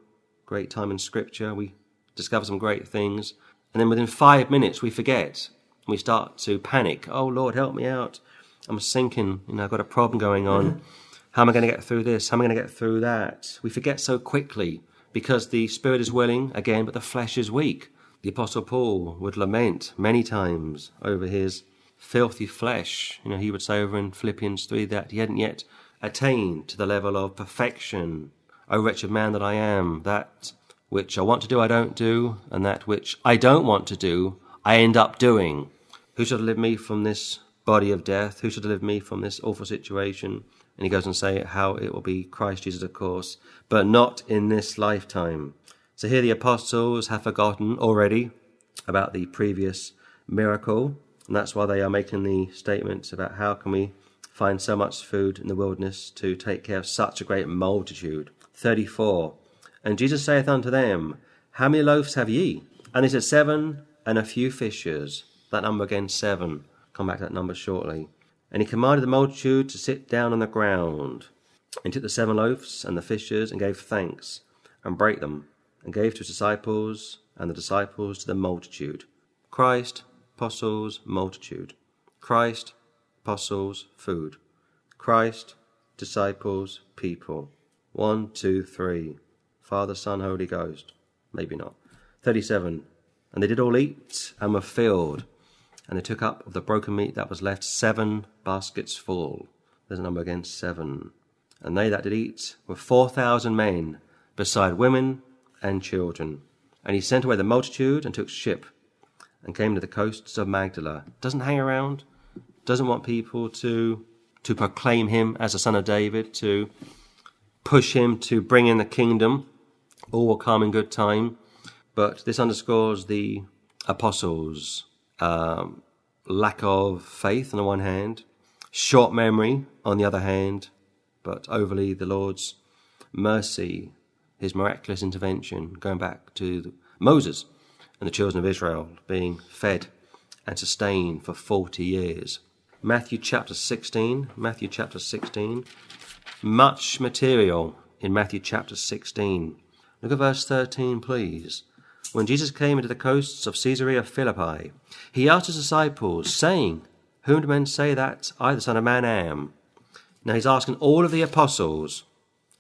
great time in Scripture, we discover some great things, and then within five minutes we forget. We start to panic. Oh Lord, help me out. I'm sinking. You know, I've got a problem going on. Mm-hmm. How am I going to get through this? How am I going to get through that? We forget so quickly because the spirit is willing again, but the flesh is weak. The Apostle Paul would lament many times over his filthy flesh. You know, he would say over in Philippians 3 that he hadn't yet attained to the level of perfection. O wretched man that I am, that which I want to do, I don't do, and that which I don't want to do, I end up doing. Who shall deliver me from this body of death? Who shall deliver me from this awful situation? And he goes and say how it will be Christ Jesus, of course, but not in this lifetime. So here the apostles have forgotten already about the previous miracle, and that's why they are making the statements about how can we find so much food in the wilderness to take care of such a great multitude. 34. And Jesus saith unto them, How many loaves have ye? And they said, Seven and a few fishes. That number again, seven. Come back to that number shortly. And he commanded the multitude to sit down on the ground. And took the seven loaves and the fishes, and gave thanks, and brake them, and gave to his disciples, and the disciples to the multitude. Christ, apostles, multitude. Christ, apostles, food. Christ, disciples, people. One, two, three. Father, Son, Holy Ghost. Maybe not. 37. And they did all eat and were filled. And they took up of the broken meat that was left seven baskets full. There's a number again, seven. And they that did eat were four thousand men, beside women and children. And he sent away the multitude and took ship and came to the coasts of Magdala. Doesn't hang around, doesn't want people to to proclaim him as the son of David, to push him to bring in the kingdom. All will come in good time. But this underscores the apostles' um, lack of faith on the one hand, short memory on the other hand, but overly the Lord's mercy his miraculous intervention, going back to Moses and the children of Israel being fed and sustained for 40 years. Matthew chapter 16, Matthew chapter 16, much material in Matthew chapter 16. Look at verse 13, please. When Jesus came into the coasts of Caesarea Philippi, he asked his disciples, saying, Whom do men say that I, the Son of Man, am? Now he's asking all of the apostles,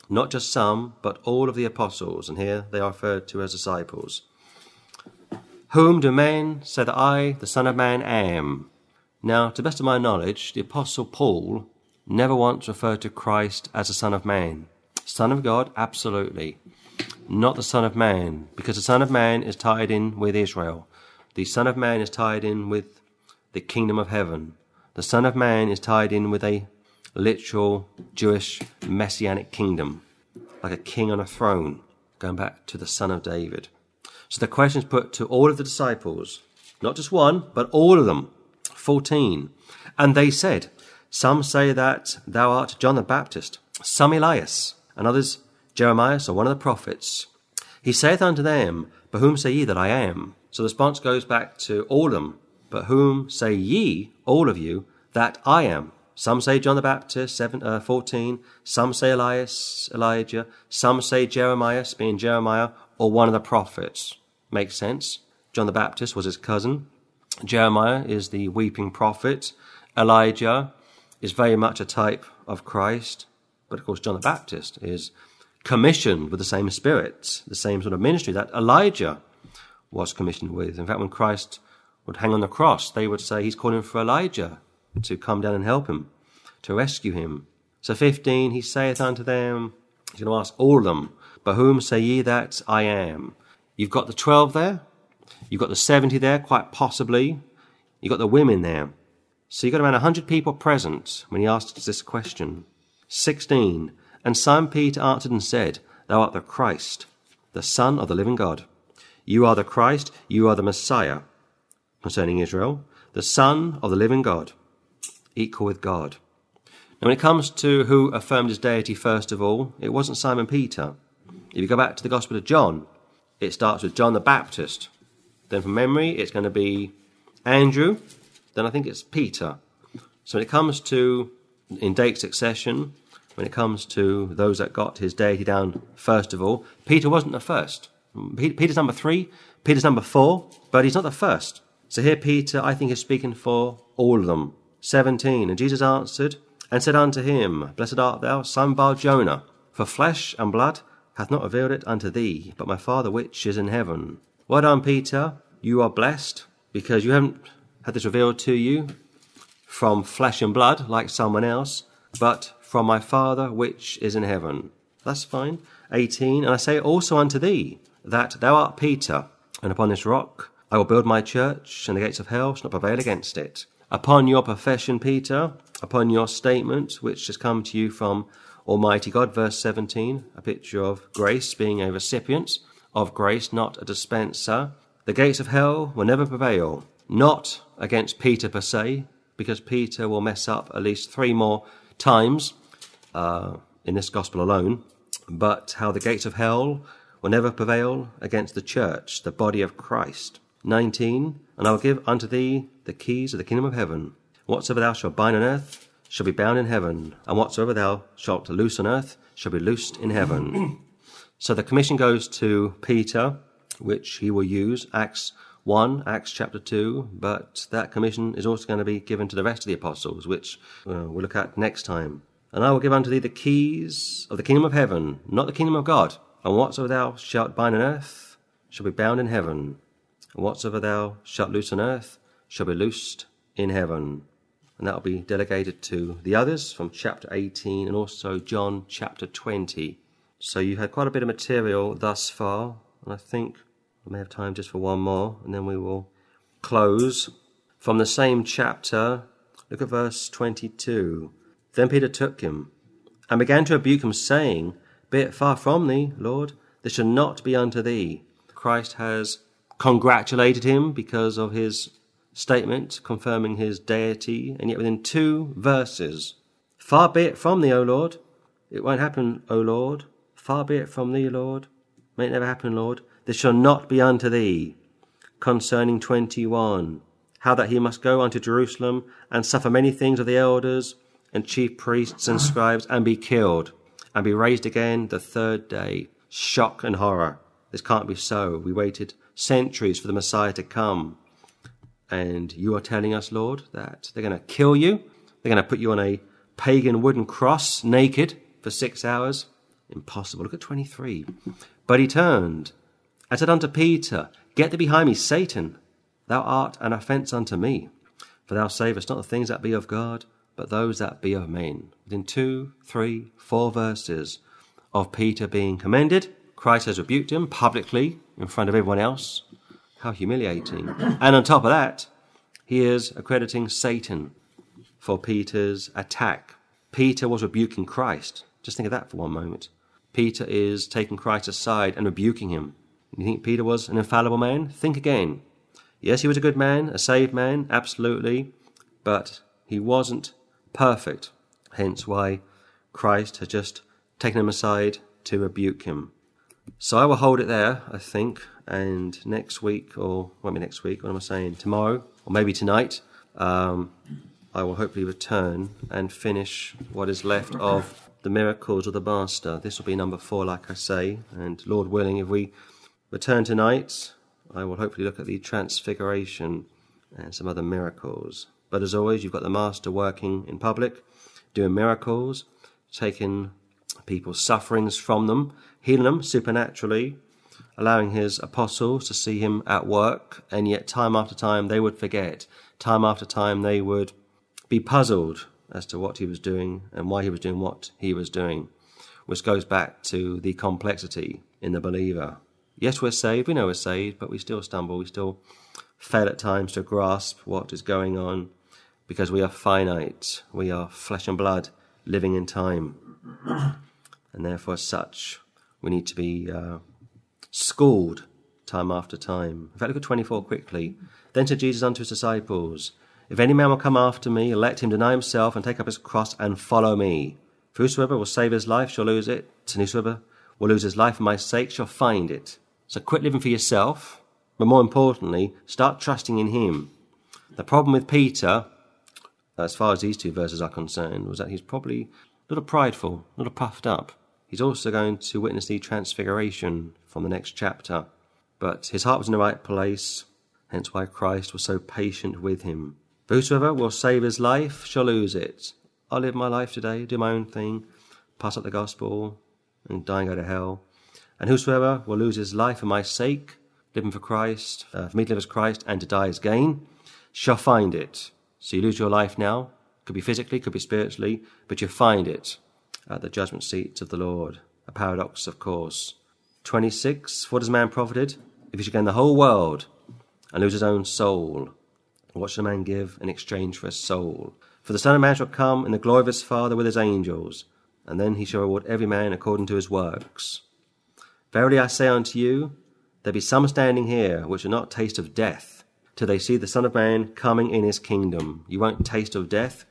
not just some, but all of the apostles, and here they are referred to as disciples. Whom do men say that I, the Son of Man, am? Now, to the best of my knowledge, the Apostle Paul never once referred to Christ as the Son of Man. Son of God, absolutely. Not the Son of Man, because the Son of Man is tied in with Israel. The Son of Man is tied in with the kingdom of heaven. The Son of Man is tied in with a literal Jewish messianic kingdom, like a king on a throne, going back to the Son of David. So the question is put to all of the disciples, not just one, but all of them. 14. And they said, Some say that thou art John the Baptist, some Elias, and others Jeremiah or one of the prophets. He saith unto them, But whom say ye that I am? So the response goes back to all of them. But whom say ye, all of you, that I am? Some say John the Baptist, seven, uh, 14. Some say Elias, Elijah. Some say Jeremiah, being Jeremiah, or one of the prophets. Makes sense. John the Baptist was his cousin. Jeremiah is the weeping prophet. Elijah is very much a type of Christ. But of course, John the Baptist is commissioned with the same spirit, the same sort of ministry that Elijah was commissioned with. In fact, when Christ would hang on the cross, they would say he's calling for Elijah to come down and help him, to rescue him. So 15, he saith unto them, he's going to ask all of them, By whom say ye that I am? You've got the 12 there. You've got the 70 there, quite possibly. You've got the women there. So you've got around 100 people present when he asked this question. 16. And Simon Peter answered and said, Thou art the Christ, the Son of the living God. You are the Christ, you are the Messiah, concerning Israel, the Son of the living God equal with God. Now, when it comes to who affirmed his deity first of all, it wasn't Simon Peter. If you go back to the Gospel of John, it starts with John the Baptist. Then, from memory, it's going to be Andrew. Then I think it's Peter. So, when it comes to, in date succession, when it comes to those that got his deity down first of all, Peter wasn't the first. Peter's number three, Peter's number four, but he's not the first. So here Peter, I think, is speaking for all of them. 17. And Jesus answered and said unto him, Blessed art thou, Simon Bar Jonah, for flesh and blood hath not revealed it unto thee, but my Father which is in heaven. Well done, Peter. You are blessed, because you haven't had this revealed to you from flesh and blood, like someone else, but from my Father which is in heaven. That's fine. 18. And I say also unto thee, that thou art Peter, and upon this rock I will build my church, and the gates of hell shall not prevail against it. Upon your profession, Peter, upon your statement, which has come to you from Almighty God, verse 17, a picture of grace being a recipient of grace, not a dispenser. The gates of hell will never prevail, not against Peter per se, because Peter will mess up at least three more times uh, in this gospel alone, but how the gates of hell will never prevail against the church, the body of Christ. 19. And I will give unto thee the keys of the kingdom of heaven. Whatsoever thou shalt bind on earth shall be bound in heaven, and whatsoever thou shalt loose on earth shall be loosed in heaven. so the commission goes to Peter, which he will use, Acts 1, Acts chapter 2, but that commission is also going to be given to the rest of the apostles, which uh, we'll look at next time. And I will give unto thee the keys of the kingdom of heaven, not the kingdom of God. And whatsoever thou shalt bind on earth shall be bound in heaven, and whatsoever thou shalt loose on earth shall be loosed in heaven. And that will be delegated to the others from chapter 18 and also John chapter 20. So you had quite a bit of material thus far, and I think I may have time just for one more, and then we will close. From the same chapter, look at verse 22. Then Peter took him and began to rebuke him, saying, Be it far from thee, Lord, this shall not be unto thee. Christ has congratulated him because of his statement confirming his deity, and yet within two verses, Far be it from thee, O Lord. It won't happen, O Lord. Far be it from thee, Lord. May it never happen, Lord. This shall not be unto thee. Concerning 21, how that he must go unto Jerusalem and suffer many things of the elders and chief priests and scribes and be killed and be raised again the third day. Shock and horror. This can't be so. We waited centuries for the Messiah to come. And you are telling us, Lord, that they're going to kill you. They're going to put you on a pagan wooden cross naked for six hours. Impossible. Look at 23. But he turned and said unto Peter, Get thee behind me, Satan. Thou art an offence unto me. For thou savest not the things that be of God, but those that be of men. Within two, three, four verses of Peter being commended, Christ has rebuked him publicly in front of everyone else. How humiliating. And on top of that, he is accrediting Satan for Peter's attack. Peter was rebuking Christ. Just think of that for one moment. Peter is taking Christ aside and rebuking him. You think Peter was an infallible man? Think again. Yes, he was a good man, a saved man, absolutely, but he wasn't perfect. Hence why Christ had just taken him aside to rebuke him. So I will hold it there, I think, and next week, or won't be next week, what am I saying? Tomorrow, or maybe tonight, um, I will hopefully return and finish what is left of the miracles of the Master. This will be number four, like I say, and Lord willing, if we return tonight, I will hopefully look at the Transfiguration and some other miracles. But as always, you've got the Master working in public, doing miracles, taking people's sufferings from them, healing them supernaturally, allowing his apostles to see him at work, and yet time after time they would forget. Time after time they would be puzzled as to what he was doing and why he was doing what he was doing, which goes back to the complexity in the believer. Yes, we're saved, we know we're saved, but we still stumble, we still fail at times to grasp what is going on because we are finite, we are flesh and blood living in time. And therefore, as such, we need to be uh, schooled time after time. In fact, look at 24 quickly. Then said Jesus unto his disciples, If any man will come after me, let him deny himself and take up his cross and follow me. For whosoever will save his life shall lose it, and whosoever will lose his life for my sake shall find it. So quit living for yourself, but more importantly, start trusting in him. The problem with Peter, as far as these two verses are concerned, was that he's probably a little prideful, a little puffed up. He's also going to witness the transfiguration from the next chapter. But his heart was in the right place, hence why Christ was so patient with him. Whosoever will save his life shall lose it. I'll live my life today, do my own thing, pass up the gospel, and die and go to hell. And whosoever will lose his life for my sake, living for Christ, uh, for me to live as Christ and to die as gain, shall find it. So you lose your life now, could be physically, could be spiritually, but you find it at the judgment seat of the Lord. A paradox, of course. 26. What has man profited if he should gain the whole world and lose his own soul? What shall a man give in exchange for his soul? For the Son of Man shall come in the glory of his Father with his angels, and then he shall reward every man according to his works. Verily I say unto you, there be some standing here which will not taste of death till they see the Son of Man coming in his kingdom. You won't taste of death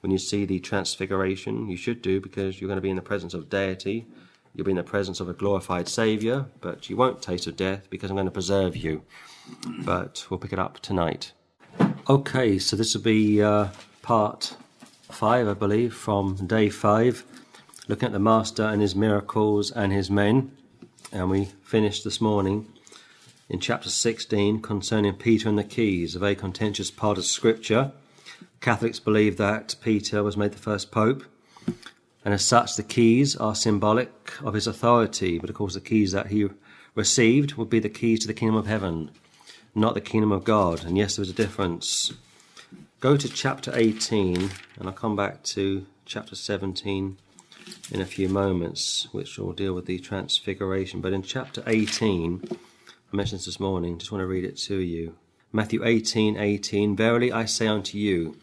when you see the transfiguration. You should do because you're going to be in the presence of deity. You'll be in the presence of a glorified Saviour, but you won't taste of death because I'm going to preserve you. But we'll pick it up tonight. Okay, so this will be uh, part five, I believe, from day five, looking at the Master and his miracles and his men. And we finished this morning in chapter 16 concerning Peter and the keys, a very contentious part of Scripture. Catholics believe that Peter was made the first pope, and as such, the keys are symbolic of his authority. But of course, the keys that he received would be the keys to the kingdom of heaven, not the kingdom of God. And yes, there is a difference. Go to chapter 18, and I'll come back to chapter 17 in a few moments, which will deal with the transfiguration. But in chapter 18, I mentioned this morning, just want to read it to you. Matthew 18, 18, Verily I say unto you,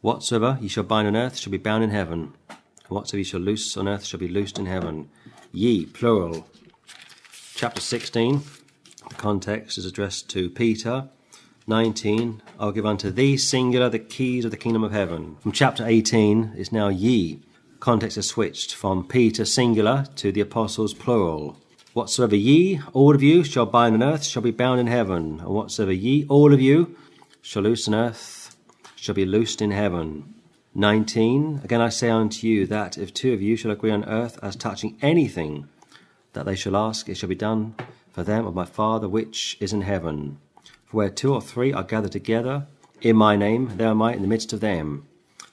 whatsoever ye shall bind on earth shall be bound in heaven, and whatsoever ye shall loose on earth shall be loosed in heaven. Ye, plural. Chapter 16, the context is addressed to Peter. 19, I'll give unto thee, singular, the keys of the kingdom of heaven. From chapter 18 is now ye, context has switched from Peter singular to the apostles plural. Whatsoever ye, all of you, shall bind on earth shall be bound in heaven, and whatsoever ye, all of you, shall loose on earth shall be loosed in heaven. 19. Again I say unto you that if two of you shall agree on earth as touching anything that they shall ask, it shall be done for them of my Father which is in heaven. For where two or three are gathered together in my name, there am I in the midst of them.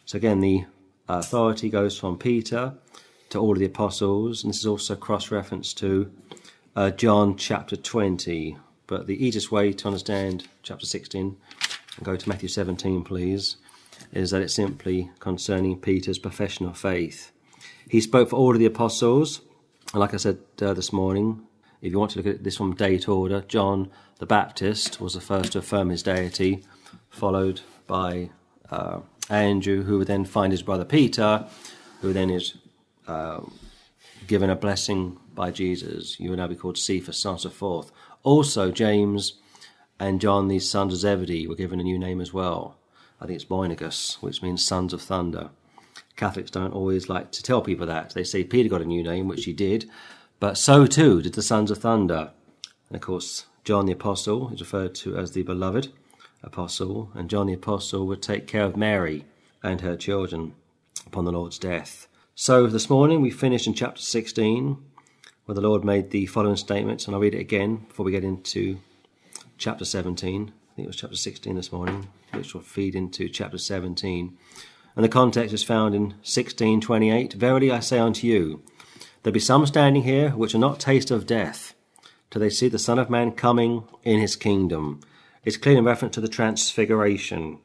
So again, the authority goes from Peter to all of the apostles, and this is also cross reference to uh, John chapter 20. But the easiest way to understand chapter 16 and go to Matthew 17, please, is that it's simply concerning Peter's profession of faith. He spoke for all of the apostles, and like I said uh, this morning, if you want to look at this from date order, John the Baptist was the first to affirm his deity, followed by uh, Andrew, who would then find his brother Peter, who then is uh, given a blessing by Jesus. You will now be called Cephas, so of forth. Also, James and John, these sons of Zebedee, were given a new name as well. I think it's Boanerges, which means sons of thunder. Catholics don't always like to tell people that. They say Peter got a new name, which he did, but so too did the sons of thunder. And of course, John the Apostle is referred to as the beloved apostle, and John the Apostle would take care of Mary and her children upon the Lord's death. So this morning we finished in chapter 16, where the Lord made the following statements, and I'll read it again before we get into chapter 17. I think it was chapter 16 this morning, which will feed into chapter 17. And the context is found in 16:28. Verily I say unto you, there be some standing here which are not taste of death, till they see the Son of Man coming in his kingdom. It's clear in reference to the transfiguration.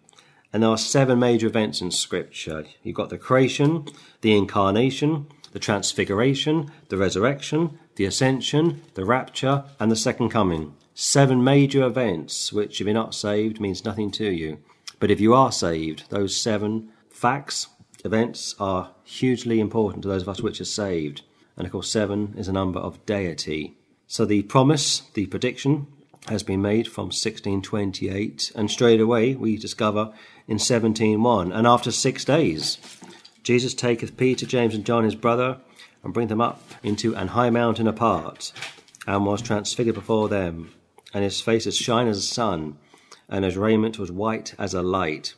And there are seven major events in Scripture. You've got the creation, the incarnation, the transfiguration, the resurrection, the ascension, the rapture, and the second coming. Seven major events, which, if you're not saved, means nothing to you. But if you are saved, those seven facts, events, are hugely important to those of us which are saved. And of course, seven is a number of deity. So the promise, the prediction, has been made from 1628, and straight away we discover in 17.1, and after six days, Jesus taketh Peter, James, and John his brother, and bring them up into an high mountain apart, and was transfigured before them, and his face as shine as a sun, and his raiment was white as a light.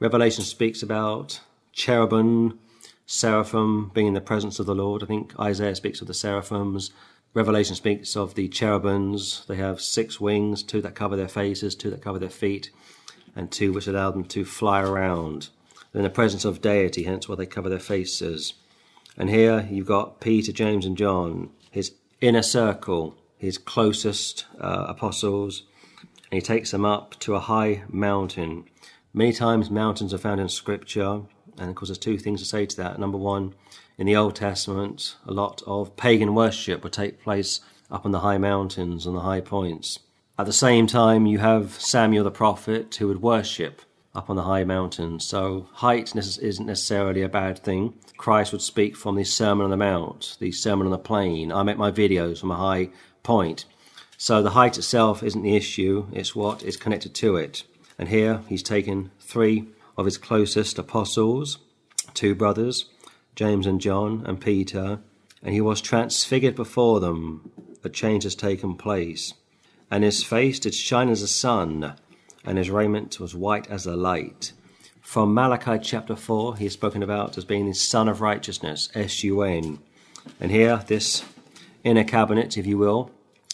Revelation speaks about cherubim, seraphim being in the presence of the Lord. I think Isaiah speaks of the seraphims, Revelation speaks of the cherubims. They have six wings, two that cover their faces, two that cover their feet, and two which allow them to fly around. They're in the presence of deity, hence why they cover their faces. And here you've got Peter, James, and John, his inner circle, his closest uh, apostles, and he takes them up to a high mountain. Many times mountains are found in Scripture, and of course there's two things to say to that. Number one, in the Old Testament, a lot of pagan worship would take place up on the high mountains and the high points. At the same time, you have Samuel the prophet who would worship up on the high mountains. So, height isn't necessarily a bad thing. Christ would speak from the Sermon on the Mount, the Sermon on the Plain. I make my videos from a high point. So, the height itself isn't the issue, it's what is connected to it. And here he's taken three of his closest apostles, two brothers, James and John and Peter, and he was transfigured before them. A change has taken place. And his face did shine as the sun, and his raiment was white as the light. From Malachi chapter 4, he is spoken about as being the Sun of Righteousness, S U N. And here, this inner cabinet, if you will,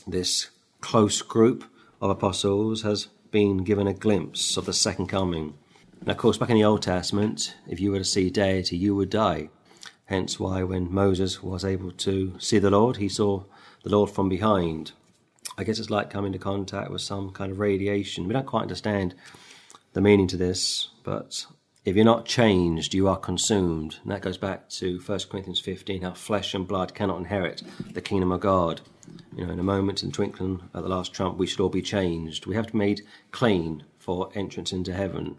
this close group of apostles has been given a glimpse of the second coming. And of course, back in the Old Testament, if you were to see deity, you would die. Hence why when Moses was able to see the Lord, he saw the Lord from behind. I guess it's like coming into contact with some kind of radiation. We don't quite understand the meaning to this, but if you're not changed, you are consumed. And that goes back to 1 Corinthians 15, how flesh and blood cannot inherit the kingdom of God. You know, in a moment, in twinkling at the last trump, we should all be changed. We have to be made clean for entrance into heaven.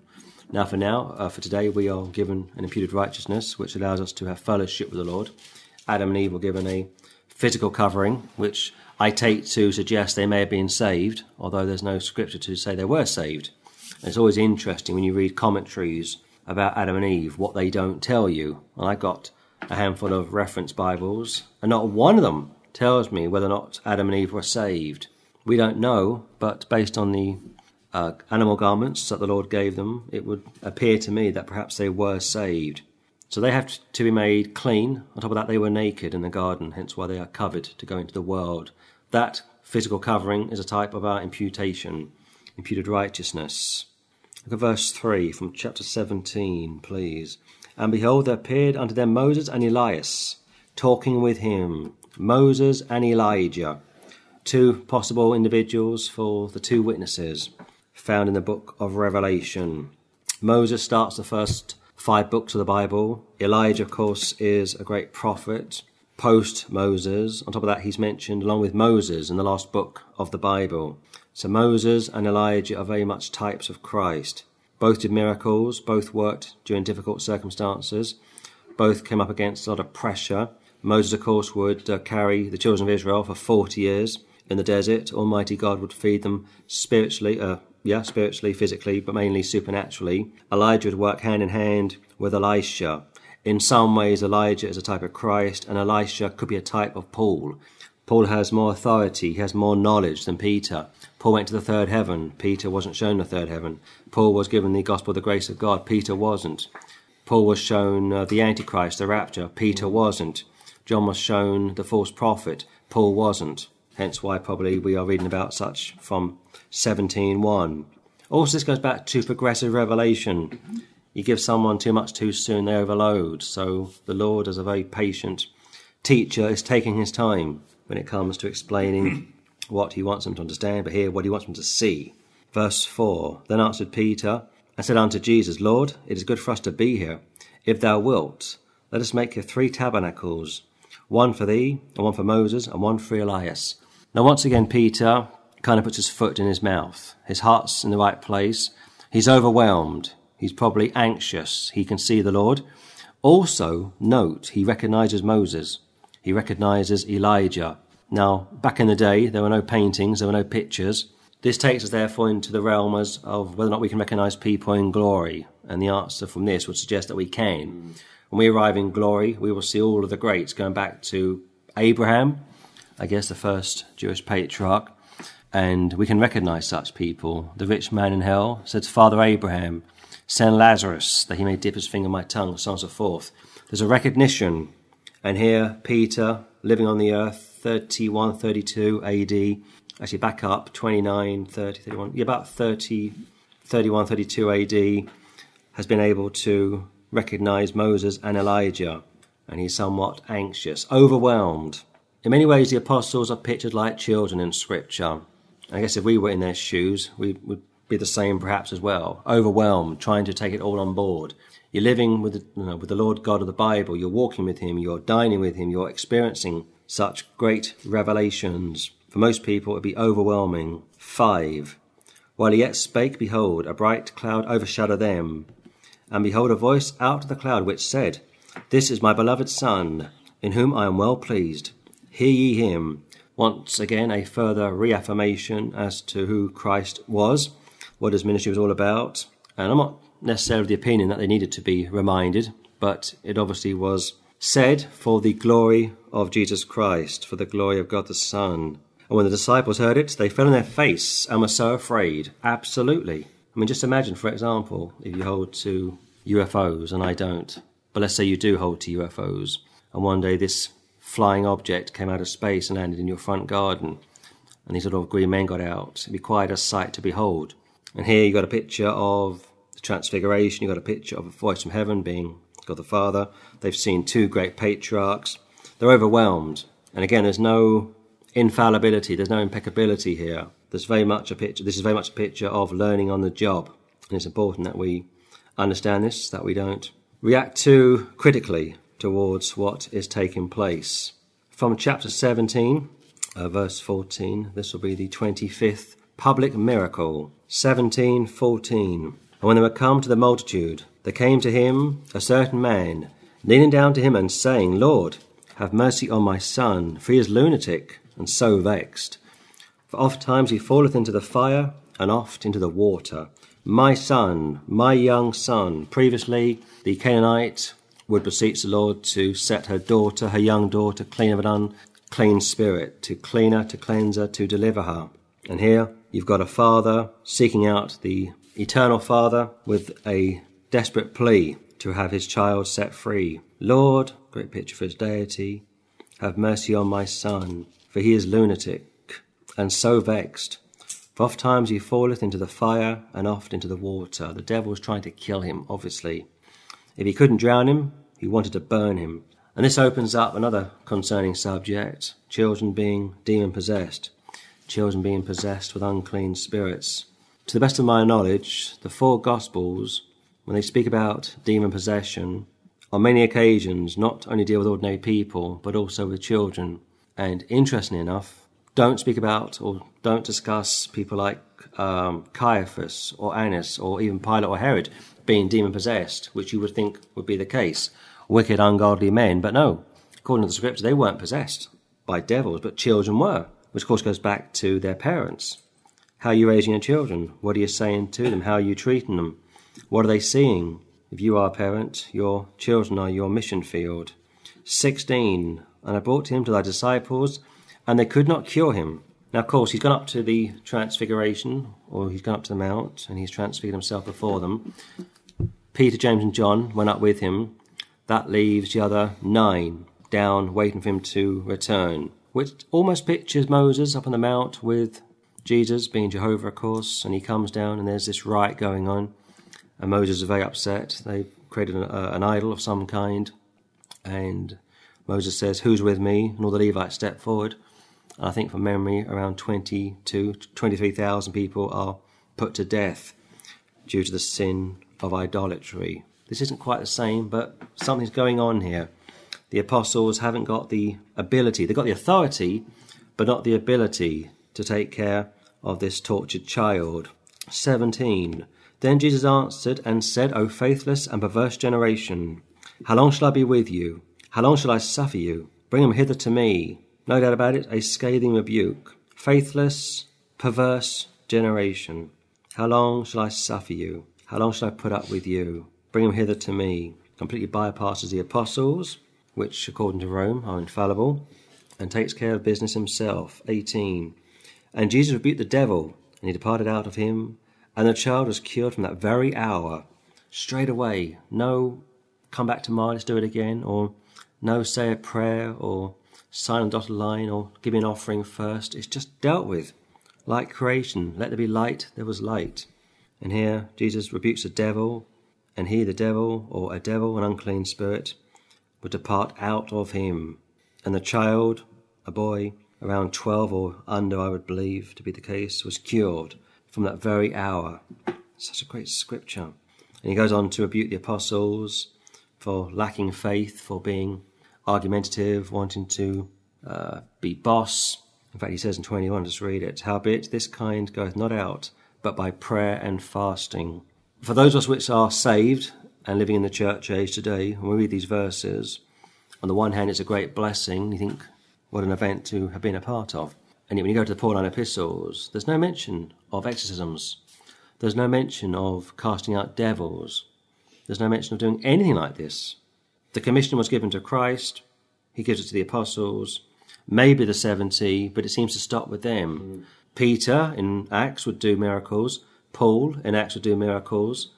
Now, for now, uh, for today, we are given an imputed righteousness, which allows us to have fellowship with the Lord. Adam and Eve were given a physical covering, which I take to suggest they may have been saved, although there's no scripture to say they were saved. And it's always interesting when you read commentaries about Adam and Eve, what they don't tell you. And I got a handful of reference Bibles, and not one of them tells me whether or not Adam and Eve were saved. We don't know, but based on the uh, animal garments that the Lord gave them, it would appear to me that perhaps they were saved. So they have to be made clean. On top of that, they were naked in the garden, hence why they are covered to go into the world. That physical covering is a type of our imputation, imputed righteousness. Look at verse 3 from chapter 17, please. And behold, there appeared unto them Moses and Elias, talking with him. Moses and Elijah, two possible individuals for the two witnesses found in the book of Revelation. Moses starts the first five books of the Bible. Elijah, of course, is a great prophet post Moses. On top of that, he's mentioned along with Moses in the last book of the Bible. So Moses and Elijah are very much types of Christ. Both did miracles, both worked during difficult circumstances, both came up against a lot of pressure. Moses, of course, would uh, carry the children of Israel for 40 years in the desert. Almighty God would feed them spiritually, uh, yeah, spiritually, physically, but mainly supernaturally. Elijah would work hand in hand with Elisha. In some ways, Elijah is a type of Christ, and Elisha could be a type of Paul. Paul has more authority, he has more knowledge than Peter. Paul went to the third heaven. Peter wasn't shown the third heaven. Paul was given the gospel the grace of God. Peter wasn't. Paul was shown uh, the Antichrist, the rapture. Peter wasn't. John was shown the false prophet. Paul wasn't. Hence why probably we are reading about such from 17.1. Also, this goes back to progressive revelation. You give someone too much too soon, they overload. So the Lord, as a very patient teacher, is taking his time when it comes to explaining what he wants them to understand, but here what he wants them to see. Verse 4 Then answered Peter and said unto Jesus, Lord, it is good for us to be here. If thou wilt, let us make here three tabernacles, one for thee, and one for Moses, and one for Elias. Now, once again, Peter kind of puts his foot in his mouth. His heart's in the right place. He's overwhelmed. He's probably anxious. He can see the Lord. Also, note, he recognizes Moses. He recognizes Elijah. Now, back in the day, there were no paintings, there were no pictures. This takes us therefore into the realm of whether or not we can recognize people in glory. And the answer from this would suggest that we can. When we arrive in glory, we will see all of the greats going back to Abraham, I guess the first Jewish patriarch, and we can recognize such people. The rich man in hell said to Father Abraham, Send Lazarus that he may dip his finger in my tongue, so on and so forth. There's a recognition. And here, Peter, living on the earth, 31, 32 AD, actually back up 29 30 31 yeah, about 30 31 32 AD has been able to recognize Moses and Elijah and he's somewhat anxious overwhelmed in many ways the apostles are pictured like children in scripture I guess if we were in their shoes we would be the same perhaps as well overwhelmed trying to take it all on board you're living with the, you know, with the Lord God of the Bible you're walking with him you're dining with him you're experiencing such great revelations for most people, it would be overwhelming. 5. While he yet spake, behold, a bright cloud overshadowed them. And behold, a voice out of the cloud which said, This is my beloved Son, in whom I am well pleased. Hear ye him. Once again, a further reaffirmation as to who Christ was, what his ministry was all about. And I'm not necessarily of the opinion that they needed to be reminded, but it obviously was said for the glory of Jesus Christ, for the glory of God the Son. And when the disciples heard it, they fell on their face and were so afraid. Absolutely. I mean, just imagine, for example, if you hold to UFOs, and I don't, but let's say you do hold to UFOs, and one day this flying object came out of space and landed in your front garden, and these little green men got out. It'd be quite a sight to behold. And here you got a picture of the Transfiguration, you got a picture of a voice from heaven being God the Father. They've seen two great patriarchs. They're overwhelmed. And again, there's no infallibility. There's no impeccability here. There's very much a picture. This is very much a picture of learning on the job, and it's important that we understand this, that we don't react too critically towards what is taking place. From chapter 17, uh, verse 14, this will be the 25th public miracle. 17:14. And when they were come to the multitude, there came to him a certain man, kneeling down to him and saying, Lord, have mercy on my son, for he is lunatic and so vexed. For oft times he falleth into the fire, and oft into the water. My son, my young son. Previously, the Canaanite would beseech the Lord to set her daughter, her young daughter, clean of an unclean spirit, to clean her, to cleanse her, to deliver her. And here you've got a father seeking out the eternal father with a desperate plea to have his child set free. Lord, great picture for his deity, have mercy on my son for he is lunatic, and so vexed. For oft times he falleth into the fire, and oft into the water. The devil was trying to kill him, obviously. If he couldn't drown him, he wanted to burn him. And this opens up another concerning subject children being demon possessed, children being possessed with unclean spirits. To the best of my knowledge, the four Gospels, when they speak about demon possession, on many occasions not only deal with ordinary people, but also with children. And interestingly enough, don't speak about or don't discuss people like um, Caiaphas or Annas or even Pilate or Herod being demon possessed, which you would think would be the case. Wicked, ungodly men. But no, according to the scripture, they weren't possessed by devils, but children were, which of course goes back to their parents. How are you raising your children? What are you saying to them? How are you treating them? What are they seeing? If you are a parent, your children are your mission field. 16. And I brought him to thy disciples, and they could not cure him. Now, of course, he's gone up to the transfiguration, or he's gone up to the mount, and he's transfigured himself before them. Peter, James, and John went up with him. That leaves the other nine down, waiting for him to return, which almost pictures Moses up on the mount with Jesus being Jehovah, of course, and he comes down, and there's this riot going on and Moses is very upset. They created an, uh, an idol of some kind, and Moses says, Who's with me? And all the Levites step forward. And I think from memory, around 22, 23,000 people are put to death due to the sin of idolatry. This isn't quite the same, but something's going on here. The apostles haven't got the ability, they've got the authority, but not the ability to take care of this tortured child. 17. Then Jesus answered and said, O faithless and perverse generation, how long shall I be with you? How long shall I suffer you? Bring him hither to me. No doubt about it, a scathing rebuke. Faithless, perverse generation, how long shall I suffer you? How long shall I put up with you? Bring him hither to me. Completely bypasses the apostles, which, according to Rome, are infallible, and takes care of business himself. 18. And Jesus rebuked the devil, and he departed out of him, and the child was cured from that very hour, straight away. No, come back to let's do it again, or no, say a prayer, or sign a dotted line, or give me an offering first. It's just dealt with. Like creation, let there be light, there was light. And here Jesus rebukes the devil, and he, the devil, or a devil, an unclean spirit, would depart out of him. And the child, a boy, around 12 or under, I would believe to be the case, was cured from that very hour. Such a great scripture. And he goes on to rebuke the apostles for lacking faith, for being argumentative, wanting to uh, be boss. In fact, he says in 21, just read it, Howbeit this kind goeth not out, but by prayer and fasting. For those of us which are saved and living in the church age today, when we read these verses, on the one hand, it's a great blessing. You think, what an event to have been a part of. And yet, when you go to the Pauline epistles, there's no mention of exorcisms. There's no mention of casting out devils. There's no mention of doing anything like this. The commission was given to Christ. He gives it to the apostles, maybe the 70, but it seems to stop with them. Mm. Peter in Acts would do miracles. Paul in Acts would do miracles.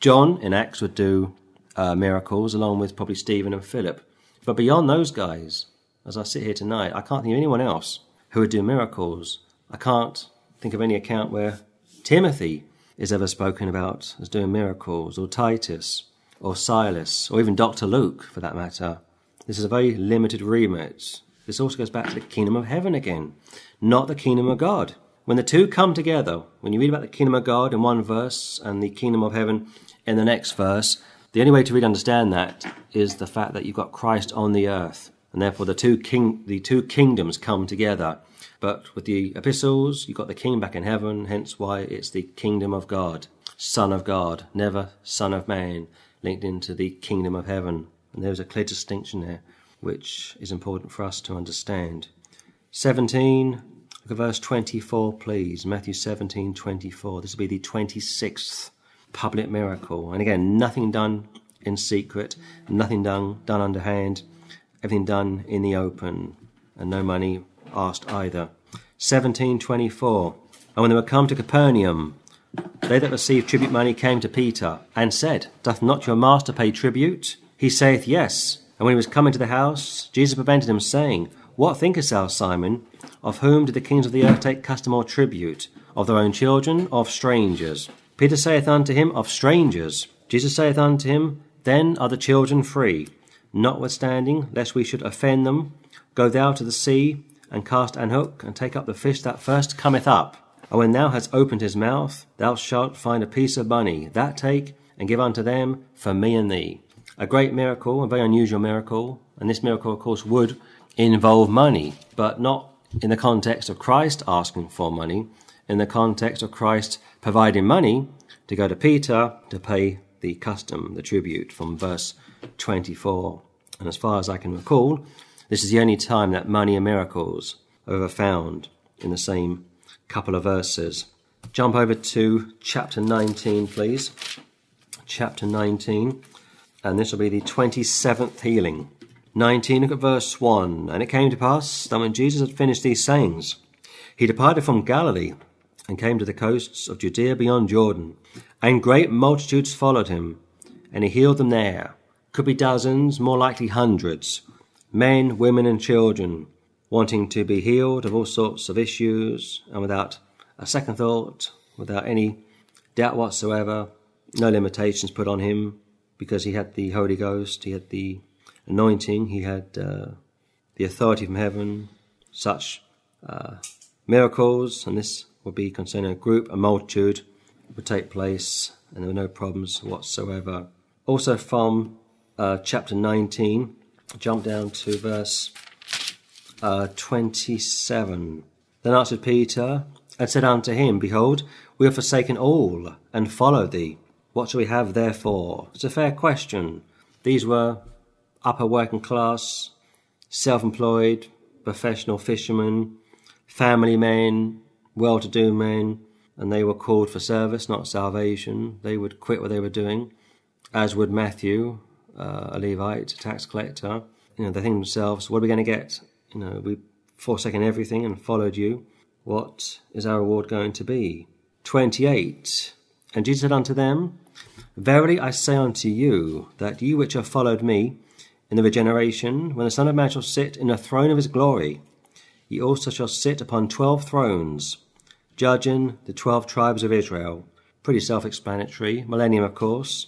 John in Acts would do uh, miracles, along with probably Stephen and Philip. But beyond those guys, as I sit here tonight, I can't think of anyone else who would do miracles. I can't think of any account where Timothy is ever spoken about as doing miracles, or Titus, or Silas, or even Dr. Luke for that matter. This is a very limited remit. This also goes back to the kingdom of heaven again, not the kingdom of God. When the two come together, when you read about the kingdom of God in one verse and the kingdom of heaven in the next verse, the only way to really understand that is the fact that you've got Christ on the earth and therefore the two king the two kingdoms come together. But with the epistles, you've got the king back in heaven, hence why it's the kingdom of God, Son of God, never Son of Man, linked into the kingdom of heaven. And there's a clear distinction there, which is important for us to understand. 17, look at verse 24, please. Matthew 17, 24. This will be the 26th public miracle. And again, nothing done in secret, nothing done, done underhand everything done in the open, and no money asked either. 1724. And when they were come to Capernaum, they that received tribute money came to Peter, and said, Doth not your master pay tribute? He saith, Yes. And when he was come into the house, Jesus prevented him, saying, What thinkest thou, Simon? Of whom did the kings of the earth take custom or tribute? Of their own children, of strangers? Peter saith unto him, Of strangers. Jesus saith unto him, Then are the children free. Notwithstanding, lest we should offend them, go thou to the sea, and cast an hook, and take up the fish that first cometh up. And when thou hast opened his mouth, thou shalt find a piece of money. That take and give unto them for me and thee. A great miracle, a very unusual miracle. And this miracle, of course, would involve money, but not in the context of Christ asking for money, in the context of Christ providing money to go to Peter to pay the custom, the tribute, from verse 24. And as far as I can recall, this is the only time that money and miracles are ever found in the same couple of verses. Jump over to chapter 19, please. Chapter 19, and this will be the 27th healing. 19, look at verse 1. And it came to pass that when Jesus had finished these sayings, he departed from Galilee and came to the coasts of Judea beyond Jordan. And great multitudes followed him, and he healed them there. Could be dozens, more likely hundreds, men, women, and children, wanting to be healed of all sorts of issues, and without a second thought, without any doubt whatsoever, no limitations put on him, because he had the Holy Ghost, he had the anointing, he had uh, the authority from heaven, such uh, miracles, and this would be concerning a group, a multitude, would take place, and there were no problems whatsoever. Also, from uh, chapter 19, jump down to verse uh, 27. Then answered Peter and said unto him, Behold, we have forsaken all and followed thee. What shall we have therefore? It's a fair question. These were upper working class, self employed, professional fishermen, family men, well to do men, and they were called for service, not salvation. They would quit what they were doing, as would Matthew, uh, a Levite, a tax collector. You know, they think themselves, what are we going to get? You know, we forsaken everything and followed you. What is our reward going to be? 28. And Jesus said unto them, Verily I say unto you, that ye which have followed me in the regeneration, when the Son of Man shall sit in the throne of his glory, he also shall sit upon twelve thrones, judging the twelve tribes of Israel. Pretty self explanatory. Millennium, of course.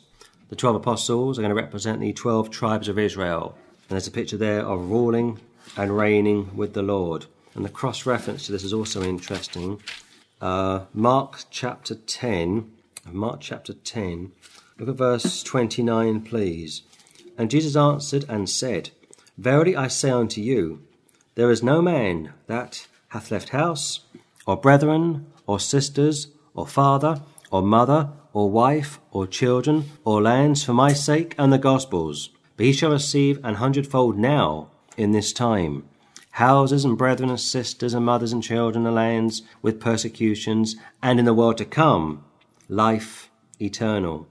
The twelve apostles are going to represent the twelve tribes of Israel. And there's a picture there of ruling and reigning with the Lord. And the cross reference to this is also interesting. Uh, Mark chapter 10. Mark chapter 10. Look at verse 29, please. And Jesus answered and said, Verily I say unto you, there is no man that hath left house, or brethren, or sisters, or father, or mother, or wife, or children, or lands for my sake and the gospel's, but he shall receive an hundredfold now in this time houses and brethren and sisters and mothers and children and lands with persecutions, and in the world to come, life eternal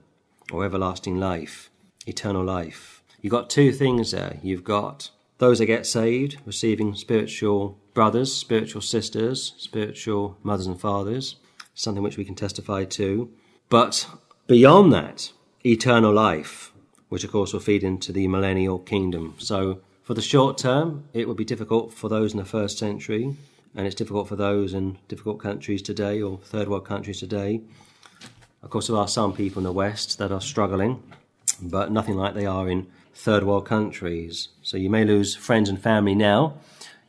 or everlasting life, eternal life. You've got two things there. You've got those that get saved, receiving spiritual brothers, spiritual sisters, spiritual mothers and fathers, something which we can testify to. But beyond that, eternal life, which of course will feed into the millennial kingdom. So for the short term, it would be difficult for those in the first century, and it's difficult for those in difficult countries today or third world countries today. Of course, there are some people in the West that are struggling, but nothing like they are in third world countries. So you may lose friends and family now,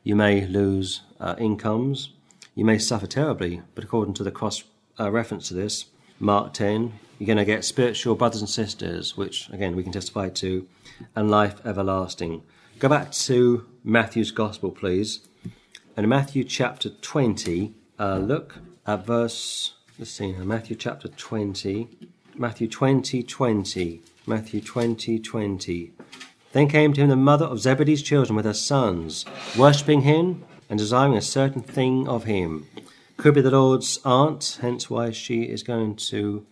you may lose uh, incomes, you may suffer terribly, but according to the cross uh, reference to this, Mark 10, you're going to get spiritual brothers and sisters, which again we can testify to, and life everlasting. Go back to Matthew's Gospel, please. And Matthew chapter 20, uh, look at verse, let's see now, Matthew chapter 20, Matthew 20, 20, Matthew 20, 20. Then came to him the mother of Zebedee's children with her sons, worshipping him and desiring a certain thing of him. Could be the Lord's aunt, hence why she is going to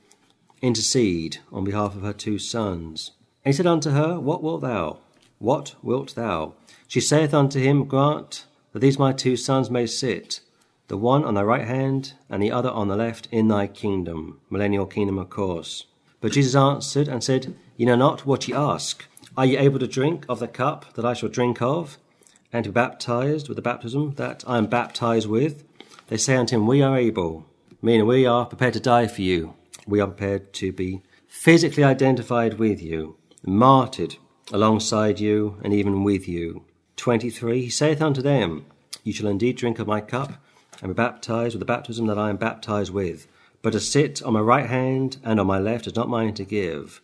intercede on behalf of her two sons. And he said unto her, What wilt thou? What wilt thou? She saith unto him, Grant that these my two sons may sit, the one on thy right hand, and the other on the left, in thy kingdom. Millennial kingdom, of course. But Jesus answered and said, Ye know not what ye ask. Are ye able to drink of the cup that I shall drink of, and to be baptized with the baptism that I am baptized with? They say unto him, We are able, meaning we are prepared to die for you. We are prepared to be physically identified with you, martyred alongside you and even with you. 23 He saith unto them, You shall indeed drink of my cup, and be baptized with the baptism that I am baptized with. But to sit on my right hand and on my left is not mine to give,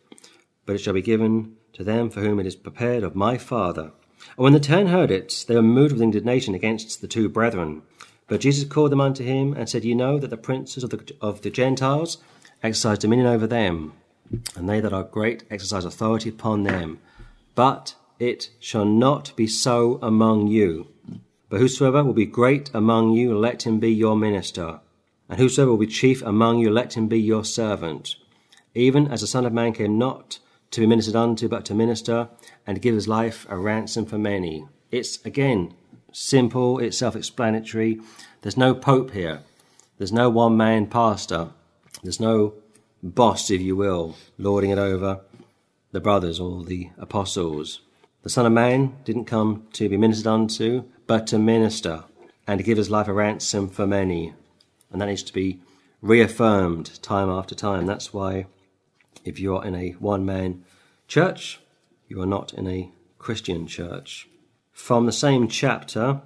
but it shall be given to them for whom it is prepared of my Father. And when the ten heard it, they were moved with indignation against the two brethren. But Jesus called them unto him and said, Ye know that the princes of the, of the Gentiles exercise dominion over them, and they that are great exercise authority upon them. But it shall not be so among you. But whosoever will be great among you, let him be your minister. And whosoever will be chief among you, let him be your servant. Even as the Son of Man came not to be ministered unto, but to minister and to give his life a ransom for many. It's, again, simple, it's self explanatory. There's no pope here, there's no one man pastor, there's no boss, if you will, lording it over the brothers or the apostles. The Son of Man didn't come to be ministered unto, but to minister and to give his life a ransom for many. And that needs to be reaffirmed time after time. That's why if you are in a one man church, you are not in a Christian church. From the same chapter,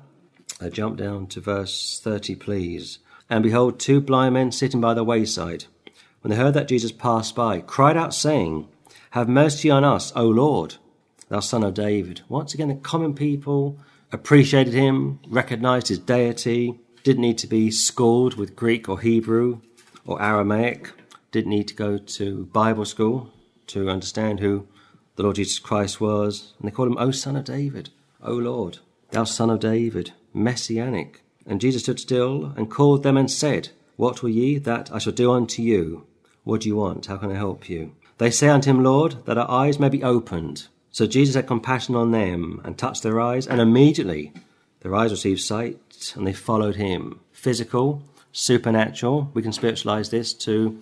I jump down to verse 30, please. And behold, two blind men sitting by the wayside, when they heard that Jesus passed by, cried out, saying, Have mercy on us, O Lord, thou son of David. Once again, the common people appreciated him, recognized his deity, didn't need to be schooled with Greek or Hebrew or Aramaic, didn't need to go to Bible school to understand who the Lord Jesus Christ was. And they called him, O Son of David, O Lord, thou Son of David, Messianic. And Jesus stood still and called them and said, What will ye that I shall do unto you? What do you want? How can I help you? They say unto him, Lord, that our eyes may be opened. So Jesus had compassion on them and touched their eyes, and immediately their eyes received sight and they followed him. Physical, supernatural. We can spiritualize this to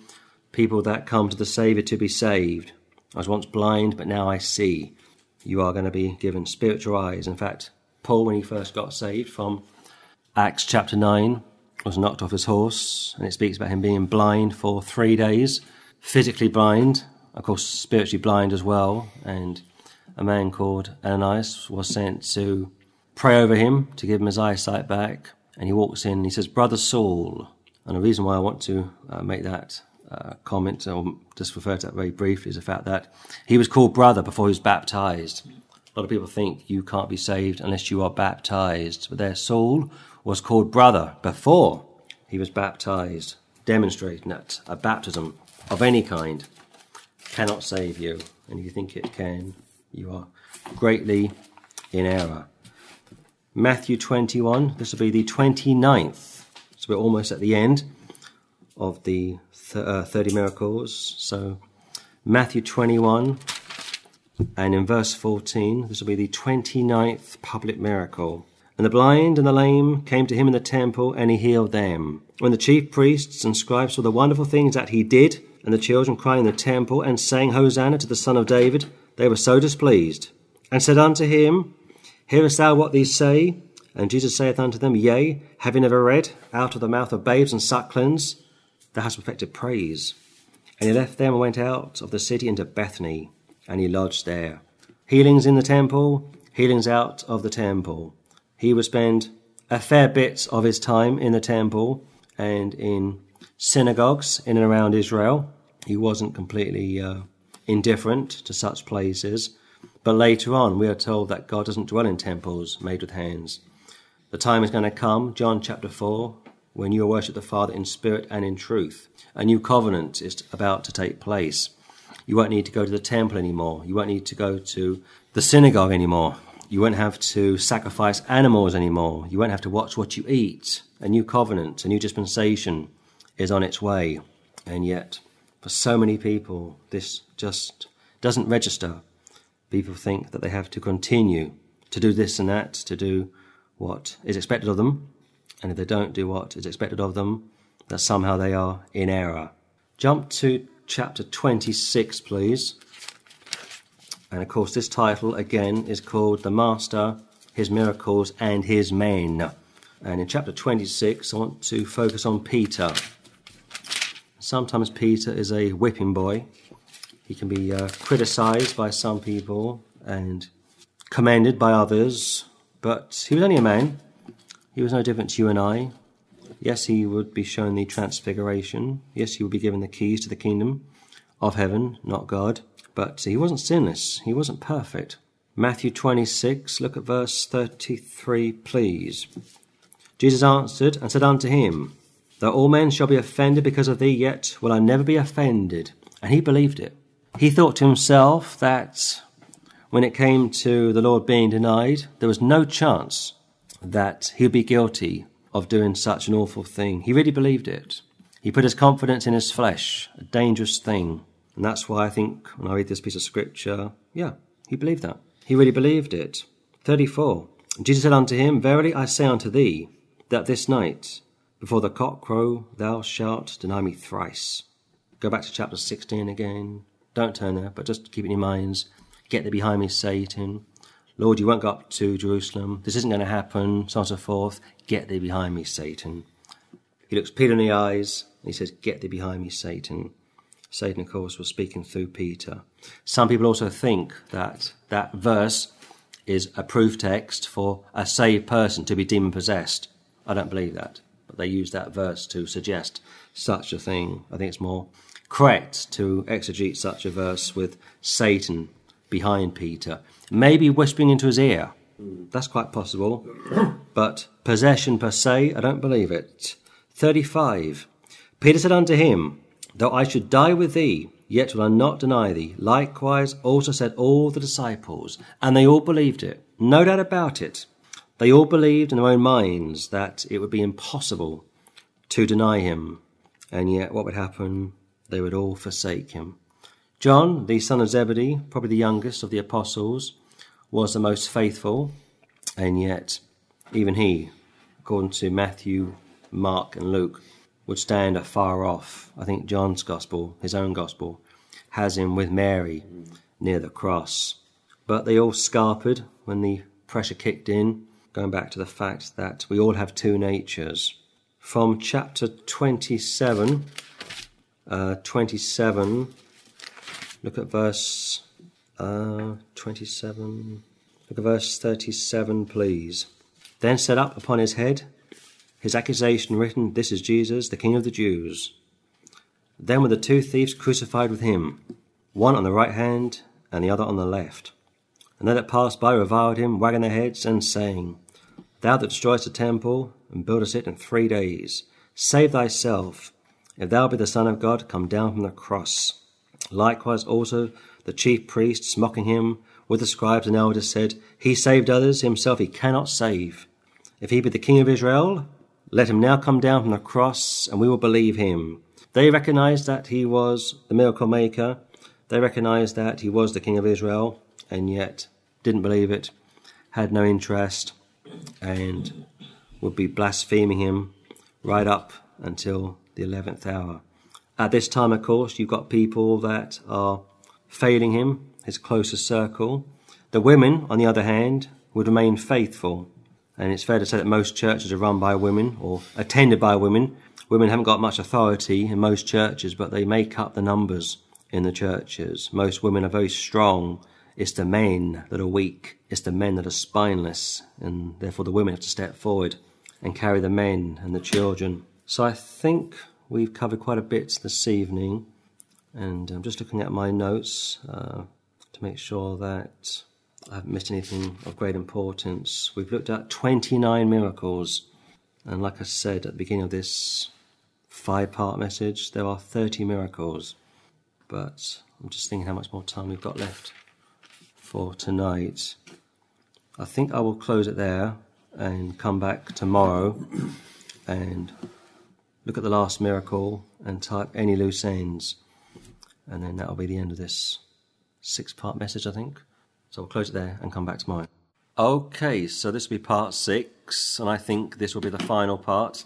people that come to the Saviour to be saved. I was once blind, but now I see. You are going to be given spiritual eyes. In fact, Paul, when he first got saved from Acts chapter 9, was knocked off his horse, and it speaks about him being blind for three days, physically blind, of course, spiritually blind as well. And a man called Ananias was sent to pray over him to give him his eyesight back. And he walks in and he says, Brother Saul. And the reason why I want to uh, make that uh, comment, or just refer to that very briefly, is the fact that he was called brother before he was baptized. A lot of people think you can't be saved unless you are baptized. But there, Saul was called brother before he was baptized, demonstrating that a baptism of any kind cannot save you. And if you think it can, you are greatly in error. Matthew 21, this will be the 29th. So we're almost at the end of the th- uh, 30 miracles. So Matthew 21, and in verse 14, this will be the 29th public miracle. And the blind and the lame came to him in the temple, and he healed them. When the chief priests and scribes saw the wonderful things that he did, and the children crying in the temple, and saying, Hosanna to the Son of David, they were so displeased, and said unto him, Hearest thou what these say? And Jesus saith unto them, Yea, have you never read, Out of the mouth of babes and sucklings thou hast perfected praise? And he left them and went out of the city into Bethany, and he lodged there. Healings in the temple, healings out of the temple. He would spend a fair bit of his time in the temple and in synagogues in and around Israel. He wasn't completely uh, indifferent to such places. But later on, we are told that God doesn't dwell in temples made with hands. The time is going to come, John chapter 4, when you will worship the Father in spirit and in truth. A new covenant is about to take place. You won't need to go to the temple anymore. You won't need to go to the synagogue anymore. You won't have to sacrifice animals anymore. You won't have to watch what you eat. A new covenant, a new dispensation is on its way. And yet, for so many people, this just doesn't register. People think that they have to continue to do this and that, to do what is expected of them. And if they don't do what is expected of them, that somehow they are in error. Jump to chapter 26, please. And of course, this title again is called The Master, His Miracles, and His Men. And in chapter 26, I want to focus on Peter. Sometimes Peter is a whipping boy. He can be uh, criticized by some people and commended by others, but he was only a man. He was no different to you and I. Yes, he would be shown the transfiguration. Yes, he would be given the keys to the kingdom of heaven, not God. But he wasn't sinless. He wasn't perfect. Matthew 26, look at verse 33, please. Jesus answered and said unto him, Though all men shall be offended because of thee, yet will I never be offended. And he believed it. He thought to himself that when it came to the Lord being denied, there was no chance that he'd be guilty of doing such an awful thing. He really believed it. He put his confidence in his flesh, a dangerous thing. And that's why I think when I read this piece of scripture, yeah, he believed that. He really believed it. 34. Jesus said unto him, Verily I say unto thee, that this night, before the cock crow, thou shalt deny me thrice. Go back to chapter 16 again. Don't turn there, but just keep it in your minds. Get thee behind me, Satan. Lord, you won't go up to Jerusalem. This isn't going to happen, so on and so forth. Get thee behind me, Satan. He looks Peter in the eyes and he says, Get thee behind me, Satan. Satan, of course, was speaking through Peter. Some people also think that that verse is a proof text for a saved person to be demon possessed. I don't believe that, but they use that verse to suggest such a thing. I think it's more correct to exegete such a verse with Satan behind Peter, maybe whispering into his ear. That's quite possible, but possession per se, I don't believe it. 35. Peter said unto him, Though I should die with thee, yet will I not deny thee. Likewise also said all the disciples, and they all believed it. No doubt about it. They all believed in their own minds that it would be impossible to deny him, and yet what would happen? They would all forsake him. John, the son of Zebedee, probably the youngest of the apostles, was the most faithful, and yet even he, according to Matthew, Mark, and Luke, would stand afar off. I think John's gospel, his own gospel, has him with Mary near the cross. But they all scarpered when the pressure kicked in, going back to the fact that we all have two natures. From chapter 27, uh, 27, look at verse uh, 27, look at verse 37, please. Then set up upon his head his accusation written, This is Jesus, the King of the Jews. Then were the two thieves crucified with him, one on the right hand and the other on the left. And they that passed by reviled him, wagging their heads, and saying, Thou that destroyest the temple, and buildest it in three days, save thyself. If thou be the Son of God, come down from the cross. Likewise also the chief priests, mocking him, with the scribes and elders, said, He saved others, himself he cannot save. If he be the King of Israel, let him now come down from the cross, and we will believe him. They recognized that he was the miracle maker. They recognized that he was the King of Israel, and yet didn't believe it, had no interest, and would be blaspheming him right up until the 11th hour. At this time, of course, you've got people that are failing him, his closest circle. The women, on the other hand, would remain faithful and it's fair to say that most churches are run by women or attended by women. Women haven't got much authority in most churches, but they make up the numbers in the churches. Most women are very strong. It's the men that are weak. It's the men that are spineless, and therefore the women have to step forward and carry the men and the children. So I think we've covered quite a bit this evening, and I'm just looking at my notes uh, to make sure that I haven't missed anything of great importance. We've looked at 29 miracles, and like I said at the beginning of this five part message, there are 30 miracles. But I'm just thinking how much more time we've got left for tonight. I think I will close it there and come back tomorrow and look at the last miracle and type any loose ends. And then that'll be the end of this six part message, I think. So we'll close it there and come back tomorrow. Okay, so this will be part six, and I think this will be the final part,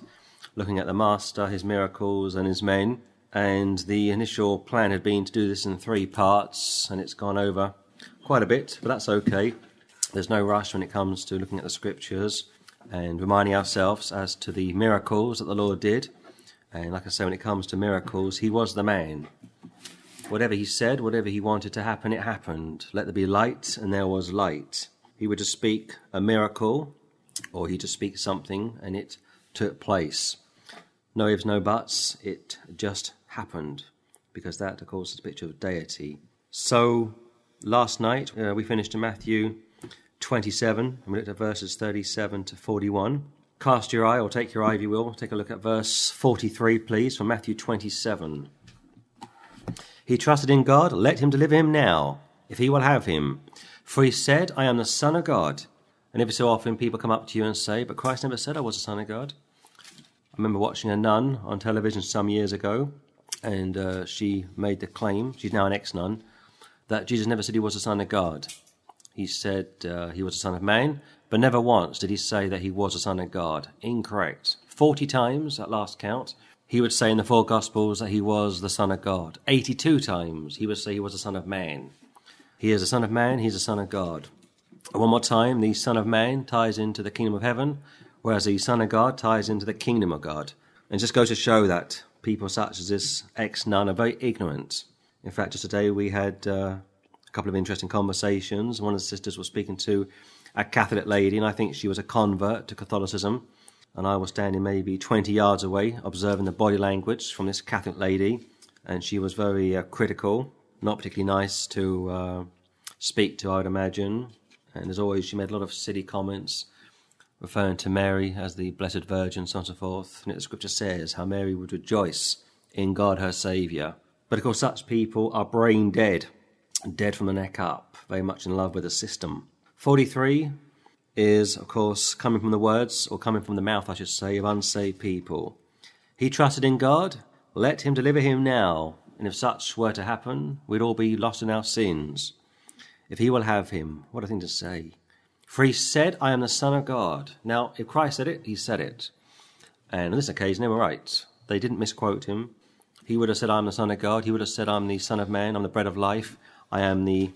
looking at the Master, his miracles, and his men. And the initial plan had been to do this in three parts, and it's gone over quite a bit, but that's okay. There's no rush when it comes to looking at the scriptures and reminding ourselves as to the miracles that the Lord did. And like I say, when it comes to miracles, he was the man. Whatever he said, whatever he wanted to happen, it happened. Let there be light, and there was light. He would just speak a miracle, or he'd just speak something, and it took place. No ifs, no buts. It just happened. Because that, of course, is a picture of deity. So, last night uh, we finished in Matthew 27, and we looked at verses 37 to 41. Cast your eye, or take your eye if you will. Take a look at verse 43, please, from Matthew 27. He trusted in God, let him deliver him now, if he will have him. For he said, I am the Son of God. And every so often people come up to you and say, But Christ never said I was the Son of God. I remember watching a nun on television some years ago, and uh, she made the claim, she's now an ex nun, that Jesus never said he was the Son of God. He said uh, he was the Son of Man, but never once did he say that he was the Son of God. Incorrect. Forty times at last count, he would say in the four Gospels that he was the Son of God. Eighty-two times he would say he was the Son of Man. He is the Son of Man, he's the Son of God. One more time, the Son of Man ties into the kingdom of heaven, whereas the Son of God ties into the kingdom of God. And just goes to show that people such as this ex nun are very ignorant. In fact, just today we had uh, a couple of interesting conversations. One of the sisters was speaking to a Catholic lady, and I think she was a convert to Catholicism. And I was standing maybe 20 yards away, observing the body language from this Catholic lady, and she was very uh, critical, not particularly nice to uh, speak to, I would imagine. And as always, she made a lot of silly comments referring to Mary as the Blessed Virgin, so on and so forth. And the scripture says how Mary would rejoice in God her Saviour. But of course, such people are brain dead, dead from the neck up, very much in love with the system. 43 is, of course, coming from the words, or coming from the mouth, I should say, of unsaved people. He trusted in God, let him deliver him now. And if such were to happen, we'd all be lost in our sins. If he will have him, what a thing to say. For he said, I am the Son of God. Now, if Christ said it, he said it. And on this occasion, they were right. They didn't misquote him. He would have said, I'm the Son of God. He would have said, I'm the Son of Man. I'm the bread of life. I am the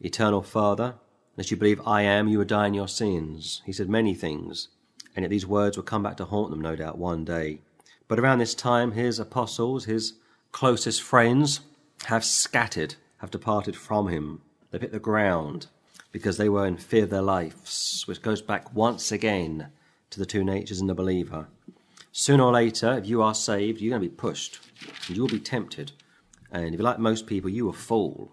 eternal Father. Unless you believe I am, you will die in your sins. He said many things. And yet these words will come back to haunt them, no doubt, one day. But around this time, his apostles, his closest friends, have scattered, have departed from him. They've hit the ground because they were in fear of their lives, which goes back once again to the two natures in the believer. Sooner or later, if you are saved, you're going to be pushed and you'll be tempted. And if you're like most people, you will fall.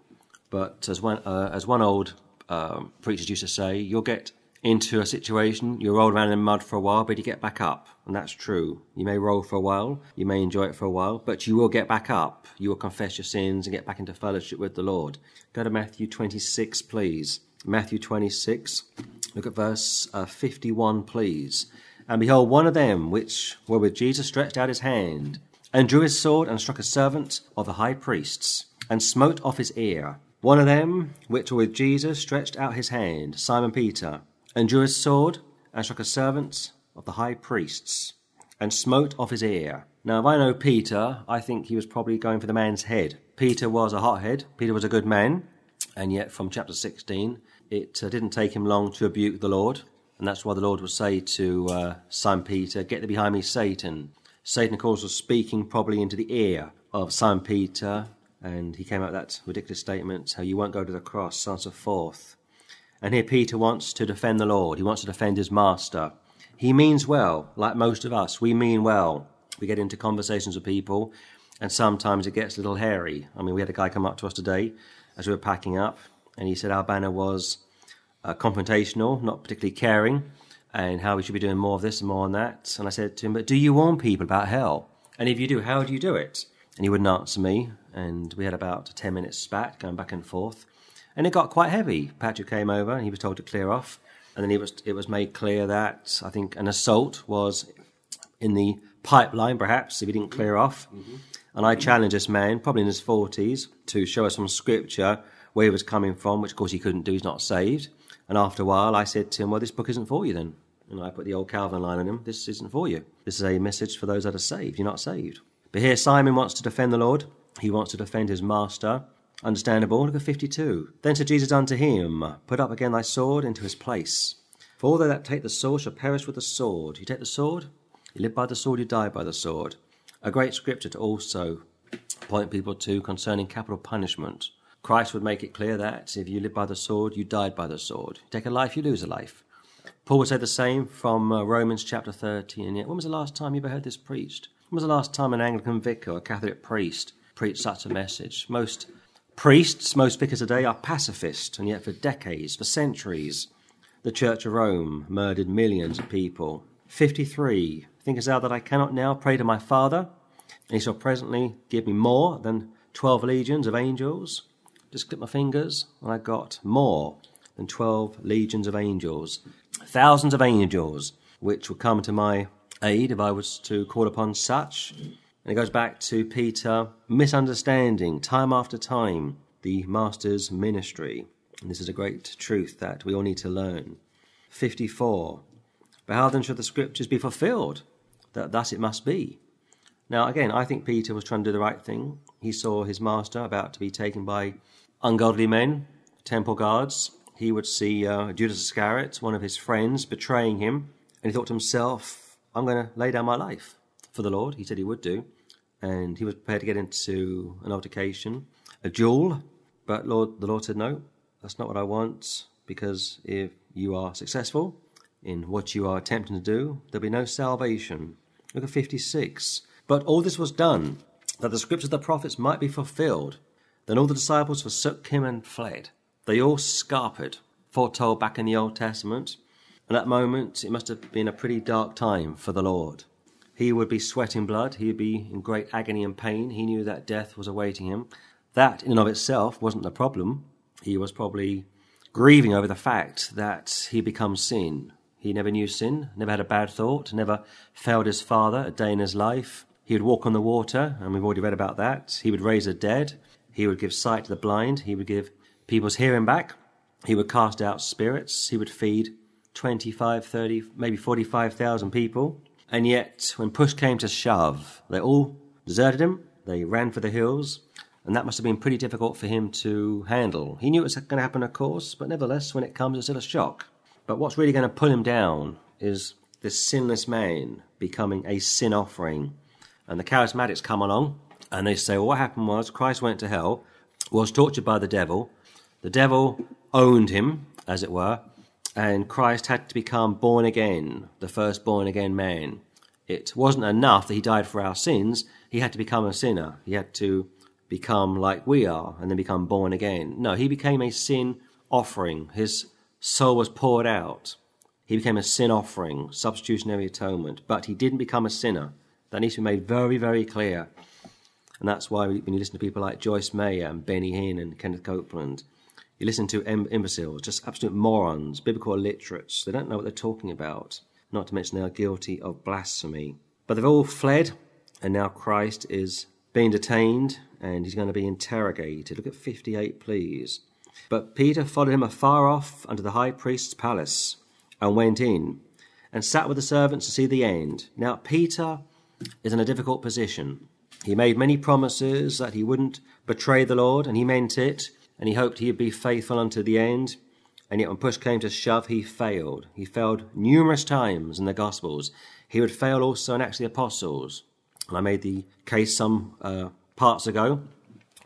But as one, uh, as one old um, preachers used to say, you'll get into a situation, you roll around in mud for a while, but you get back up. And that's true. You may roll for a while, you may enjoy it for a while, but you will get back up. You will confess your sins and get back into fellowship with the Lord. Go to Matthew 26, please. Matthew 26, look at verse uh, 51, please. And behold, one of them which were with Jesus stretched out his hand, and drew his sword, and struck a servant of the high priests, and smote off his ear. One of them which were with Jesus stretched out his hand, Simon Peter, and drew his sword, and struck a servant of the high priests, and smote off his ear. Now, if I know Peter, I think he was probably going for the man's head. Peter was a hothead, Peter was a good man, and yet from chapter 16, it uh, didn't take him long to rebuke the Lord, and that's why the Lord would say to uh, Simon Peter, Get thee behind me, Satan. Satan, of course, was speaking probably into the ear of Simon Peter, and he came out with that ridiculous statement, how you won't go to the cross, so forth. And here Peter wants to defend the Lord. He wants to defend his master. He means well, like most of us. We mean well. We get into conversations with people, and sometimes it gets a little hairy. I mean, we had a guy come up to us today as we were packing up, and he said our banner was uh, confrontational, not particularly caring, and how we should be doing more of this and more on that. And I said to him, But do you warn people about hell? And if you do, how do you do it? And he wouldn't answer me, and we had about a 10 minute spat going back and forth. And it got quite heavy. Patrick came over, and he was told to clear off. And then it was, it was made clear that I think an assault was in the pipeline, perhaps, if he didn't clear off. Mm-hmm. And I challenged this man, probably in his 40s, to show us some scripture where he was coming from, which of course he couldn't do, he's not saved. And after a while, I said to him, Well, this book isn't for you then. And I put the old Calvin line on him This isn't for you. This is a message for those that are saved. You're not saved. But here, Simon wants to defend the Lord, he wants to defend his master. Understandable. Look at 52. Then said Jesus unto him, Put up again thy sword into his place. For all they that take the sword shall perish with the sword. You take the sword, you live by the sword, you die by the sword. A great scripture to also point people to concerning capital punishment. Christ would make it clear that if you live by the sword, you died by the sword. You take a life, you lose a life. Paul would say the same from uh, Romans chapter 13. Yet, when was the last time you ever heard this preached? When was the last time an Anglican vicar a Catholic priest preached such a message? Most priests, most vicars today are pacifist, and yet for decades, for centuries, the Church of Rome murdered millions of people. 53. Thinkest thou that I cannot now pray to my Father, and he shall presently give me more than 12 legions of angels? Just clip my fingers, and I got more than 12 legions of angels. Thousands of angels, which would come to my aid if I was to call upon such. And it goes back to Peter misunderstanding time after time the Master's ministry. And this is a great truth that we all need to learn. 54. But how then should the scriptures be fulfilled? That thus it must be. Now, again, I think Peter was trying to do the right thing. He saw his master about to be taken by ungodly men, temple guards. He would see uh, Judas Iscariot, one of his friends, betraying him. And he thought to himself, I'm going to lay down my life for the Lord. He said he would do. And he was prepared to get into an altercation, a duel. But Lord, the Lord said, No, that's not what I want. Because if you are successful in what you are attempting to do, there'll be no salvation. Look at 56. But all this was done that the scriptures of the prophets might be fulfilled. Then all the disciples forsook him and fled. They all scarpered, foretold back in the Old Testament. At that moment, it must have been a pretty dark time for the Lord. He would be sweating blood. He would be in great agony and pain. He knew that death was awaiting him. That, in and of itself, wasn't the problem. He was probably grieving over the fact that he become sin. He never knew sin, never had a bad thought, never failed his father a day in his life. He would walk on the water, and we've already read about that. He would raise the dead. He would give sight to the blind. He would give people's hearing back. He would cast out spirits. He would feed 25, 30, maybe 45,000 people. And yet, when push came to shove, they all deserted him. They ran for the hills. And that must have been pretty difficult for him to handle. He knew it was going to happen, of course, but nevertheless, when it comes, it's still a shock. But what's really going to pull him down is this sinless man becoming a sin offering and the charismatics come along and they say, well, what happened was Christ went to hell, was tortured by the devil. The devil owned him, as it were, and Christ had to become born again, the first born again man. It wasn't enough that he died for our sins, he had to become a sinner. He had to become like we are and then become born again. No, he became a sin offering. His soul was poured out. He became a sin offering, substitutionary atonement, but he didn't become a sinner. That needs to be made very, very clear. And that's why when you listen to people like Joyce Meyer and Benny Hinn and Kenneth Copeland, you listen to imbeciles, just absolute morons, biblical illiterates. They don't know what they're talking about. Not to mention they are guilty of blasphemy. But they've all fled, and now Christ is being detained and he's going to be interrogated. Look at 58, please. But Peter followed him afar off unto the high priest's palace and went in and sat with the servants to see the end. Now, Peter is in a difficult position. He made many promises that he wouldn't betray the Lord, and he meant it, and he hoped he'd be faithful unto the end. And yet, when push came to shove, he failed. He failed numerous times in the Gospels. He would fail also in Acts of the Apostles. And I made the case some uh, parts ago,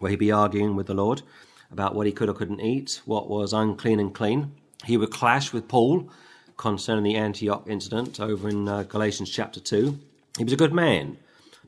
where he'd be arguing with the Lord about what he could or couldn't eat, what was unclean and clean. He would clash with Paul concerning the Antioch incident over in uh, Galatians chapter 2. He was a good man,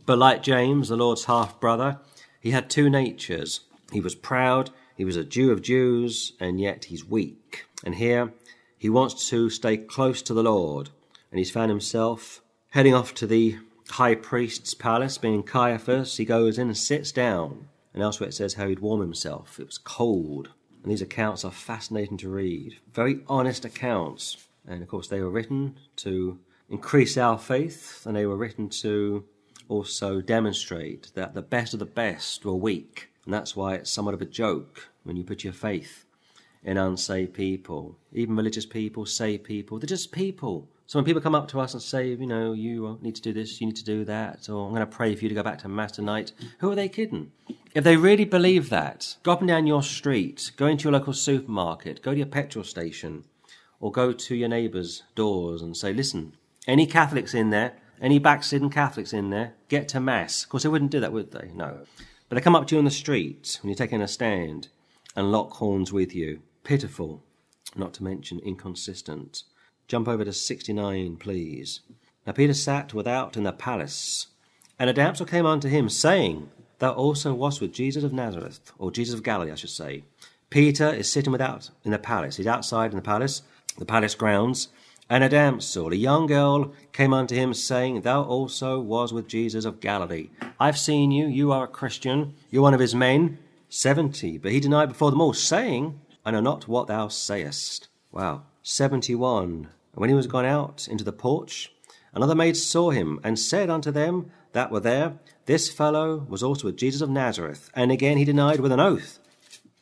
but like James, the Lord's half brother, he had two natures. He was proud, he was a Jew of Jews, and yet he's weak. And here he wants to stay close to the Lord, and he's found himself heading off to the high priest's palace, being Caiaphas. He goes in and sits down, and elsewhere it says how he'd warm himself. It was cold. And these accounts are fascinating to read. Very honest accounts. And of course, they were written to increase our faith, and they were written to also demonstrate that the best of the best were weak. And that's why it's somewhat of a joke when you put your faith in unsaved people. Even religious people, saved people, they're just people. So when people come up to us and say, you know, you need to do this, you need to do that, or I'm going to pray for you to go back to Mass tonight, who are they kidding? If they really believe that, go up and down your street, go into your local supermarket, go to your petrol station, or go to your neighbour's doors and say, listen, any Catholics in there, any backslidden Catholics in there, get to Mass. Of course, they wouldn't do that, would they? No. But they come up to you on the street when you're taking a stand and lock horns with you. Pitiful, not to mention inconsistent. Jump over to 69, please. Now Peter sat without in the palace And a damsel came unto him, saying, Thou also wast with Jesus of Nazareth, or Jesus of Galilee, I should say. Peter is sitting without in the palace. He's outside in the palace, the palace grounds. And a damsel, a young girl, came unto him, saying, Thou also was with Jesus of Galilee. I've seen you, you are a Christian, you're one of his men. Seventy. But he denied before them all, saying, I know not what thou sayest. Wow. Seventy one. And when he was gone out into the porch, another maid saw him, and said unto them that were there, This fellow was also with Jesus of Nazareth. And again he denied with an oath,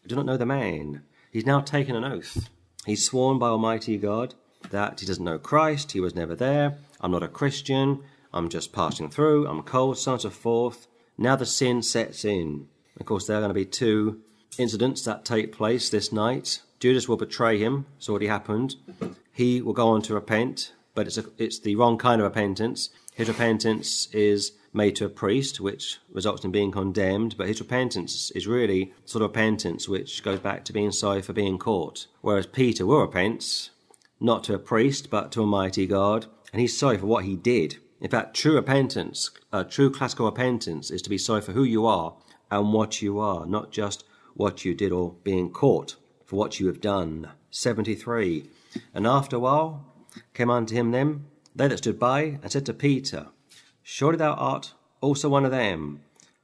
I do not know the man. He's now taken an oath. He's sworn by Almighty God that he doesn't know Christ, he was never there, I'm not a Christian, I'm just passing through, I'm cold, so on and so forth. Now the sin sets in. Of course, there are going to be two incidents that take place this night. Judas will betray him, it's already happened. He will go on to repent, but it's, a, it's the wrong kind of repentance. His repentance is made to a priest, which results in being condemned, but his repentance is really sort of repentance which goes back to being sorry for being caught. Whereas Peter will repent, not to a priest, but to Almighty God, and he's sorry for what he did. In fact, true repentance, uh, true classical repentance, is to be sorry for who you are and what you are, not just what you did or being caught for what you have done. 73. And after a while came unto him them, they that stood by, and said to Peter, Surely thou art also one of them,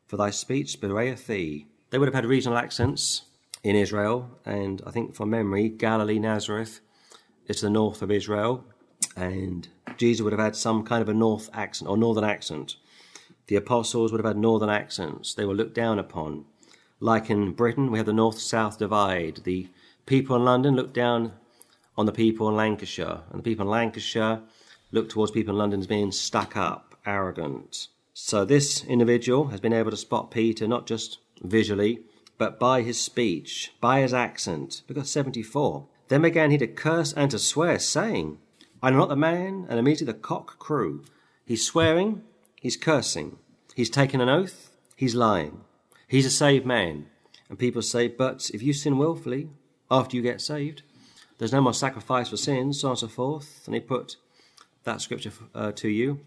for thy speech bewrayeth thee. They would have had regional accents in Israel, and I think from memory, Galilee, Nazareth, is to the north of Israel, and Jesus would have had some kind of a north accent or northern accent. The apostles would have had northern accents. They were looked down upon. Like in Britain, we have the north south divide. The people in London looked down on the people in Lancashire, and the people in Lancashire looked towards people in London as being stuck up, arrogant. So this individual has been able to spot Peter not just visually, but by his speech, by his accent. Look at 74. Then began he to curse and to swear, saying, I know not the man, and immediately the cock crew. He's swearing, he's cursing, he's taken an oath, he's lying. He's a saved man. And people say, but if you sin wilfully after you get saved, there's no more sacrifice for sins, so on and so forth. And he put that scripture uh, to you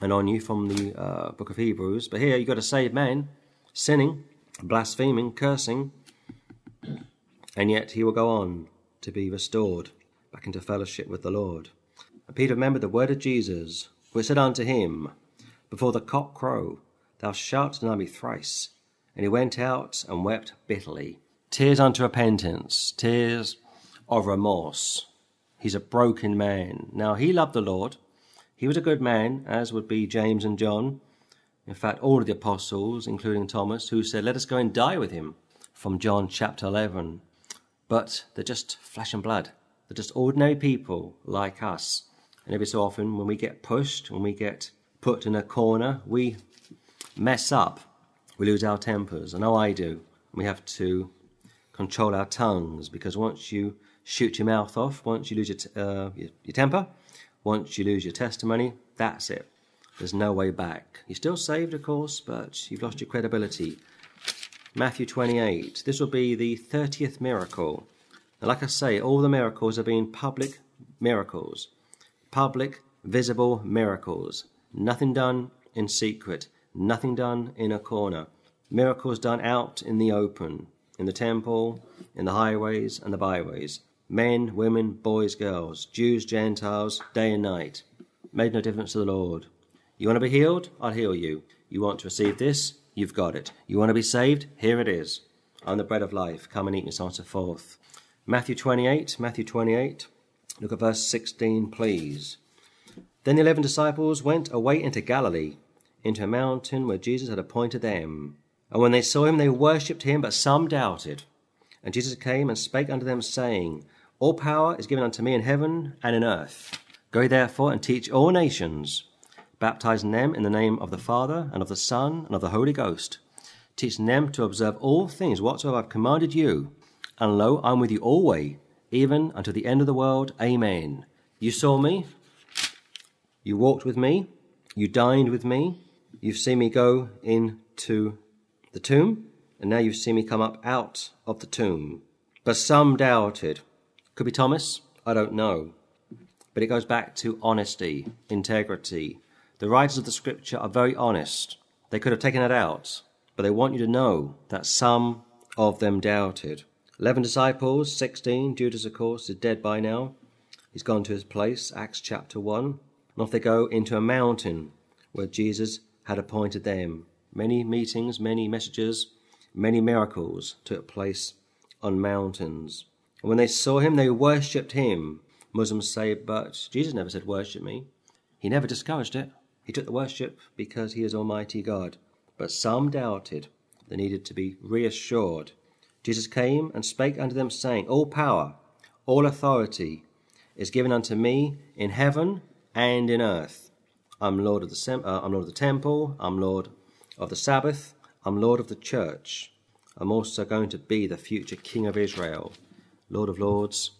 and on you from the uh, book of Hebrews. But here you've got a saved man sinning, blaspheming, cursing, and yet he will go on to be restored back into fellowship with the Lord. And Peter remembered the word of Jesus, which said unto him, Before the cock crow, thou shalt deny me thrice. And he went out and wept bitterly. Tears unto repentance, tears of remorse. He's a broken man. Now, he loved the Lord. He was a good man, as would be James and John. In fact, all of the apostles, including Thomas, who said, Let us go and die with him, from John chapter 11 but they're just flesh and blood. They're just ordinary people like us. And every so often, when we get pushed, when we get put in a corner, we mess up. We lose our tempers. I know I do. We have to control our tongues because once you shoot your mouth off, once you lose your, t- uh, your, your temper, once you lose your testimony, that's it. There's no way back. You're still saved, of course, but you've lost your credibility. Matthew 28. This will be the 30th miracle. Like I say, all the miracles have been public miracles, public, visible miracles. Nothing done in secret, nothing done in a corner. Miracles done out in the open, in the temple, in the highways and the byways. Men, women, boys, girls, Jews, Gentiles, day and night. Made no difference to the Lord. You want to be healed? I'll heal you. You want to receive this? You've got it. You want to be saved? Here it is. I'm the bread of life. Come and eat and so on forth. Matthew 28, Matthew 28. Look at verse 16, please. Then the eleven disciples went away into Galilee, into a mountain where Jesus had appointed them. And when they saw him, they worshipped him, but some doubted. And Jesus came and spake unto them, saying, All power is given unto me in heaven and in earth. Go therefore and teach all nations baptizing them in the name of the Father, and of the Son, and of the Holy Ghost, teaching them to observe all things whatsoever I've commanded you. And lo, I'm with you always, even unto the end of the world. Amen. You saw me, you walked with me, you dined with me, you've seen me go into the tomb, and now you've seen me come up out of the tomb. But some doubted. Could be Thomas, I don't know. But it goes back to honesty, integrity, The writers of the scripture are very honest. They could have taken it out, but they want you to know that some of them doubted. Eleven disciples, sixteen. Judas, of course, is dead by now. He's gone to his place, Acts chapter 1. And off they go into a mountain where Jesus had appointed them. Many meetings, many messages, many miracles took place on mountains. And when they saw him, they worshipped him. Muslims say, but Jesus never said, Worship me. He never discouraged it. He took the worship because he is Almighty God. But some doubted. They needed to be reassured. Jesus came and spake unto them, saying, All power, all authority is given unto me in heaven and in earth. I'm Lord of the sem- uh, I'm Lord of the temple. I'm Lord of the Sabbath. I'm Lord of the church. I'm also going to be the future King of Israel, Lord of lords,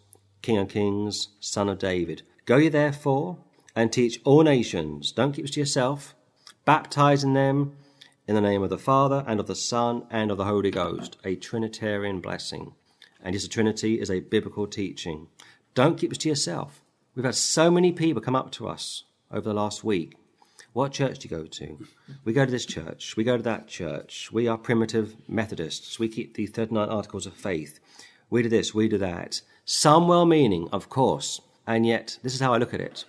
King of kings, Son of David. Go ye therefore and teach all nations. Don't keep it to yourself. Baptizing them in the name of the Father and of the Son and of the Holy Ghost. A Trinitarian blessing. And yes, the Trinity is a biblical teaching. Don't keep it to yourself. We've had so many people come up to us over the last week. What church do you go to? We go to this church. We go to that church. We are primitive Methodists. We keep the 39 Articles of Faith. We do this, we do that. Some well meaning, of course. And yet, this is how I look at it.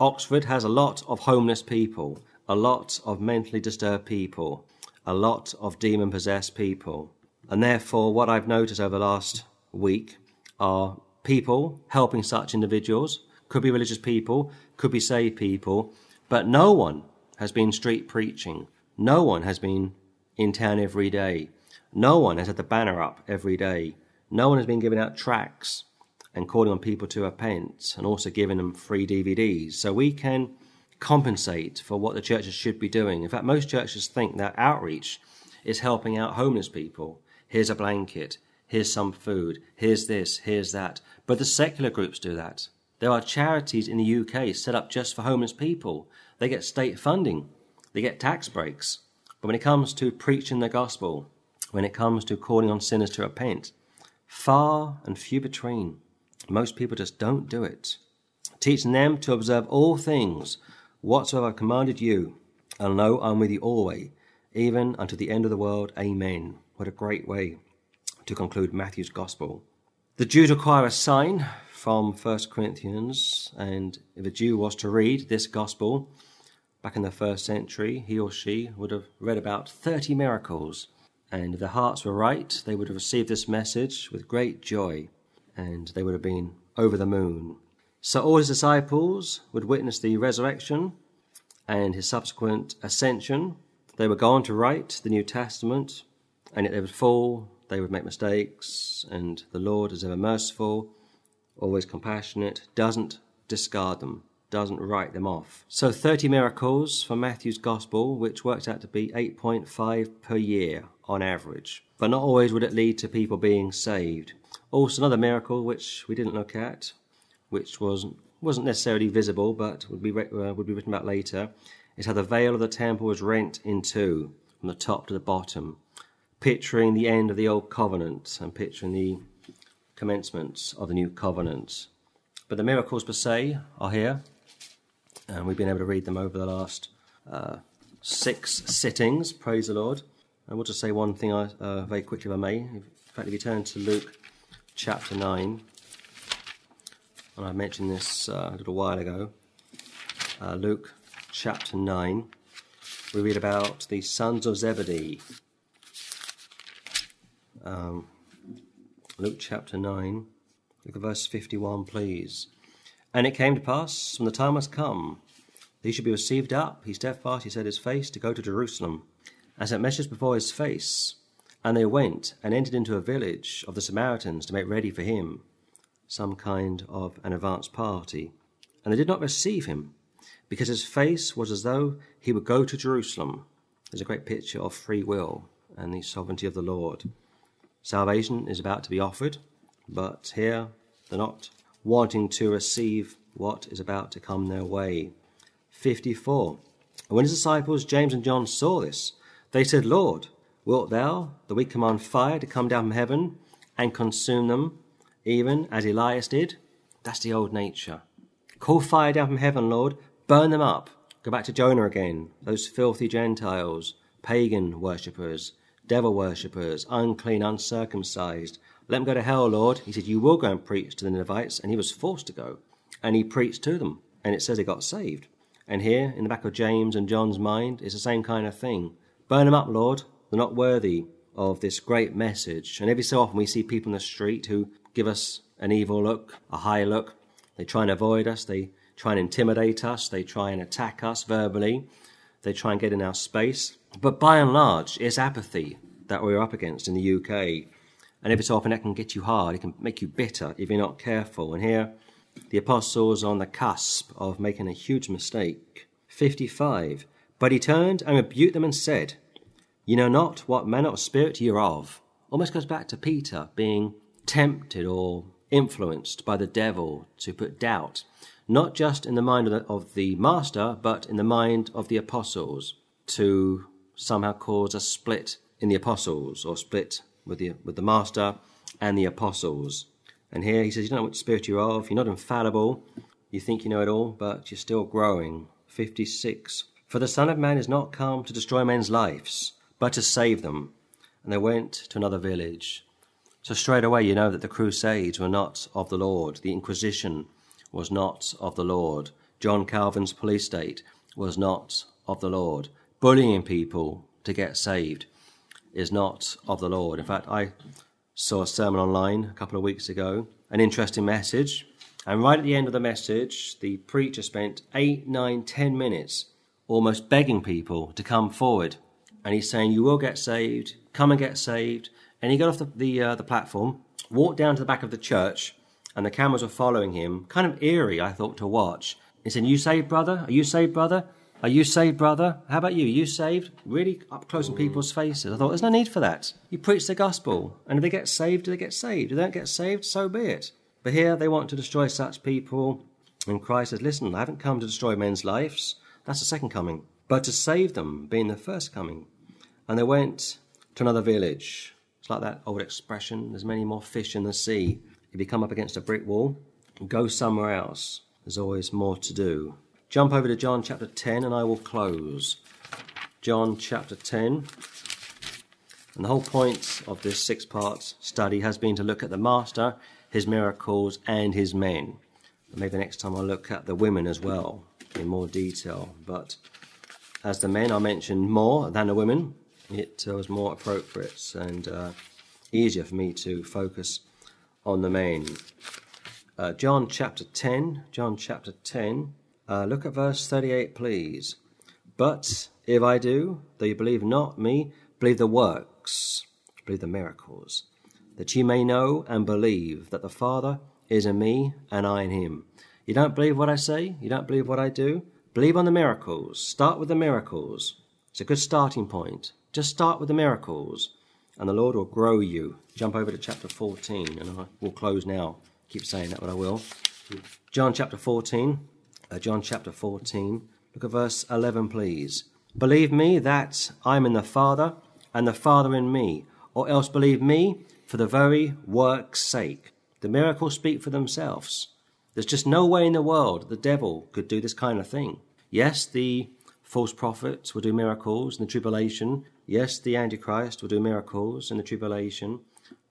Oxford has a lot of homeless people, a lot of mentally disturbed people, a lot of demon possessed people. And therefore, what I've noticed over the last week are people helping such individuals. Could be religious people, could be saved people, but no one has been street preaching. No one has been in town every day. No one has had the banner up every day. No one has been giving out tracts and calling on people to repent and also giving them free DVDs. So we can compensate for what the churches should be doing. In fact, most churches think that outreach is helping out homeless people. Here's a blanket. Here's some food. Here's this. Here's that. But the secular groups do that. There are charities in the UK set up just for homeless people. They get state funding. They get tax breaks. But when it comes to preaching the gospel, when it comes to calling on sinners to repent, far and few between. Most people just don't do it. Teaching them to observe all things whatsoever I commanded you, and know I'm with you always, even unto the end of the world. Amen. What a great way to conclude Matthew's Gospel. The Jews require a sign from 1 Corinthians, and if a Jew was to read this Gospel back in the first century, he or she would have read about 30 miracles. And if their hearts were right, they would have received this message with great joy and they would have been over the moon. So all his disciples would witness the resurrection and his subsequent ascension. They were gone to write the New Testament, and yet they would fall, they would make mistakes, and the Lord is ever merciful, always compassionate, doesn't discard them, doesn't write them off. So 30 miracles from Matthew's Gospel, which works out to be 8.5 per year on average. But not always would it lead to people being saved. Also, another miracle which we didn't look at, which was, wasn't necessarily visible but would be, uh, would be written about later, is how the veil of the temple was rent in two from the top to the bottom, picturing the end of the old covenant and picturing the commencement of the new covenant. But the miracles per se are here, and we've been able to read them over the last uh, six sittings. Praise the Lord. And we'll just say one thing uh, very quickly, if I may. In fact, if you turn to Luke chapter 9. And I mentioned this uh, a little while ago. Uh, Luke chapter 9. We read about the sons of Zebedee. Um, Luke chapter 9. Look at verse 51, please. And it came to pass, when the time was come, he should be received up, he steadfast, he set his face to go to Jerusalem, and sent messages before his face and they went and entered into a village of the Samaritans to make ready for him some kind of an advance party. And they did not receive him, because his face was as though he would go to Jerusalem. There's a great picture of free will and the sovereignty of the Lord. Salvation is about to be offered, but here they're not wanting to receive what is about to come their way. 54. And when his disciples, James and John, saw this, they said, Lord, Wilt thou that we command fire to come down from heaven and consume them, even as Elias did? That's the old nature. Call fire down from heaven, Lord, burn them up, Go back to Jonah again. Those filthy Gentiles, pagan worshippers, devil worshippers, unclean, uncircumcised. Let them go to hell, Lord. He said, You will go and preach to the Ninevites. And he was forced to go. And he preached to them. And it says he got saved. And here, in the back of James and John's mind, it's the same kind of thing. Burn them up, Lord. They're not worthy of this great message. And every so often we see people in the street who give us an evil look, a high look. They try and avoid us. They try and intimidate us. They try and attack us verbally. They try and get in our space. But by and large, it's apathy that we're up against in the UK. And every so often that can get you hard. It can make you bitter if you're not careful. And here, the apostles on the cusp of making a huge mistake. 55. But he turned and rebuked them and said, You know not what manner of spirit you're of. Almost goes back to Peter being tempted or influenced by the devil to put doubt, not just in the mind of the, of the master, but in the mind of the apostles, to somehow cause a split in the apostles or split with the, with the master and the apostles. And here he says, You don't know what spirit you're of, you're not infallible, you think you know it all, but you're still growing. 56. For the Son of Man is not come to destroy men's lives, but to save them. And they went to another village. So straight away you know that the Crusades were not of the Lord, the Inquisition was not of the Lord, John Calvin's police state was not of the Lord, bullying people to get saved is not of the Lord. In fact, I saw a sermon online a couple of weeks ago, an interesting message. And right at the end of the message, the preacher spent eight, nine, ten minutes almost begging people to come forward. And he's saying, You will get saved, come and get saved. And he got off the, the, uh, the platform, walked down to the back of the church, and the cameras were following him. Kind of eerie, I thought, to watch. He said, You saved, brother? Are you saved, brother? Are you saved, brother? How about you? Are you saved? Really up close in people's faces. I thought, there's no need for that. You preach the gospel, and if they get saved, do they get saved? If they don't get saved, so be it. But here they want to destroy such people, and Christ says, listen, I haven't come to destroy men's lives. That's the second coming. But to save them, being the first coming. And they went to another village. It's like that old expression there's many more fish in the sea. If you come up against a brick wall, go somewhere else. There's always more to do. Jump over to John chapter 10 and I will close. John chapter 10. And the whole point of this six part study has been to look at the Master, his miracles, and his men. And maybe next time I'll look at the women as well in more detail. But as the men, I mentioned more than the women. It was more appropriate and uh, easier for me to focus on the main. Uh, John chapter 10. John chapter 10 uh, look at verse 38, please. But if I do, though you believe not me, believe the works, believe the miracles, that ye may know and believe that the Father is in me and I in him. You don't believe what I say? You don't believe what I do? Believe on the miracles. Start with the miracles. It's a good starting point. Just start with the miracles, and the Lord will grow you. Jump over to chapter 14, and I will close now. Keep saying that, but I will. John chapter 14 uh, John chapter 14. Look at verse 11, please. Believe me that I'm in the Father, and the Father in me, or else believe me for the very work's sake. The miracles speak for themselves. There's just no way in the world the devil could do this kind of thing. Yes, the false prophets will do miracles in the tribulation. Yes, the Antichrist will do miracles in the tribulation,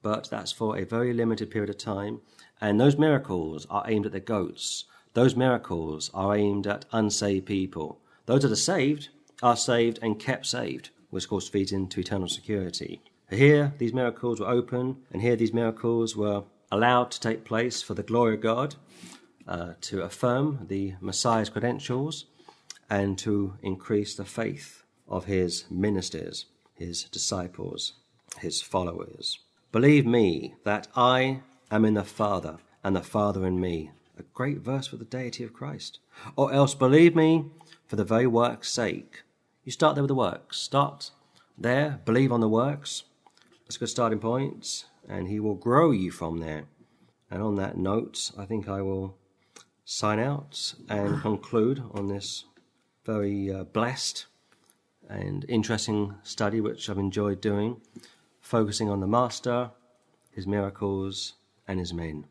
but that's for a very limited period of time. And those miracles are aimed at the goats those miracles are aimed at unsaved people. Those that are saved are saved and kept saved, which of course feeds into eternal security. Here, these miracles were open, and here, these miracles were allowed to take place for the glory of God, uh, to affirm the Messiah's credentials, and to increase the faith of his ministers, his disciples, his followers. Believe me that I am in the Father, and the Father in me, a great verse for the deity of Christ. Or else believe me for the very work's sake. You start there with the works. Start there, believe on the works. That's a good starting point, and He will grow you from there. And on that note, I think I will sign out and conclude on this very uh, blessed and interesting study, which I've enjoyed doing, focusing on the Master, His miracles, and His men.